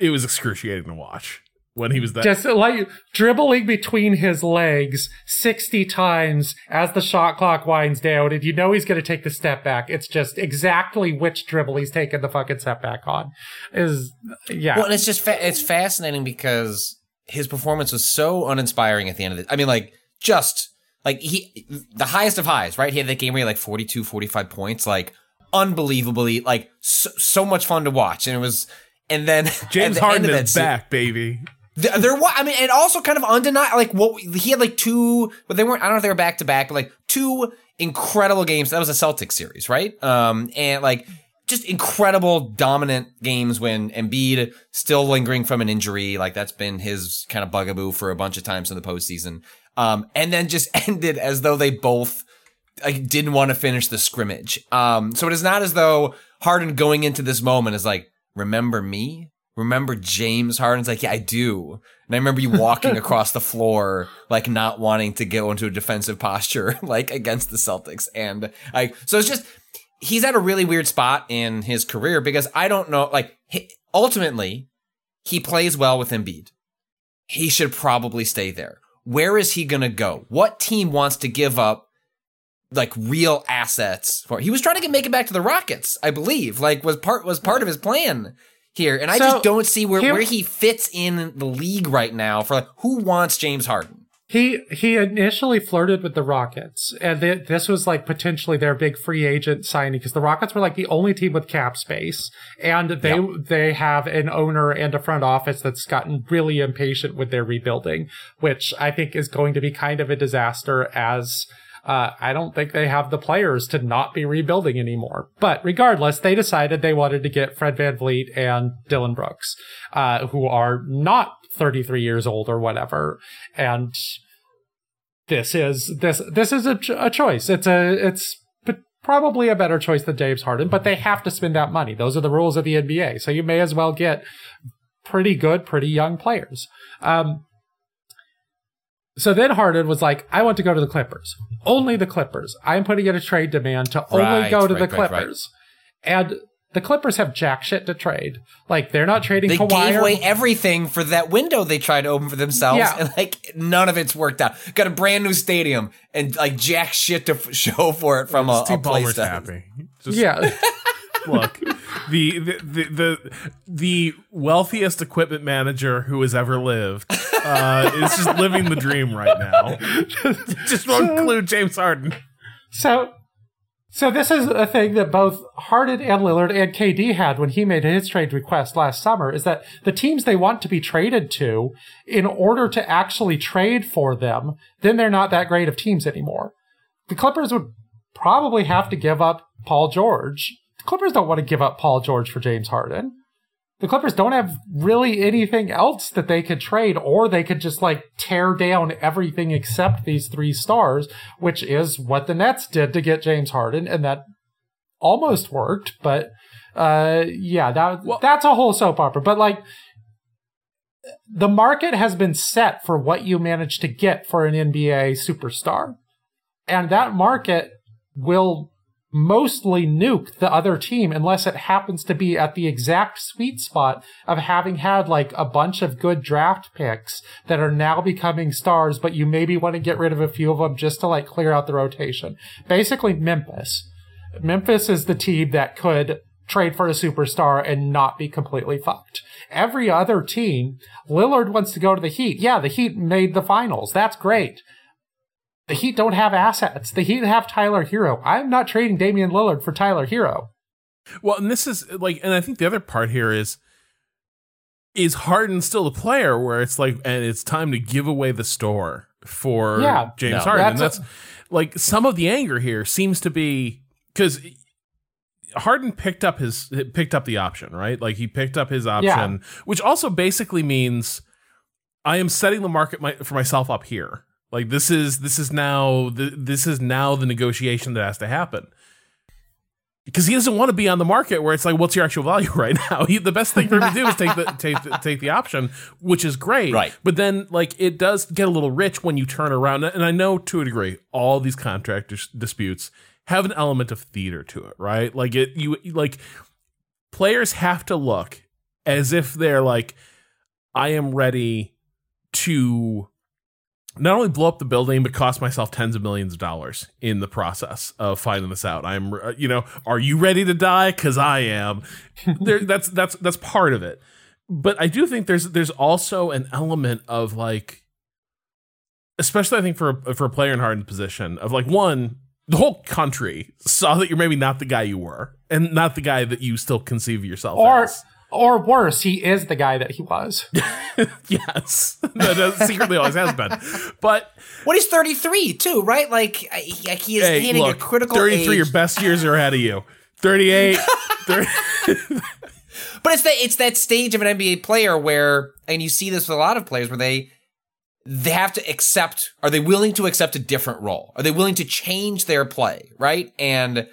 It was excruciating to watch when he was that. just like dribbling between his legs 60 times as the shot clock winds down and you know he's going to take the step back it's just exactly which dribble he's taking the fucking step back on is yeah Well, and it's just fa- it's fascinating because his performance was so uninspiring at the end of it. I mean, like just like he the highest of highs, right? He had that game where he had like 42, 45 points, like unbelievably, like so, so much fun to watch. And it was, and then <laughs> James the Harden end is back, baby. Th- There was, I mean, and also kind of undeniable. Like what he had, like two, but they weren't. I don't know if they were back to back, but like two incredible games. That was a Celtics series, right? Um, and like just incredible dominant games when Embiid still lingering from an injury. Like that's been his kind of bugaboo for a bunch of times in the postseason. Um, and then just <laughs> ended as though they both like didn't want to finish the scrimmage. Um, so it is not as though Harden going into this moment is like, remember me? Remember James Harden's like, yeah, I do. And I remember you walking <laughs> across the floor, like not wanting to go into a defensive posture, <laughs> like against the Celtics. And I, so it's just, he's at a really weird spot in his career because I don't know, like, he, ultimately, he plays well with Embiid. He should probably stay there. Where is he going to go? What team wants to give up like real assets for? He was trying to get, make it back to the Rockets, I believe. Like was part was part of his plan here, and I So, just don't see where, here- where he fits in the league right now. For like, who wants James Harden? He he initially flirted with the Rockets, and th- this was like potentially their big free agent signing because the Rockets were like the only team with cap space, and they they have an owner and a front office that's gotten really impatient with their rebuilding, which I think is going to be kind of a disaster. As uh, I don't think they have the players to not be rebuilding anymore. But regardless, they decided they wanted to get Fred VanVleet and Dillon Brooks, uh, who are not 33 years old or whatever, and this is this this is a, a choice. It's a it's probably a better choice than James Harden, but they have to spend that money. Those are the rules of the NBA. So you may as well get pretty good, pretty young players. Um, so then Harden was like, I want to go to the Clippers. Only the Clippers. I'm putting in a trade demand to only Right, go to right, the right, right. Clippers. And the Clippers have jack shit to trade. Like they're not trading They Kawhi gave or- away everything for that window they tried to open for themselves, Yeah. and like none of it's worked out. Got a brand new stadium and like jack shit to f- <laughs> show for it from a, Steve a place. Ballmer's happy. Just Yeah. <laughs> look, the, the the the the wealthiest equipment manager who has ever lived uh, is just living the dream right now. <laughs> just won't include James Harden. So, so this is a thing that both Harden and Lillard and KD had when he made his trade request last summer is that the teams they want to be traded to, in order to actually trade for them, then they're not that great of teams anymore. The Clippers would probably have to give up Paul George. Clippers don't want to give up Paul George for James Harden. The Clippers don't have really anything else that they could trade, or they could just like tear down everything except these three stars, which is what the Nets did to get James Harden, and that almost worked. But uh, yeah, that Well- that's a whole soap opera. But like, the market has been set for what you manage to get for an NBA superstar, and that market will mostly nuke the other team unless it happens to be at the exact sweet spot of having had like a bunch of good draft picks that are now becoming stars, but you maybe want to get rid of a few of them just to like clear out the rotation. Basically, Memphis. Memphis is the team that could trade for a superstar and not be completely fucked. Every other team, Lillard wants to go to the Heat. Yeah, the Heat made the finals. That's great. The Heat don't have assets. The Heat have Tyler Herro. I'm not trading Damian Lillard for Tyler Herro. Well, and this is like, and I think the other part here is, is Harden still the player where it's like, and it's time to give away the store for Yeah. James No. Harden. And That's that's like some of the anger here seems to be because Harden picked up his picked up the option, right? Like he picked up his option, which also basically means I am setting the market my, for myself up here. Like this is this is now the, this is now the negotiation that has to happen because he doesn't want to be on the market where it's like, what's your actual value <laughs> right now? He, the best thing for him to do is take the take the, take the option, which is great. Right. But then, like, it does get a little rich when you turn around, and I know to a degree, all these contract dis- disputes have an element of theater to it, right? Like it, you like players have to look as if they're like, I am ready to not only blow up the building but cost myself tens of millions of dollars in the process of finding this out. I'm, uh, you know, are you ready to die? Because I am. <laughs> there, that's that's that's part of it. But I do think there's there's also an element of like, especially I think for a, for a player in Harden's position of like one, the whole country saw that you're maybe not the guy you were, and not the guy that you still conceive yourself Or as. Or worse, he is the guy that he was. <laughs> yes, that secretly always has been. But What he's 33 too, right? Like I- he, he is hey, hitting look, a critical 33, your best years are ahead of you. 38, <laughs> 30, But it's that it's that stage of an NBA player where, and you see this with a lot of players where they they have to accept. Are they willing to accept a different role? Are they willing to change their play? Right? And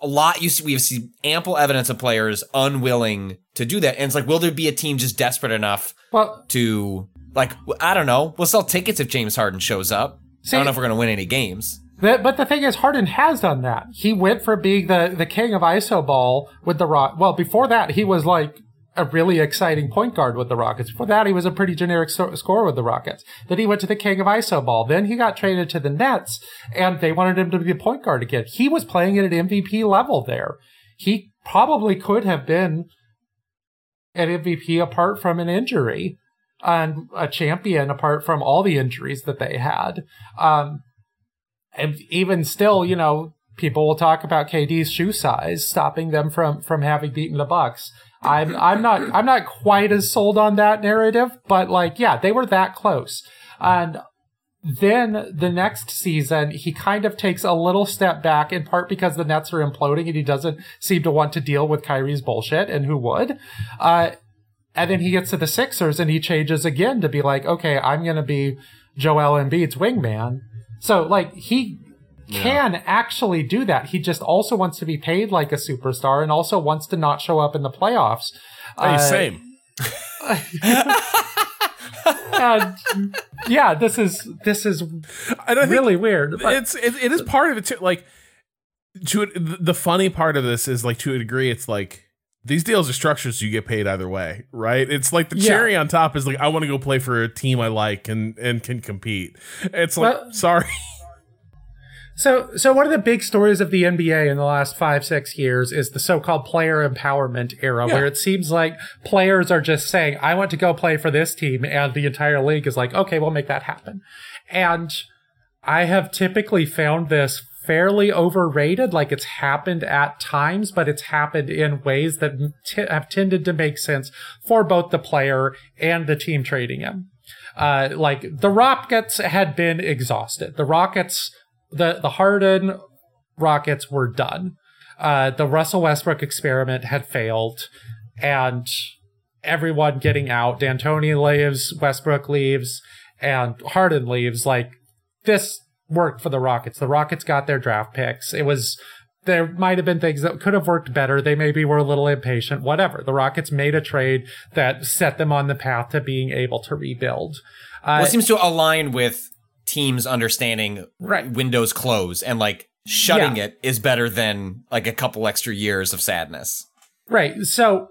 a lot you see we have seen ample evidence of players unwilling to do that and it's like will there be a team just desperate enough Well, to like i don't know we'll sell tickets if james harden shows up See- i don't know if we're going to win any games But, but the thing is, Harden has done that. He went for being the, the king of iso ball with the Rock. Well, before that, he was like a really exciting point guard with the Rockets. Before that, he was a pretty generic so- scorer with the Rockets. Then he went to the king of iso ball. Then he got traded to the Nets, and they wanted him to be a point guard again. He was playing at an MVP level there. He probably could have been an MVP apart from an injury and a champion apart from all the injuries that they had. Um, and even still, you know, people will talk about KD's shoe size stopping them from from having beaten the Bucks. I'm I'm not I'm not quite as sold on that narrative, but like yeah, they were that close. And then the next season, he kind of takes a little step back, in part because the Nets are imploding and he doesn't seem to want to deal with Kyrie's bullshit, and who would? Uh, and then he gets to the Sixers and he changes again to be like, okay, I'm going to be Joel Embiid's wingman. So like he can actually do that. He just also wants to be paid like a superstar and also wants to not show up in the playoffs. Hey, Uh, same. <laughs> and yeah, this is this is And I think really weird. but- it's it, it is part of it too. Like, to the funny part of this is like to a degree, it's like these deals are structured so you get paid either way, right? It's like the Yeah. cherry on top is like I want to go play for a team I like and and can compete. It's like Well- sorry, <laughs> So, so one of the big stories of the NBA in the last five, six years is the so-called player empowerment era, where it seems like players are just saying, I want to go play for this team. And the entire league is like, okay, we'll make that happen. And I have typically found this fairly overrated. Like it's happened at times, but it's happened in ways that t- have tended to make sense for both the player and the team trading him. Uh, like the Rockets had been exhausted. The Rockets, the, the Harden Rockets were done. Uh, the Russell Westbrook experiment had failed and everyone getting out. D'Antoni leaves, Westbrook leaves, and Harden leaves. Like this worked for the Rockets. The Rockets got their draft picks. It was there might have been things that could have worked better. They maybe were a little impatient, whatever. The Rockets made a trade that set them on the path to being able to rebuild. Uh, well, it seems to align with teams understanding Right. windows close and like shutting Yeah. it is better than like a couple extra years of sadness. Right. So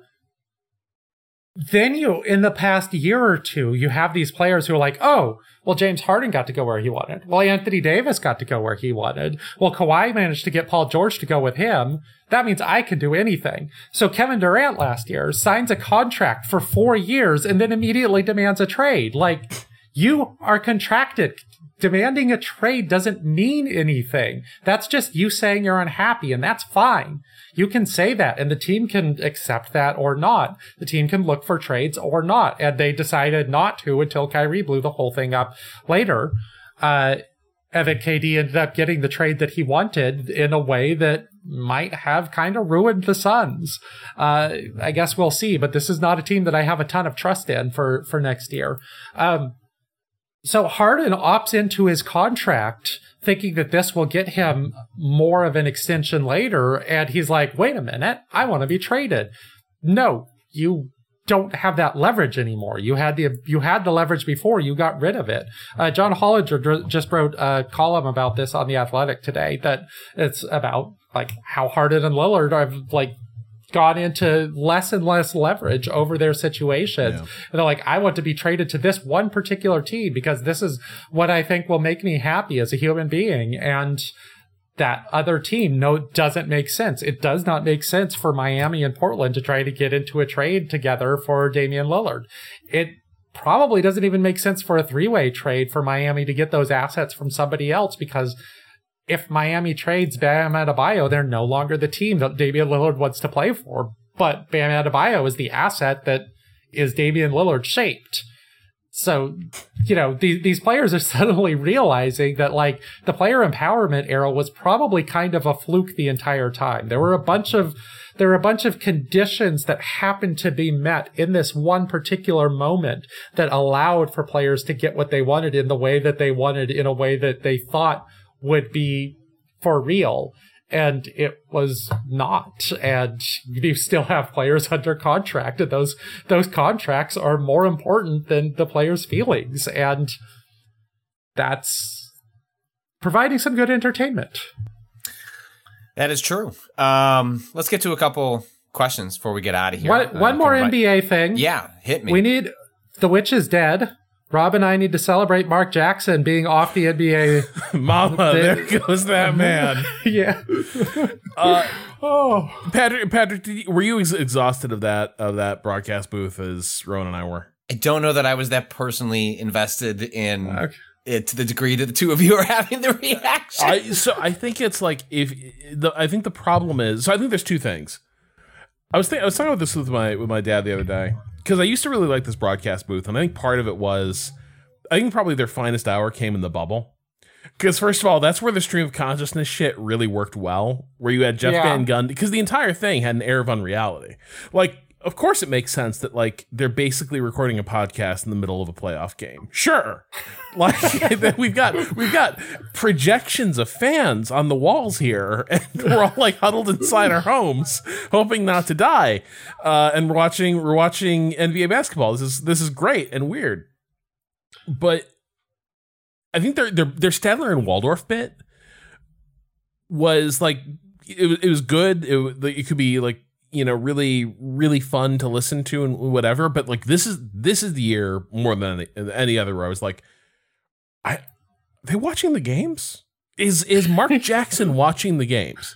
then you, in the past year or two, you have these players who are like, oh, well, James Harden got to go where he wanted. Well, Anthony Davis got to go where he wanted. Well, Kawhi managed to get Paul George to go with him. That means I can do anything. So Kevin Durant last year signs a contract for four years and then immediately demands a trade. Like, you are contracted. Demanding a trade doesn't mean anything. That's just you saying you're unhappy, and that's fine. You can say that, and the team can accept that or not. The team can look for trades or not, and they decided not to until Kyrie blew the whole thing up later. Uh, and then KD ended up getting the trade that he wanted in a way that might have kind of ruined the Suns. Uh, I guess we'll see, but this is not a team that I have a ton of trust in for, for next year. Um, so Harden opts into his contract thinking that this will get him more of an extension later. And he's like, wait a minute, I want to be traded. No, you don't have that leverage anymore. You had the you had the leverage before. You got rid of it. Uh, John Hollinger just wrote a column about this on the Athletic today. That it's about like how Harden and Lillard have like gone into less and less leverage over their situations. And they're like, I want to be traded to this one particular team because this is what I think will make me happy as a human being. And that other team no doesn't make sense. It does not make sense for Miami and Portland to try to get into a trade together for Damian Lillard. It probably doesn't even make sense for a three-way trade for Miami to get those assets from somebody else because if Miami trades Bam Adebayo, they're no longer the team that Damian Lillard wants to play for. But Bam Adebayo is the asset that is Damian Lillard shaped. So, you know, these these players are <laughs> suddenly realizing that like the player empowerment era was probably kind of a fluke the entire time. There were a bunch of there were a bunch of conditions that happened to be met in this one particular moment that allowed for players to get what they wanted in the way that they wanted in a way that they thought would be for real. and it was not. And you still have players <laughs> under contract, and those those contracts are more important than the players' feelings, and that's providing some good entertainment. That is true. Um, let's get to a couple questions before we get out of here. One, Uh, more NBA thing. Yeah, hit me. We need The Witch is dead. Rob and I need to celebrate Mark Jackson being off the NBA. <laughs> Mama, there goes that man. <laughs> yeah. Uh, Oh. Patrick, Patrick, did you, were you ex- exhausted of that of that broadcast booth as Rowan and I were? I don't know that I was that personally invested in Okay. it to the degree that the two of you are <laughs> having the reaction. I so I think it's like if the I think the problem is so I think there's two things. I was think, I was talking about this with my with my dad the other day because I used to really like this broadcast booth and I think part of it was I think probably their finest hour came in the bubble. Because first of all, that's where the stream of consciousness shit really worked well, where you had Jeff Yeah. Van Gundy. Because the entire thing had an air of unreality. Like, of course, it makes sense that like they're basically recording a podcast in the middle of a playoff game. Sure, <laughs> like <laughs> we've got we've got projections of fans on the walls here, <laughs> and we're all like huddled inside our homes, hoping not to die, uh, and we're watching we're watching NBA basketball. This is this is great and weird, but I think their their their Statler and Waldorf bit was like it, was- it was good. It, it could be like you know really really fun to listen to and whatever. But like this is this is the year more than any, any other. Where I was like, I they watching the games. Is is Mark <laughs> Jackson watching the games?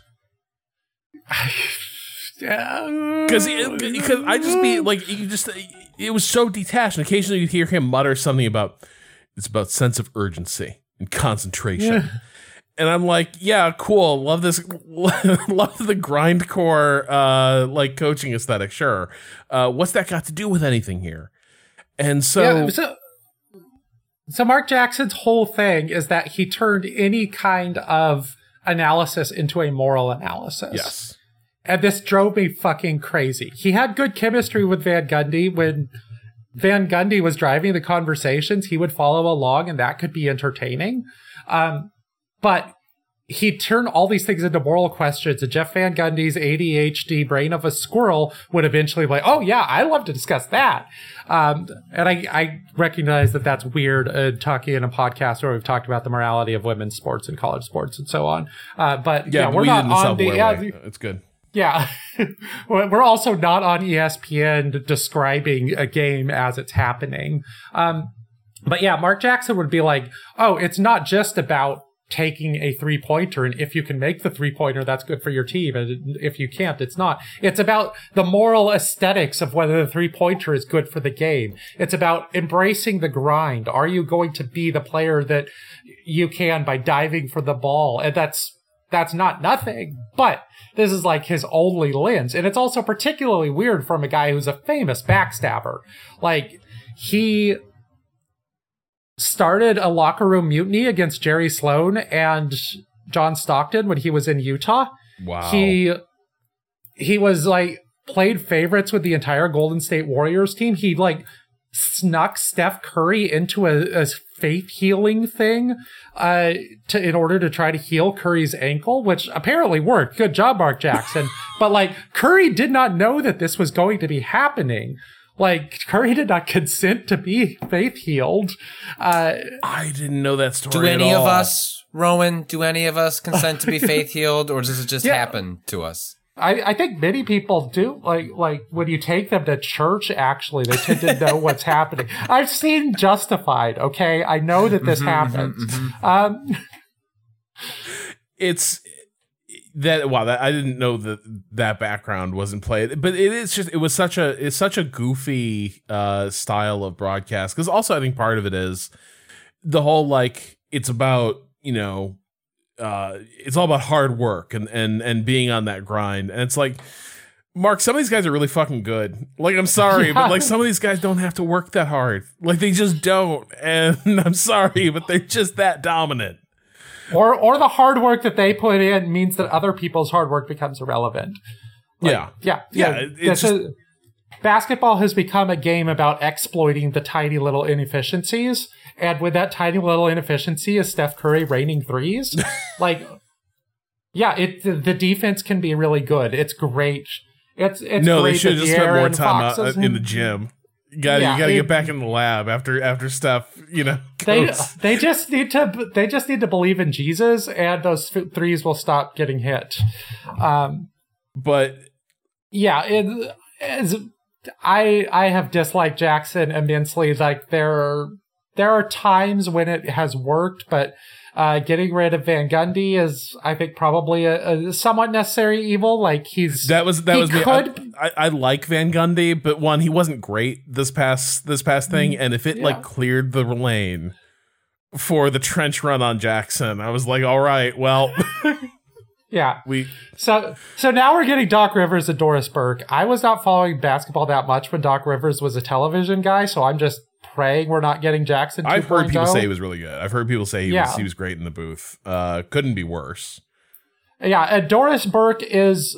Because because I just be like you just it was so detached. And occasionally you'd hear him mutter something about it's about sense of urgency and concentration. And I'm like, yeah, cool. Love this. <laughs> love the grindcore, uh, like coaching aesthetic. Sure. Uh, what's that got to do with anything here? And so, yeah, so, so Mark Jackson's whole thing is that he turned any kind of analysis into a moral analysis. yes, And this drove me fucking crazy. He had good chemistry with Van Gundy when Van Gundy was driving the conversations. He would follow along and that could be entertaining. Um, but he turned all these things into moral questions and Jeff Van Gundy's ADHD brain of a squirrel would eventually be like, oh yeah, I love to discuss that. Um, and I, I recognize that that's weird uh, talking in a podcast where we've talked about the morality of women's sports and college sports and so on. Uh, but yeah, yeah, we're we not did in the on the, yeah, way. It's good. yeah. <laughs> We're also not on ESPN describing a game as it's happening. Um, but yeah, Mark Jackson would be like, oh, it's not just about taking a three pointer. And if you can make the three pointer, that's good for your team. And if you can't, it's not. It's about the moral aesthetics of whether the three pointer is good for the game. It's about embracing the grind. Are you going to be the player that you can by diving for the ball? And that's, that's not nothing, but this is like his only lens. And it's also particularly weird from a guy who's a famous backstabber. Like, he started a locker room mutiny against Jerry Sloan and John Stockton when he was in Utah. Wow. He he was like played favorites with the entire Golden State Warriors team. He like snuck Steph Curry into a, a faith healing thing uh to in order to try to heal Curry's ankle, which apparently worked. Good job, Mark Jackson. <laughs> but like Curry did not know that this was going to be happening. Like Curry did not consent to be faith healed. Uh I didn't know that story. do at any of us, Rowan, do any of us consent to be <laughs> faith healed, or does it just Yeah. happen to us? I, I think many people do. Like like when you take them to church, actually, they tend to know what's <laughs> happening. I've seen Justified. Okay, I know that this happens. Um, <laughs> it's that wow that I didn't know that that background wasn't played but it is just it was such a it's such a goofy uh style of broadcast because also I think part of it is the whole like it's about you know uh it's all about hard work and and and being on that grind and it's like Mark, some of these guys are really fucking good. Like, I'm sorry, <laughs> but like some of these guys don't have to work that hard. Like, they just don't. And <laughs> I'm sorry, but they're just that dominant. Or or the hard work that they put in means that other people's hard work becomes irrelevant. yeah. Yeah, Yeah, yeah. it- it's this is- basketball has become a game about exploiting the tiny little inefficiencies, and with that tiny little inefficiency is Steph Curry raining threes. <laughs> like, Yeah, it the, the defense can be really good. It's great. It's it's no, great they should have just spent more time out, Foxes in the gym. You got Yeah, you got to get back in the lab after after stuff. You know, <laughs> They goes. they just need to they just need to believe in Jesus, and those threes will stop getting hit. Um, but yeah, it, it's, I I have disliked Jackson immensely. Like there there are times when it has worked, but uh, getting rid of Van Gundy is, I think, probably a, a somewhat necessary evil. Like he's that was that was me. I, I, I like Van Gundy, but one, he wasn't great this past this past thing, and if it Yeah. like cleared the lane for the trench run on Jackson, I was like, all right, well, <laughs> yeah. <laughs> we So so now we're getting Doc Rivers and Doris Burke. I was not following basketball that much when Doc Rivers was a television guy, so I'm just praying we're not getting Jackson. I've heard people say he was really good. I've heard people say he Yeah. was he was great in the booth. Uh, couldn't be worse. Yeah, and Doris Burke is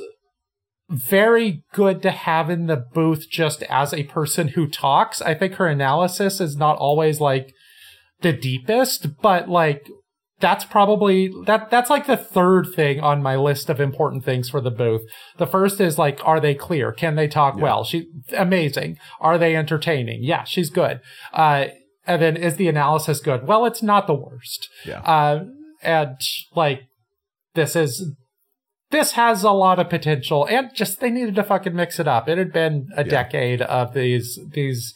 very good to have in the booth just as a person who talks. I think her analysis is not always like the deepest, but like that's probably that that's like the third thing on my list of important things for the booth. The first is like are they clear? Can they talk well? She amazing. Are they entertaining? Yeah, she's good. Uh and then is the analysis good? Well, it's not the worst. Yeah. Uh and like this is this has a lot of potential and just they needed to fucking mix it up. It had been a decade of these these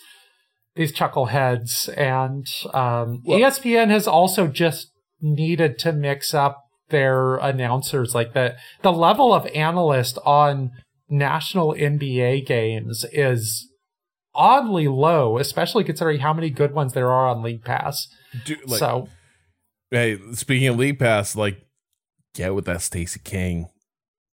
these chuckleheads and um Well- ESPN has also just needed to mix up their announcers like the the level of analyst on national NBA games is oddly low, especially considering how many good ones there are on League Pass. Do, like, so hey, speaking of league pass, like get with that Stacey King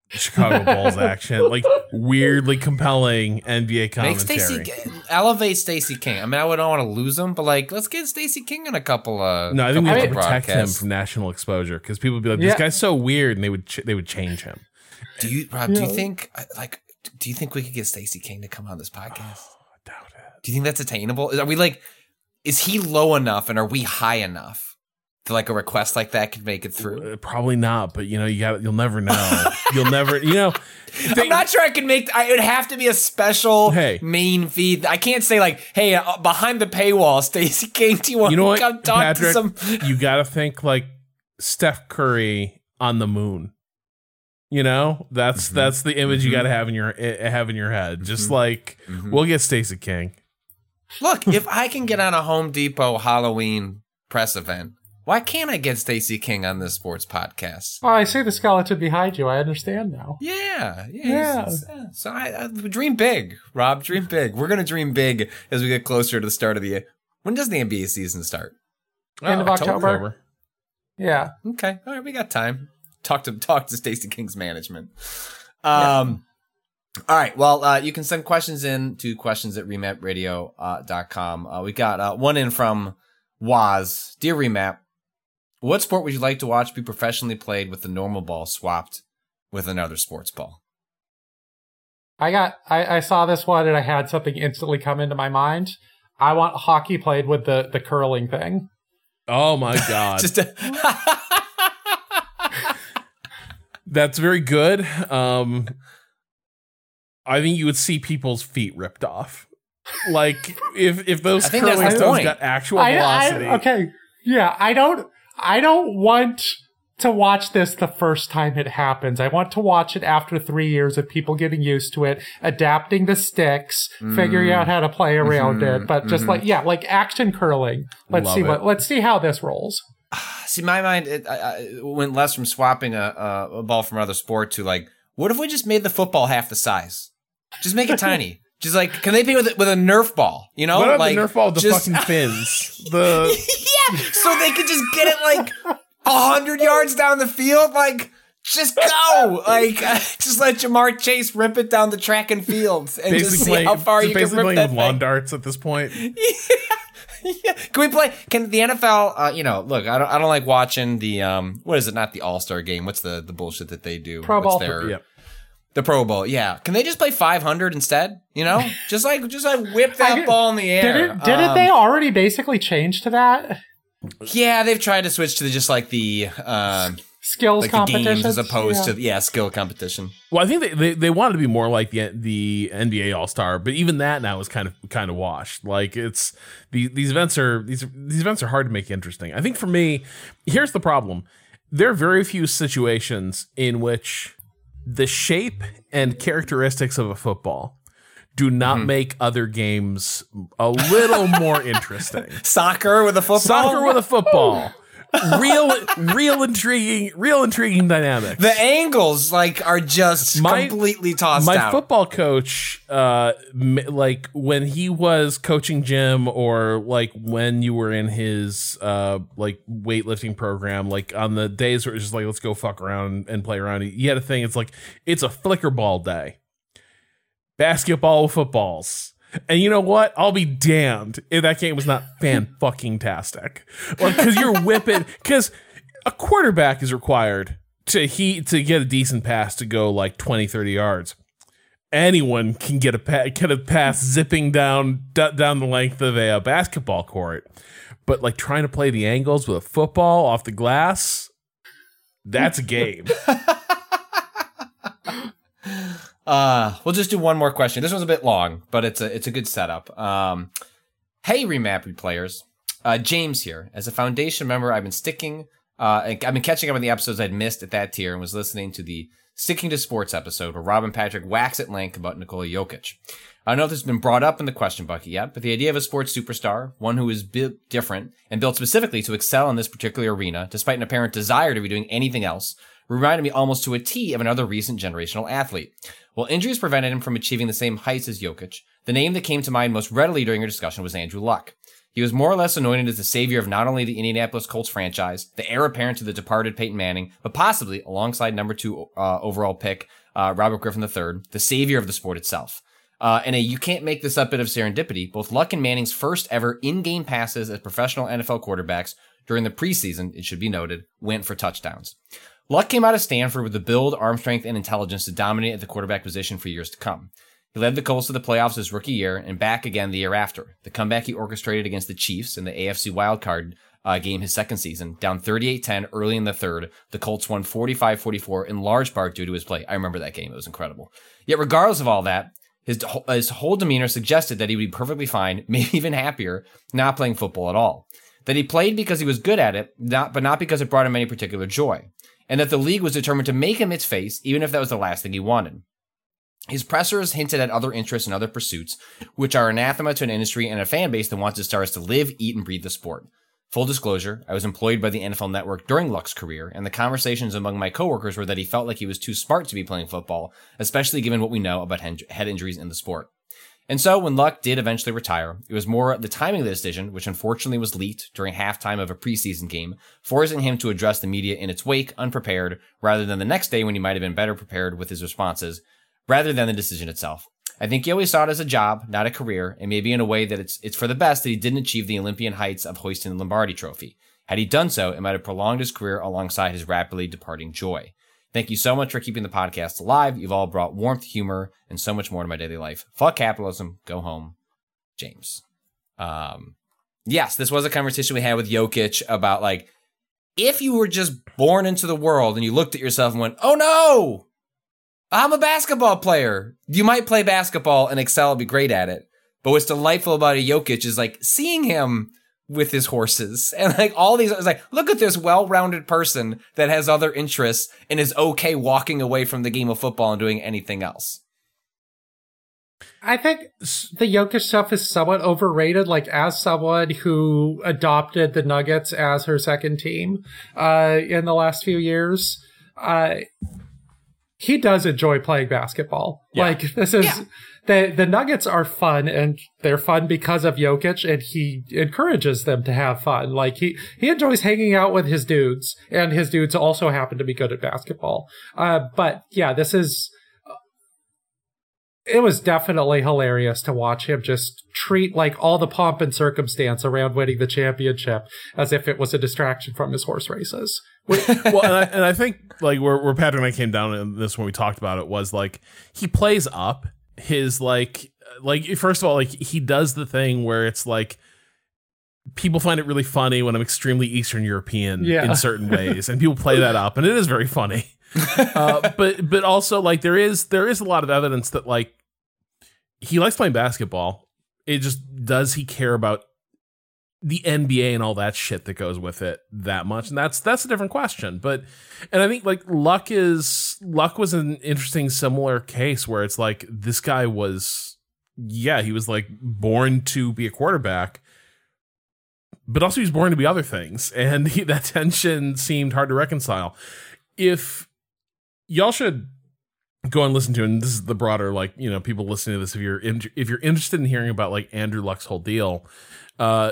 Chicago Bulls <laughs> action, like weirdly compelling NBA Make commentary. Stacey elevate Stacey King. I mean, I would don't want to lose him, but like, let's get Stacey King in a couple. of. no, I think we have to protect him from national exposure because people would be like, "This Yeah. guy's so weird," and they would ch- they would change him. Do you, Rob? Do you think uh, like? Do you think we could get Stacey King to come on this podcast? I doubt it. Do you think that's attainable? Are we like? Is he low enough, and are we high enough to like a request like that could make it through? Probably not, but you know, you got you'll never know. <laughs> you'll never, you know. I'm not sure I can make. I, it would have to be a special Hey. main feed. I can't say like, "Hey, uh, behind the paywall, Stacey King, <laughs> do you want you know to what, come talk Patrick? to some?" you got to think like Steph Curry on the moon. You know, that's Mhm. that's the image you Mhm. got to have in your eh, have in your head. Just Mhm. like Mhm. we'll get Stacey King. Look, if I can get on a Home Depot Halloween press event, why can't I get Stacey King on this sports podcast? Oh, I see the skeleton behind you. I understand now. Yeah, yeah. Yeah. So I, I dream big, Rob. Dream big. We're gonna dream big as we get closer to the start of the. When does the NBA season start? End of Oh, October. Yeah. Okay, all right, we got time. Talk to talk to Stacey King's management. Um, all right. Well, uh, you can send questions in to questions at remapradio.com. Uh, dot com. uh, we got uh, one in from Waz. Dear Remap, what sport would you like to watch be professionally played with the normal ball swapped with another sports ball? I got I, I saw this one and I had something instantly come into my mind. I want hockey played with the the curling thing. Oh my <laughs> god, a- <laughs> that's very good. Um, I think you would see people's feet ripped off. Like if if those I think that's curling stones point. got actual I, I, velocity. okay. Yeah, I don't I don't want to watch this the first time it happens. I want to watch it after three years of people getting used to it, adapting the sticks, figuring Mm. out how to play around Mhm, it. But just mhm. like yeah, like action curling. Let's Love see it. what let's see how this rolls. <sighs> See, my mind it, I, I, went less from swapping a, a, a ball from another sport to like, what if we just made the football half the size? Just make it <laughs> tiny. Just like, can they play with it with a Nerf ball? You know, what like the Nerf ball the just- fucking fins? <laughs> The yeah, so they could just get it like a hundred yards down the field. Like, just go. Like, <laughs> just let Ja'Marr Chase rip it down the track and fields, and just see playing, how far just you can rip playing that with lawn darts at this point. <laughs> Yeah. Can we play? Can the NFL? Uh, you know, look, I don't. I don't like watching the um. What is it? Not the All Star game. What's the the bullshit that they do? Pro What's Bowl. Their, Yep. The Pro Bowl. Yeah. Can they just play 500 instead? You know, <laughs> just like just like whip that did- ball in the air. Didn't didn't Um, they already basically change to that? Yeah, they've tried to switch to the, just like the um skills like competition as opposed to yeah skill competition. Well, I think they, they, they wanted to be more like the the NBA All Star, but even that now is kind of kind of washed. Like it's the, these events are these these events are hard to make interesting. I think for me, here's the problem: there are very few situations in which the shape and characteristics of a football do not hmm. make other games a little more <laughs> interesting. Soccer with a football. Soccer with a football. Real real intriguing real intriguing dynamics. the angles like are just My- completely tossed my out. football coach uh m- like when he was coaching Jim, or like when you were in his uh like weightlifting program like on the days where it's just like let's go fuck around and play around he had a thing it's like it's a flicker ball day basketball footballs and you know what? I'll be damned if that game was not fan fucking tastic. Because you're whipping, because a quarterback is required to he to get a decent pass to go like 20, 30 yards. Anyone can get a pa- get a pass zipping down d- down the length of a, uh basketball court, but like trying to play the angles with a football off the glass, that's a game. <laughs> Uh, we'll just do one more question. This one's a bit long, but it's a it's a good setup. Um, hey, Remap players, uh, James here. As a foundation member, I've been sticking. Uh, I've been catching up on the episodes I'd missed at that tier, and was listening to the sticking to sports episode where Rob and Patrick wax at length about Nikola Jokic. I don't know if this has been brought up in the question bucket yet, but the idea of a sports superstar, one who is built different and built specifically to excel in this particular arena, despite an apparent desire to be doing anything else, reminded me almost to a T of another recent generational athlete. While injuries prevented him from achieving the same heights as Jokic, the name that came to mind most readily during our discussion was Andrew Luck. He was more or less anointed as the savior of not only the Indianapolis Colts franchise, the heir apparent to the departed Peyton Manning, but possibly, alongside number two uh, overall pick uh, Robert Griffin III, the savior of the sport itself. Uh, in a you can't make this up bit of serendipity, both Luck and Manning's first ever in-game passes as professional NFL quarterbacks during the preseason, it should be noted, went for touchdowns. Luck came out of Stanford with the build, arm strength, and intelligence to dominate at the quarterback position for years to come. He led the Colts to the playoffs his rookie year and back again the year after. The comeback he orchestrated against the Chiefs in the AFC wildcard uh, game his second season, down 38-10 early in the third. The Colts won 45-44 in large part due to his play. I remember that game. It was incredible. Yet regardless of all that, his, his whole demeanor suggested that he would be perfectly fine, <laughs> maybe even happier, not playing football at all. That he played because he was good at it, not, but not because it brought him any particular joy and that the league was determined to make him its face, even if that was the last thing he wanted. His pressers hinted at other interests and other pursuits, which are anathema to an industry and a fan base that wants its stars to live, eat, and breathe the sport. Full disclosure, I was employed by the NFL Network during Luck's career, and the conversations among my coworkers were that he felt like he was too smart to be playing football, especially given what we know about head injuries in the sport. And so, when Luck did eventually retire, it was more the timing of the decision, which unfortunately was leaked during halftime of a preseason game, forcing him to address the media in its wake unprepared, rather than the next day when he might have been better prepared with his responses, rather than the decision itself. I think he always saw it as a job, not a career, and maybe in a way that it's it's for the best that he didn't achieve the Olympian heights of hoisting the Lombardi Trophy. Had he done so, it might have prolonged his career alongside his rapidly departing joy. Thank you so much for keeping the podcast alive. You've all brought warmth, humor, and so much more to my daily life. Fuck capitalism. Go home. James. Um, yes, this was a conversation we had with Jokic about like, if you were just born into the world and you looked at yourself and went, oh no, I'm a basketball player. You might play basketball and excel and be great at it. But what's delightful about a Jokic is like seeing him with his horses <laughs> and like all these. It's like, look at this well-rounded person that has other interests and is okay walking away from the game of football and doing anything else. I think the Jokic stuff is somewhat overrated. Like as someone who adopted the Nuggets as her second team uh, in the last few years, uh, he does enjoy playing basketball. Yeah. Like this is Yeah. The the Nuggets are fun and they're fun because of Jokic and he encourages them to have fun. Like he he enjoys hanging out with his dudes and his dudes also happen to be good at basketball. Uh, but yeah, this is it was definitely hilarious to watch him just treat like all the pomp and circumstance around winning the championship as if it was a distraction from his horse races. <laughs> well, and I, and I think like where, where Patrick and I came down in this when we talked about it was like he plays up his like like first of all like he does the thing where it's like people find it really funny when I'm extremely Eastern European Yeah. in certain ways, and people play that up, and it is very funny. <laughs> uh, but but also like there is there is a lot of evidence that like he likes playing basketball. It just does he care about the NBA and all that shit that goes with it that much, and that's that's a different question. But and I think like Luck is Luck was an interesting similar case where it's like this guy was yeah he was like born to be a quarterback but also he's born to be other things <laughs> and he, that tension seemed hard to reconcile if y'all should go and listen to and this is the broader like you know people listening to this if you're in, if you're interested in hearing about like andrew luck's whole deal uh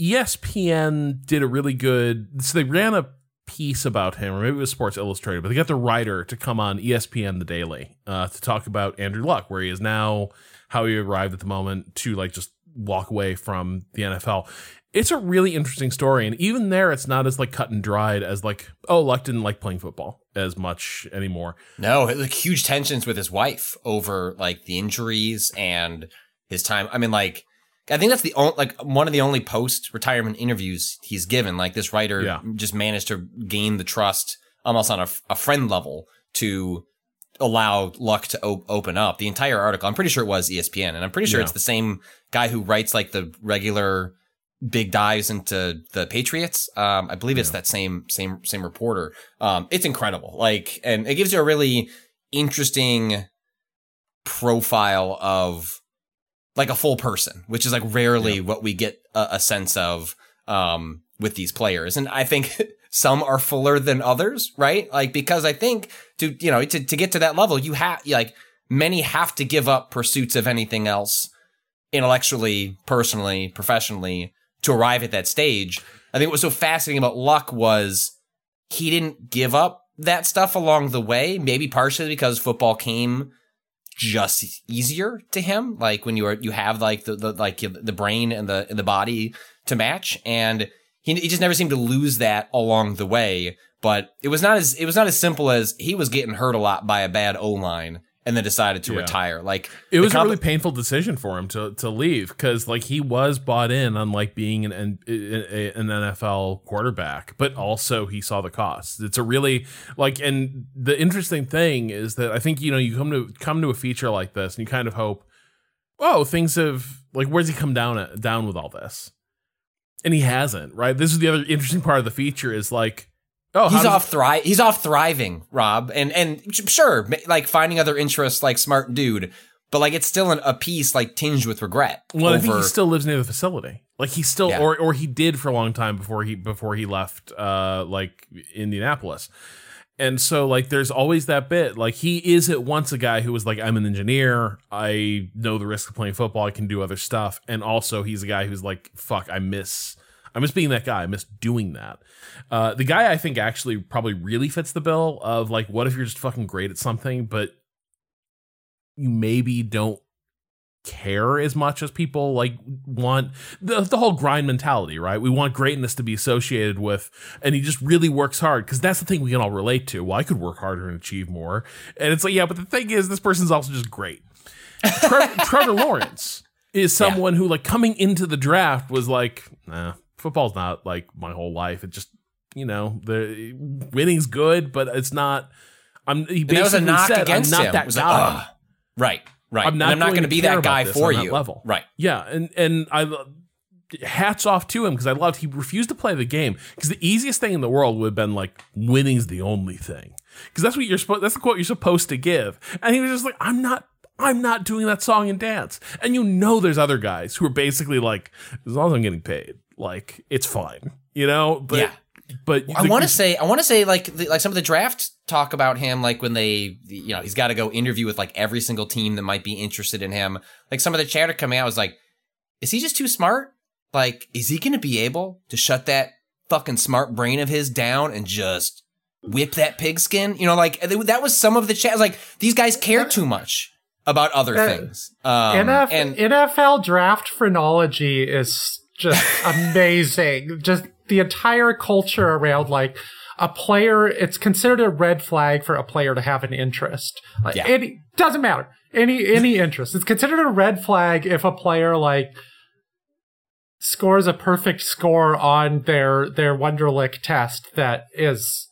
espn did a really good so they ran a piece about him or maybe it was sports illustrated but they got the writer to come on espn the daily uh, to talk about andrew luck where he is now how he arrived at the moment to like just walk away from the nfl it's a really interesting story and even there it's not as like cut and dried as like oh luck didn't like playing football as much anymore No, like huge tensions with his wife over like the injuries and his time. I mean, like I think that's the only like one of the only post retirement interviews he's given. Like this writer Yeah. just managed to gain the trust almost on a, a friend level to allow Luck to op- open up the entire article. I'm pretty sure it was ESPN, and I'm pretty sure Yeah. it's the same guy who writes like the regular big dives into the Patriots. Um, I believe it's that same same same reporter. Um, it's incredible. Like, and it gives you a really interesting profile of like a full person, which is like rarely what we get a, a sense of um, with these players. And I think <laughs> some are fuller than others, right? Like because I think to you know to to get to that level, you have like many have to give up pursuits of anything else intellectually, personally, professionally to arrive at that stage. I think what was so fascinating about Luck was he didn't give up that stuff along the way, maybe partially because football came just easier to him like when you are you have like the, the like the brain and the and the body to match. And he, he just never seemed to lose that along the way. But it was not as it was not as simple as he was getting hurt a lot by a bad O-line and then decided to Yeah. retire like it was a really painful decision for him to to leave because like he was bought in on like being an an, an NFL quarterback, but also he saw the costs. It's a really like, and the interesting thing is that I think you know you come to come to a feature like this and you kind of hope, oh, things have like where's he come down at, down with all this, and he hasn't. Right. This is the other interesting part of the feature is like. Oh, He's off thri- He's off thriving, Rob, and and sure, like finding other interests, like smart dude, but like it's still an, a piece like tinged with regret. Well, I think he still lives near the facility. Like he still, Yeah. or or he did for a long time before he before he left, uh, like Indianapolis. And so, like, there's always that bit. Like, he is at once a guy who was like, I'm an engineer. I know the risk of playing football. I can do other stuff. And also, he's a guy who's like, fuck, I miss, I miss being that guy. I miss doing that. Uh, the guy I think actually probably really fits the bill of like, what if you're just fucking great at something, but you maybe don't care as much as people like want the, the whole grind mentality right? We want greatness to be associated with and he just really works hard because that's the thing we can all relate to. Well i could work harder and achieve more. And it's like yeah but the thing is this person's also just great. Trevor, <laughs> trevor lawrence is someone who like coming into the draft was like nah football's not like my whole life it just you know the winning's good but it's not i'm he And that was a basically knock said, against i'm not him. that like, guy "Ugh." right, right. I'm And not I'm not going to be that guy for you. level. Right. Yeah, and and I hats off to him because I loved he refused to play the game because the easiest thing in the world would have been like winning's the only thing because that's what you're supposed that's the quote you're supposed to give and he was just like I'm not I'm not doing that song and dance and you know there's other guys who are basically like as long as I'm getting paid like it's fine you know but Yeah. but I want to say, I want to say, like, the, like some of the draft talk about him, like when they, you know, he's got to go interview with like every single team that might be interested in him. Like some of the chatter coming out was like, is he just too smart? Like, is he going to be able to shut that fucking smart brain of his down and just whip that pigskin? You know, like that was some of the chat. Like these guys care too much about other Uh, things. Um, NF- and NFL draft phrenology is just amazing. just the entire culture around like a player, it's considered a red flag for a player to have an interest. Like, Yeah. It doesn't matter. Any any interest. It's considered a red flag if a player like scores a perfect score on their their Wonderlic test that is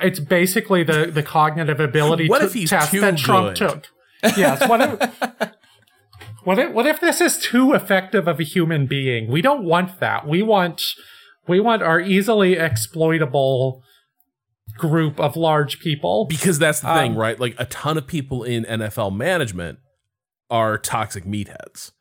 it's basically the the cognitive ability What to if he's test that Trump good? took. Yes, what if <laughs> what if what if this is too effective of a human being? We don't want that. We want we want our easily exploitable group of large people. because that's the thing, Um, right? Like a ton of people in NFL management are toxic meatheads.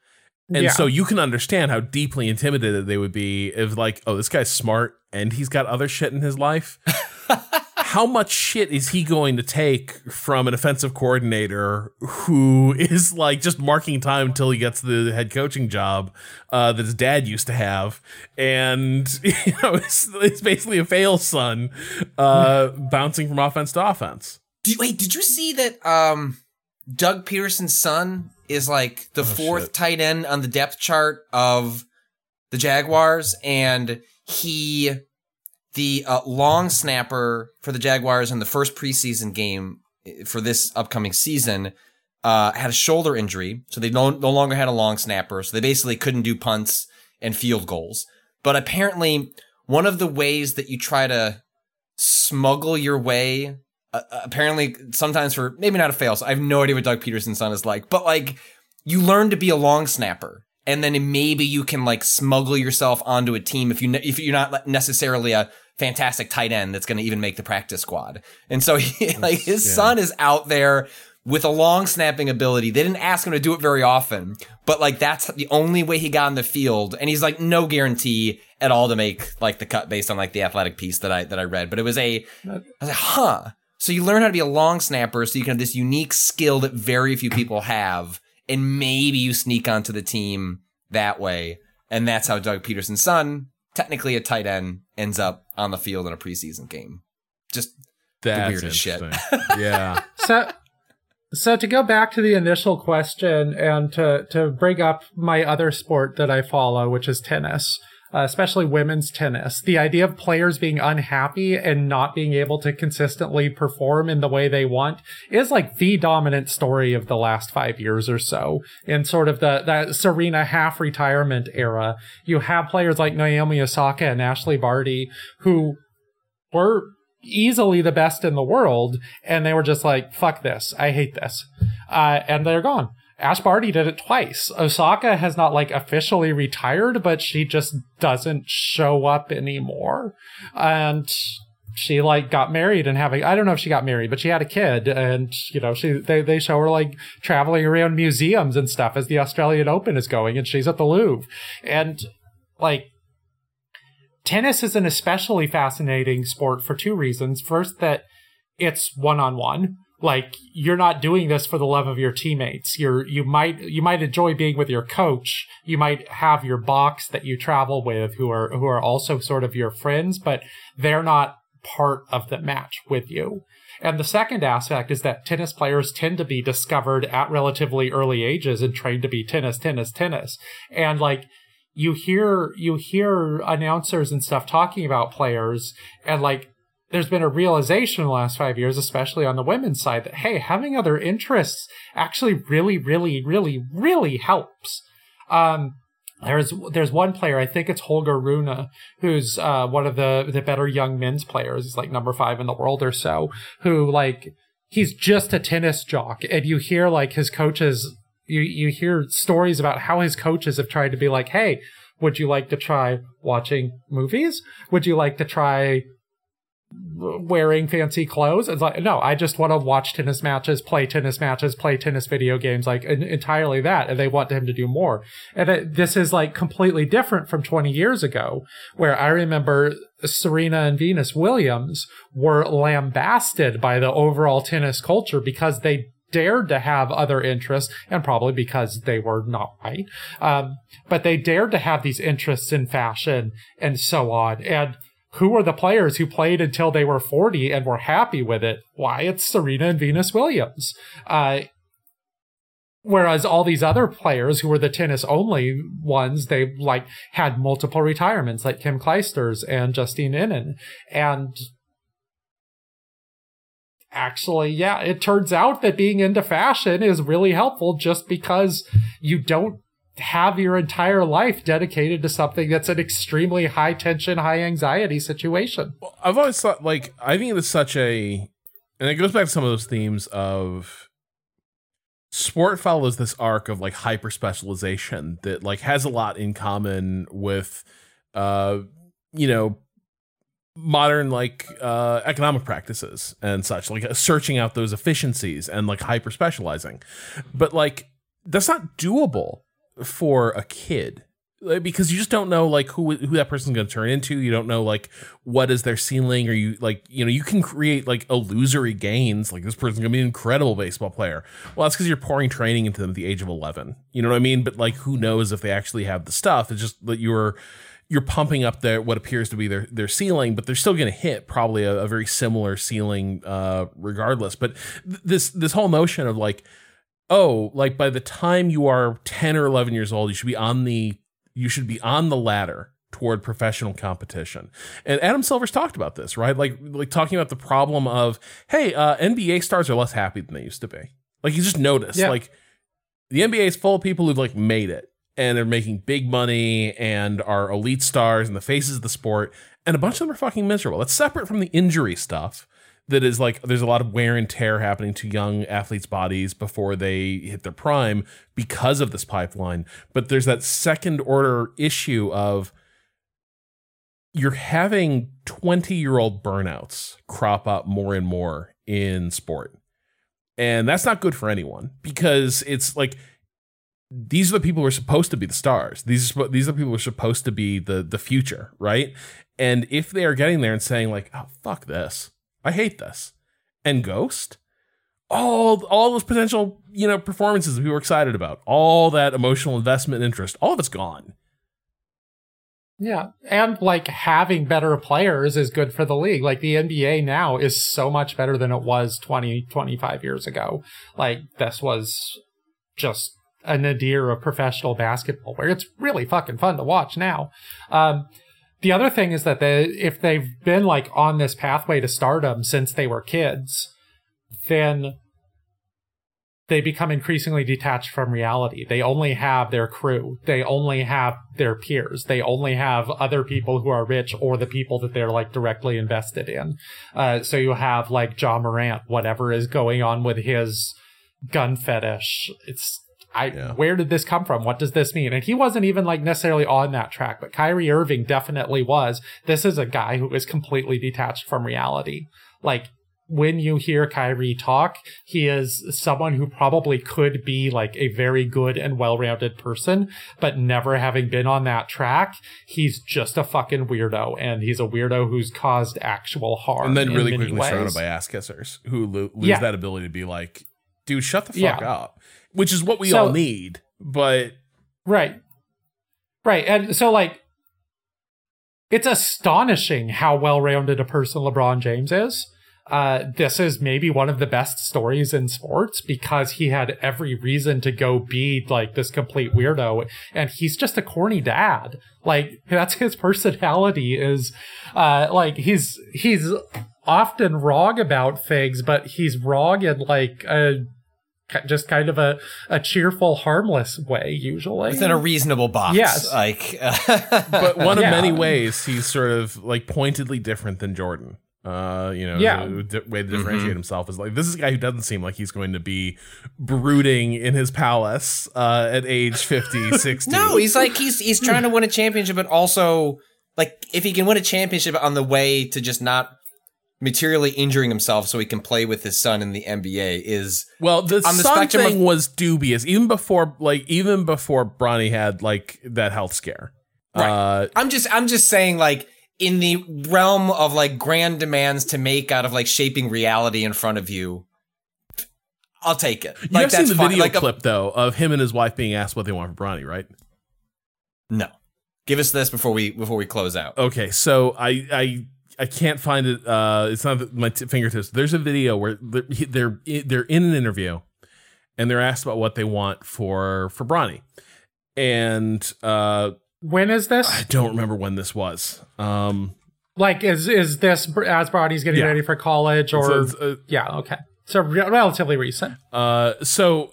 And Yeah. so you can understand how deeply intimidated they would be if like, oh, this guy's smart and he's got other shit in his life. <laughs> how much shit is he going to take from an offensive coordinator who <laughs> is like just marking time until he gets the head coaching job uh, that his dad used to have, and <laughs> you know it's, it's basically a fail son uh, bouncing from offense to offense. Did, wait, did you see that um, Doug Pederson's son is like the fourth shit. tight end on the depth chart of the Jaguars, and he, the uh, long snapper for the Jaguars in the first preseason game eh, for this upcoming season, uh, had a shoulder injury, so they no, no longer had a long snapper, so they basically couldn't do punts and field goals. But apparently, one of the ways that you try to smuggle your way uh, apparently sometimes for maybe not a fail. So I have no idea what Doug Pederson's son is like, but like you learn to be a long snapper, and then maybe you can like smuggle yourself onto a team if you ne- if you're not necessarily a fantastic tight end that's going to even make the practice squad. And so <laughs> he, like his yeah. son is out there with a long snapping ability. They didn't ask him to do it very often, but like that's the only way he got on the field. And he's like no guarantee at all to make like the cut based on like the athletic piece that I that I read. But it was a I was like, huh. So you learn how to be a long snapper, so you can have this unique skill that very few people have, and maybe you sneak onto the team that way. And that's how Doug Pederson's son, technically a tight end, ends up on the field in a preseason game. Just That's weirdest shit. <laughs> yeah. so so to go back to the initial question and to to bring up my other sport that I follow, which is tennis. Uh, especially women's tennis, the idea of players being unhappy and not being able to consistently perform in the way they want is like the dominant story of the last five years or so. In sort of the that Serena half retirement era, you have players like Naomi Osaka and Ashley Barty who were easily the best in the world, and they were just like, "Fuck this! I hate this," uh, and they're gone. Ash Barty did it twice. Osaka has not like officially retired, but she just doesn't show up anymore, and she like got married and having I don't know if she got married, but she had a kid, and you know she they they show her like traveling around museums and stuff as the Australian Open is going, and she's at the Louvre, and like tennis is an especially fascinating sport for two reasons. First, that it's one on one. Like you're not doing this for the love of your teammates. You're you might you might enjoy being with your coach. You might have your box that you travel with who are who are also sort of your friends, but they're not part of the match with you. And the second aspect is that tennis players tend to be discovered at relatively early ages and trained to be tennis, tennis, tennis. And like you hear you hear announcers and stuff talking about players and like there's been a realization in the last five years, especially on the women's side, that hey, having other interests actually really, really, really, really helps. Um, there's there's one player, I think it's Holger Rune, who's uh, one of the the better young men's players. He's like number five in the world or so. Who like he's just a tennis jock, and you hear like his coaches. You you hear stories about how his coaches have tried to be like, hey, would you like to try watching movies? Would you like to try wearing fancy clothes. It's like, no, I just want to watch tennis matches, play tennis matches, play tennis video games, like en- entirely that. And they want him to do more. And it, this is like completely different from 20 years ago, where I remember Serena and Venus Williams were lambasted by the overall tennis culture because they dared to have other interests and probably because they were not white. Um, but they dared to have these interests in fashion and so on. And who are the players who played until they were 40 and were happy with it? Why, it's Serena and Venus Williams. Uh, whereas all these other players who were the tennis only ones, they like had multiple retirements, like Kim Clijsters and Justine Henin. And actually, yeah, it turns out that being into fashion is really helpful just because you don't have your entire life dedicated to something that's an extremely high tension, high anxiety situation. I've always thought like I think it's such a and it goes back to some of those themes of sport follows this arc of like hyper specialization that like has a lot in common with uh you know modern like uh economic practices and such like uh, searching out those efficiencies and like hyper specializing but like that's not doable for a kid. Because you just don't know like who who that person's going to turn into. You don't know like what is their ceiling? Or you like you know you can create like illusory gains. Like this person's going to be an incredible baseball player. Well that's because you're pouring training into them at the age of 11 you know what i mean? But like who knows if they actually have the stuff. It's just that you're you're pumping up their what appears to be their their ceiling, but they're still going to hit probably a, a, very similar ceiling uh, regardless. But th- this this whole notion of like, oh, like by the time you are ten or eleven years old, you should be on the you should be on the ladder toward professional competition. And Adam Silver's talked about this, right? Like like talking about the problem of hey, uh, NBA stars are less happy than they used to be. Like you just notice, yeah. like the NBA is full of people who've like made it and are making big money and are elite stars and the faces of the sport, and a bunch of them are fucking miserable. That's separate from the injury stuff. That is like there's a lot of wear and tear happening to young athletes' bodies before they hit their prime because of this pipeline. But there's that second order issue of you're having 20 year old burnouts crop up more and more in sport. And that's not good for anyone because it's like these are the people who are supposed to be the stars. These are these are the people who are supposed to be the the future, right? And if they are getting there and saying like, "Oh fuck this, I hate this," and Ghost, all all those potential you know performances that we were excited about, all that emotional investment, interest, all of it's gone. Yeah. And like having better players is good for the league. Like the NBA now is so much better than it was 20, 25 years ago. Like this was just a nadir of professional basketball where it's really fucking fun to watch now. Um, the other thing is that they, if they've been like on this pathway to stardom since they were kids, then they become increasingly detached from reality. They only have their crew. They only have their peers. They only have other people who are rich or the people that they're like directly invested in. Uh, so you have like Ja Morant, whatever is going on with his gun fetish. It's I yeah. where did this come from? What does this mean? And he wasn't even like necessarily on that track, but Kyrie Irving definitely was. This is a guy who is completely detached from reality. Like when you hear Kyrie talk, he is someone who probably could be like a very good and well-rounded person, but never having been on that track, he's just a fucking weirdo, and he's a weirdo who's caused actual harm. And then really quickly ways. surrounded by ass kissers who lo- lose yeah. that ability to be like, dude, shut the fuck yeah. up which is what we so, all need. But right, right, and so like, it's astonishing how well-rounded a person LeBron James is. Uh, this is maybe one of the best stories in sports because he had every reason to go be like this complete weirdo and he's just a corny dad. Like that's his personality is, uh, like he's, he's often wrong about things, but he's wrong in like a just kind of a, a cheerful, harmless way, usually within a reasonable box. Yes, like, <laughs> but one of yeah. many ways he's sort of like pointedly different than Jordan. Uh, you know, yeah. the, way to differentiate mm-hmm. himself is like this is a guy who doesn't seem like he's going to be brooding in his palace uh, at age 50, <laughs> 60. no, he's like he's he's trying to win a championship, but also like if he can win a championship on the way to just not materially injuring himself so he can play with his son in the NBA is well the, on the son thing of, was dubious even before like even before Bronny had like that health scare. Right. Uh, I'm just I'm just saying like in the realm of like grand demands to make out of like shaping reality in front of you. I'll take it. Like, have seen the fine. video like clip a, though of him and his wife being asked what they want for Bronny, right? No. Give us this before we before we close out. Okay, so I I I can't find it. Uh, it's not my t- fingertips. There's a video where they're, they're they're in an interview, and they're asked about what they want for for Bronny, and uh, when is this? I don't remember when this was. Um, like is is this as Bronny's getting yeah. ready for college or? uh, yeah, okay. So re- relatively recent. Uh, so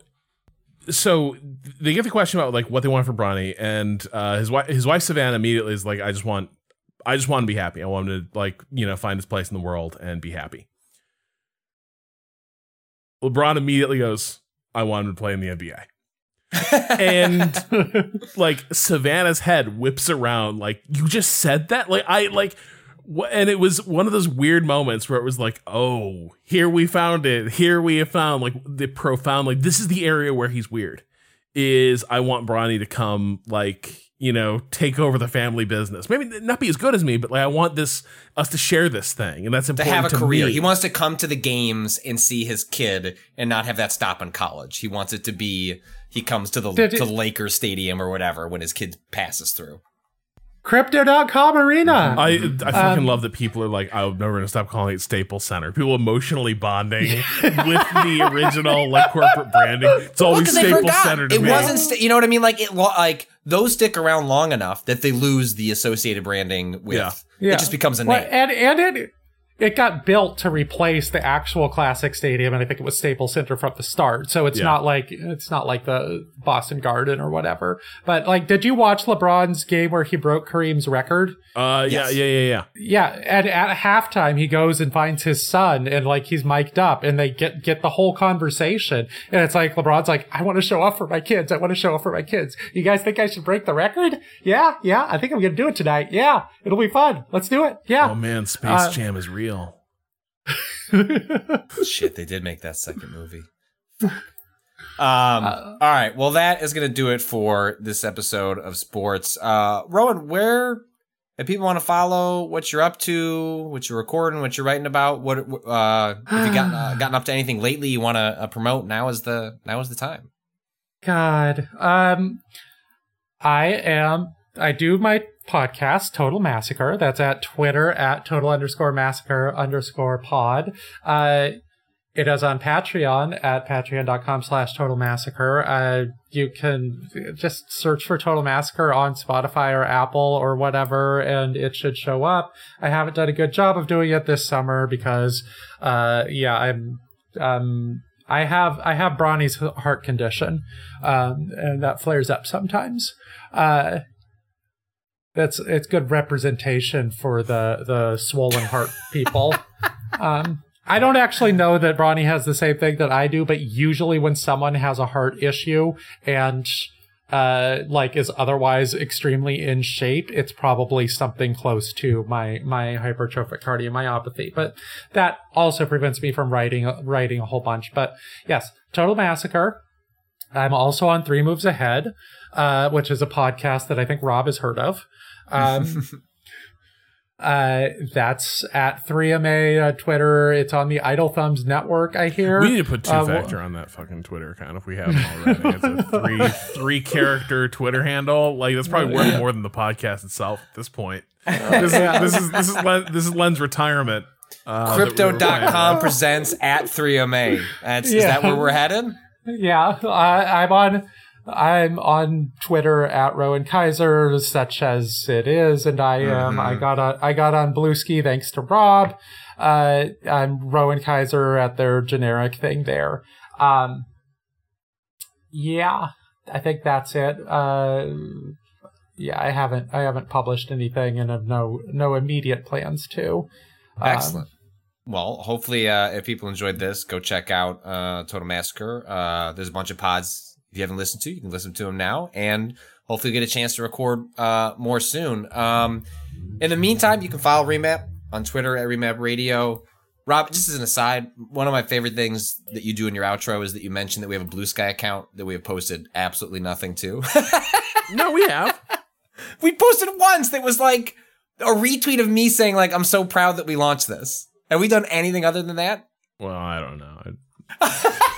so they get the question about like what they want for Bronny, and uh, his wife, his wife Savannah immediately is like, "I just want, I just want to be happy. I want him to like, you know, find his place in the world and be happy." LeBron immediately goes, "I want him to play in the NBA." and <laughs> like Savannah's head whips around like you just said that like I like wh- and it was one of those weird moments where it was like oh here we found it here we have found like the profound like this is the area where he's weird is I want Bronny to come like you know take over the family business maybe not be as good as me but like I want this us to share this thing and that's important to important have a to career. me. He wants to come to the games and see his kid and not have that stop in college. He wants it to be he comes to the to Lakers Stadium or whatever when his kid passes through. Crypto.com arena. I I fucking Um, love that people are like, I'm never gonna stop calling it Staples Center. People emotionally bonding with the original like corporate branding. It's always Because they Staples. Center to It me. wasn't, sta- you know what I mean? Like it, like those stick around long enough that they lose the associated branding with. Yeah. Yeah. It just becomes a Well, name. and and it it got built to replace the actual classic stadium, and I think it was Staples Center from the start. So it's Yeah. not like it's not like the Boston Garden or whatever. But like, did you watch LeBron's game where he broke Kareem's record? Uh, yeah, Yes. yeah, yeah, yeah. Yeah, and at halftime he goes and finds his son, and like he's mic'd up, and they get get the whole conversation, and it's like LeBron's like, "I want to show off for my kids. I want to show off for my kids. You guys think I should break the record? Yeah, yeah. I think I'm gonna do it tonight. Yeah, it'll be fun. Let's do it. Yeah." Oh man, Space Uh, Jam is real. <laughs> Shit, they did make that second movie. Um, all right. Well, that is going to do it for this episode of sports. Uh, Rowan, where if people want to follow what you're up to, what you're recording, what you're writing about, what uh, if you gotten uh, gotten up to anything lately you want to uh, promote? Now is the now is the time. God. Um I am I do my podcast, Total Massacre. That's at Twitter at total underscore massacre underscore pod. Uh it is on Patreon at patreon.com slash total massacre. Uh, you can just search for Total Massacre on Spotify or Apple or whatever, and it should show up. I haven't done a good job of doing it this summer because, uh, yeah, I'm, um, I have I have Bronny's heart condition, um, and that flares up sometimes. Uh, that's it's good representation for the the swollen heart people. <laughs> um, I don't actually know that Bronny has the same thing that I do, but usually when someone has a heart issue and uh like is otherwise extremely in shape it's probably something close to my my hypertrophic cardiomyopathy. But that also prevents me from writing writing a whole bunch. But yes total massacre. I'm also on three moves ahead uh which is a podcast that i think rob has heard of um <laughs> uh that's at 3ma uh, twitter it's on the idle thumbs network i hear We need to put two Uh, factor on that fucking Twitter account if we haven't already. It's a three <laughs> three character Twitter handle. Like that's probably worth more than the podcast itself at this point. <laughs> This is this is this is Len, this is Len's retirement. Uh, that we. Crypto.com presents at 3MA. That's, Is that where we're headed? Yeah, I, I'm on. I'm on Twitter at Rowan Kaiser, such as it is, and I am. I got on. I got on Bluesky thanks to Rob. Uh, I'm Rowan Kaiser at their generic thing there. Um, yeah, I think that's it. Uh, yeah, I haven't. I haven't published anything, and have no no immediate plans to. Um, Excellent. Well, hopefully, uh, if people enjoyed this, go check out uh, Total Massacre. Uh, there's a bunch of pods if you haven't listened to, you can listen to them now, and hopefully get a chance to record uh, more soon. Um, in the meantime, you can follow Remap on Twitter at Remap Radio. Rob, just as an aside, one of my favorite things that you do in your outro is that you mention that we have a Blue Sky account that we have posted absolutely nothing to. <laughs> No, we have. we posted once that was like a retweet of me saying like I'm so proud that we launched this. Have we done anything other than that? Well, I don't know. <laughs>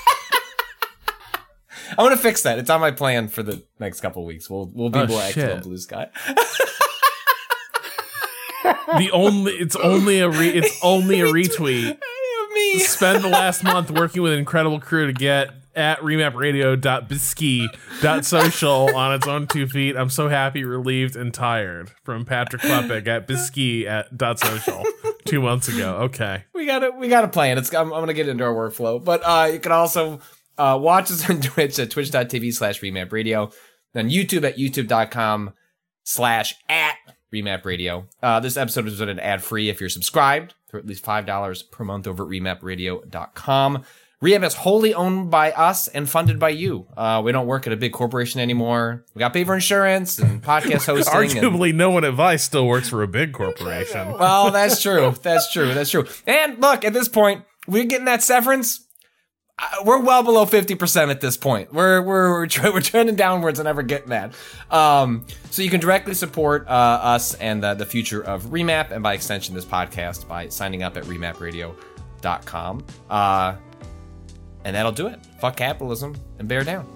I- want to fix that. It's on my plan for the next couple of weeks. We'll we'll be Oh, more active on Blue Sky. the only it's only a re, it's only a <laughs> retweet. <laughs> me. Spend the last month working with an incredible crew to get at remapradio.bisky.social on its own two feet. I'm so happy, relieved, and tired. From Patrick Klepek at bisky at dot social two months ago. Okay. We got it. we got a plan. It's I'm, I'm gonna get into our workflow, but uh, you can also Uh, watch us <laughs> on Twitch at twitch.tv slash remap radio. On YouTube at youtube.com slash at remap radio. Uh, this episode is an ad free if you're subscribed for at least $5 per month over at remapradio.com. Remap is wholly owned by us and funded by you. Uh, we don't work at a big corporation anymore. We got paper insurance and <laughs> podcast hosting. and- Arguably, no one advice still works for a big corporation. well, that's true. That's true. That's true. And look, at this point, we're getting that severance. We're well below fifty percent at this point. We're we're we're, tre- <laughs> we're trending downwards and never getting that. Um, so you can directly support uh, us and the, the future of Remap, and by extension, this podcast by signing up at remapradio.com. Uh, and that'll do it. Fuck capitalism and bear down.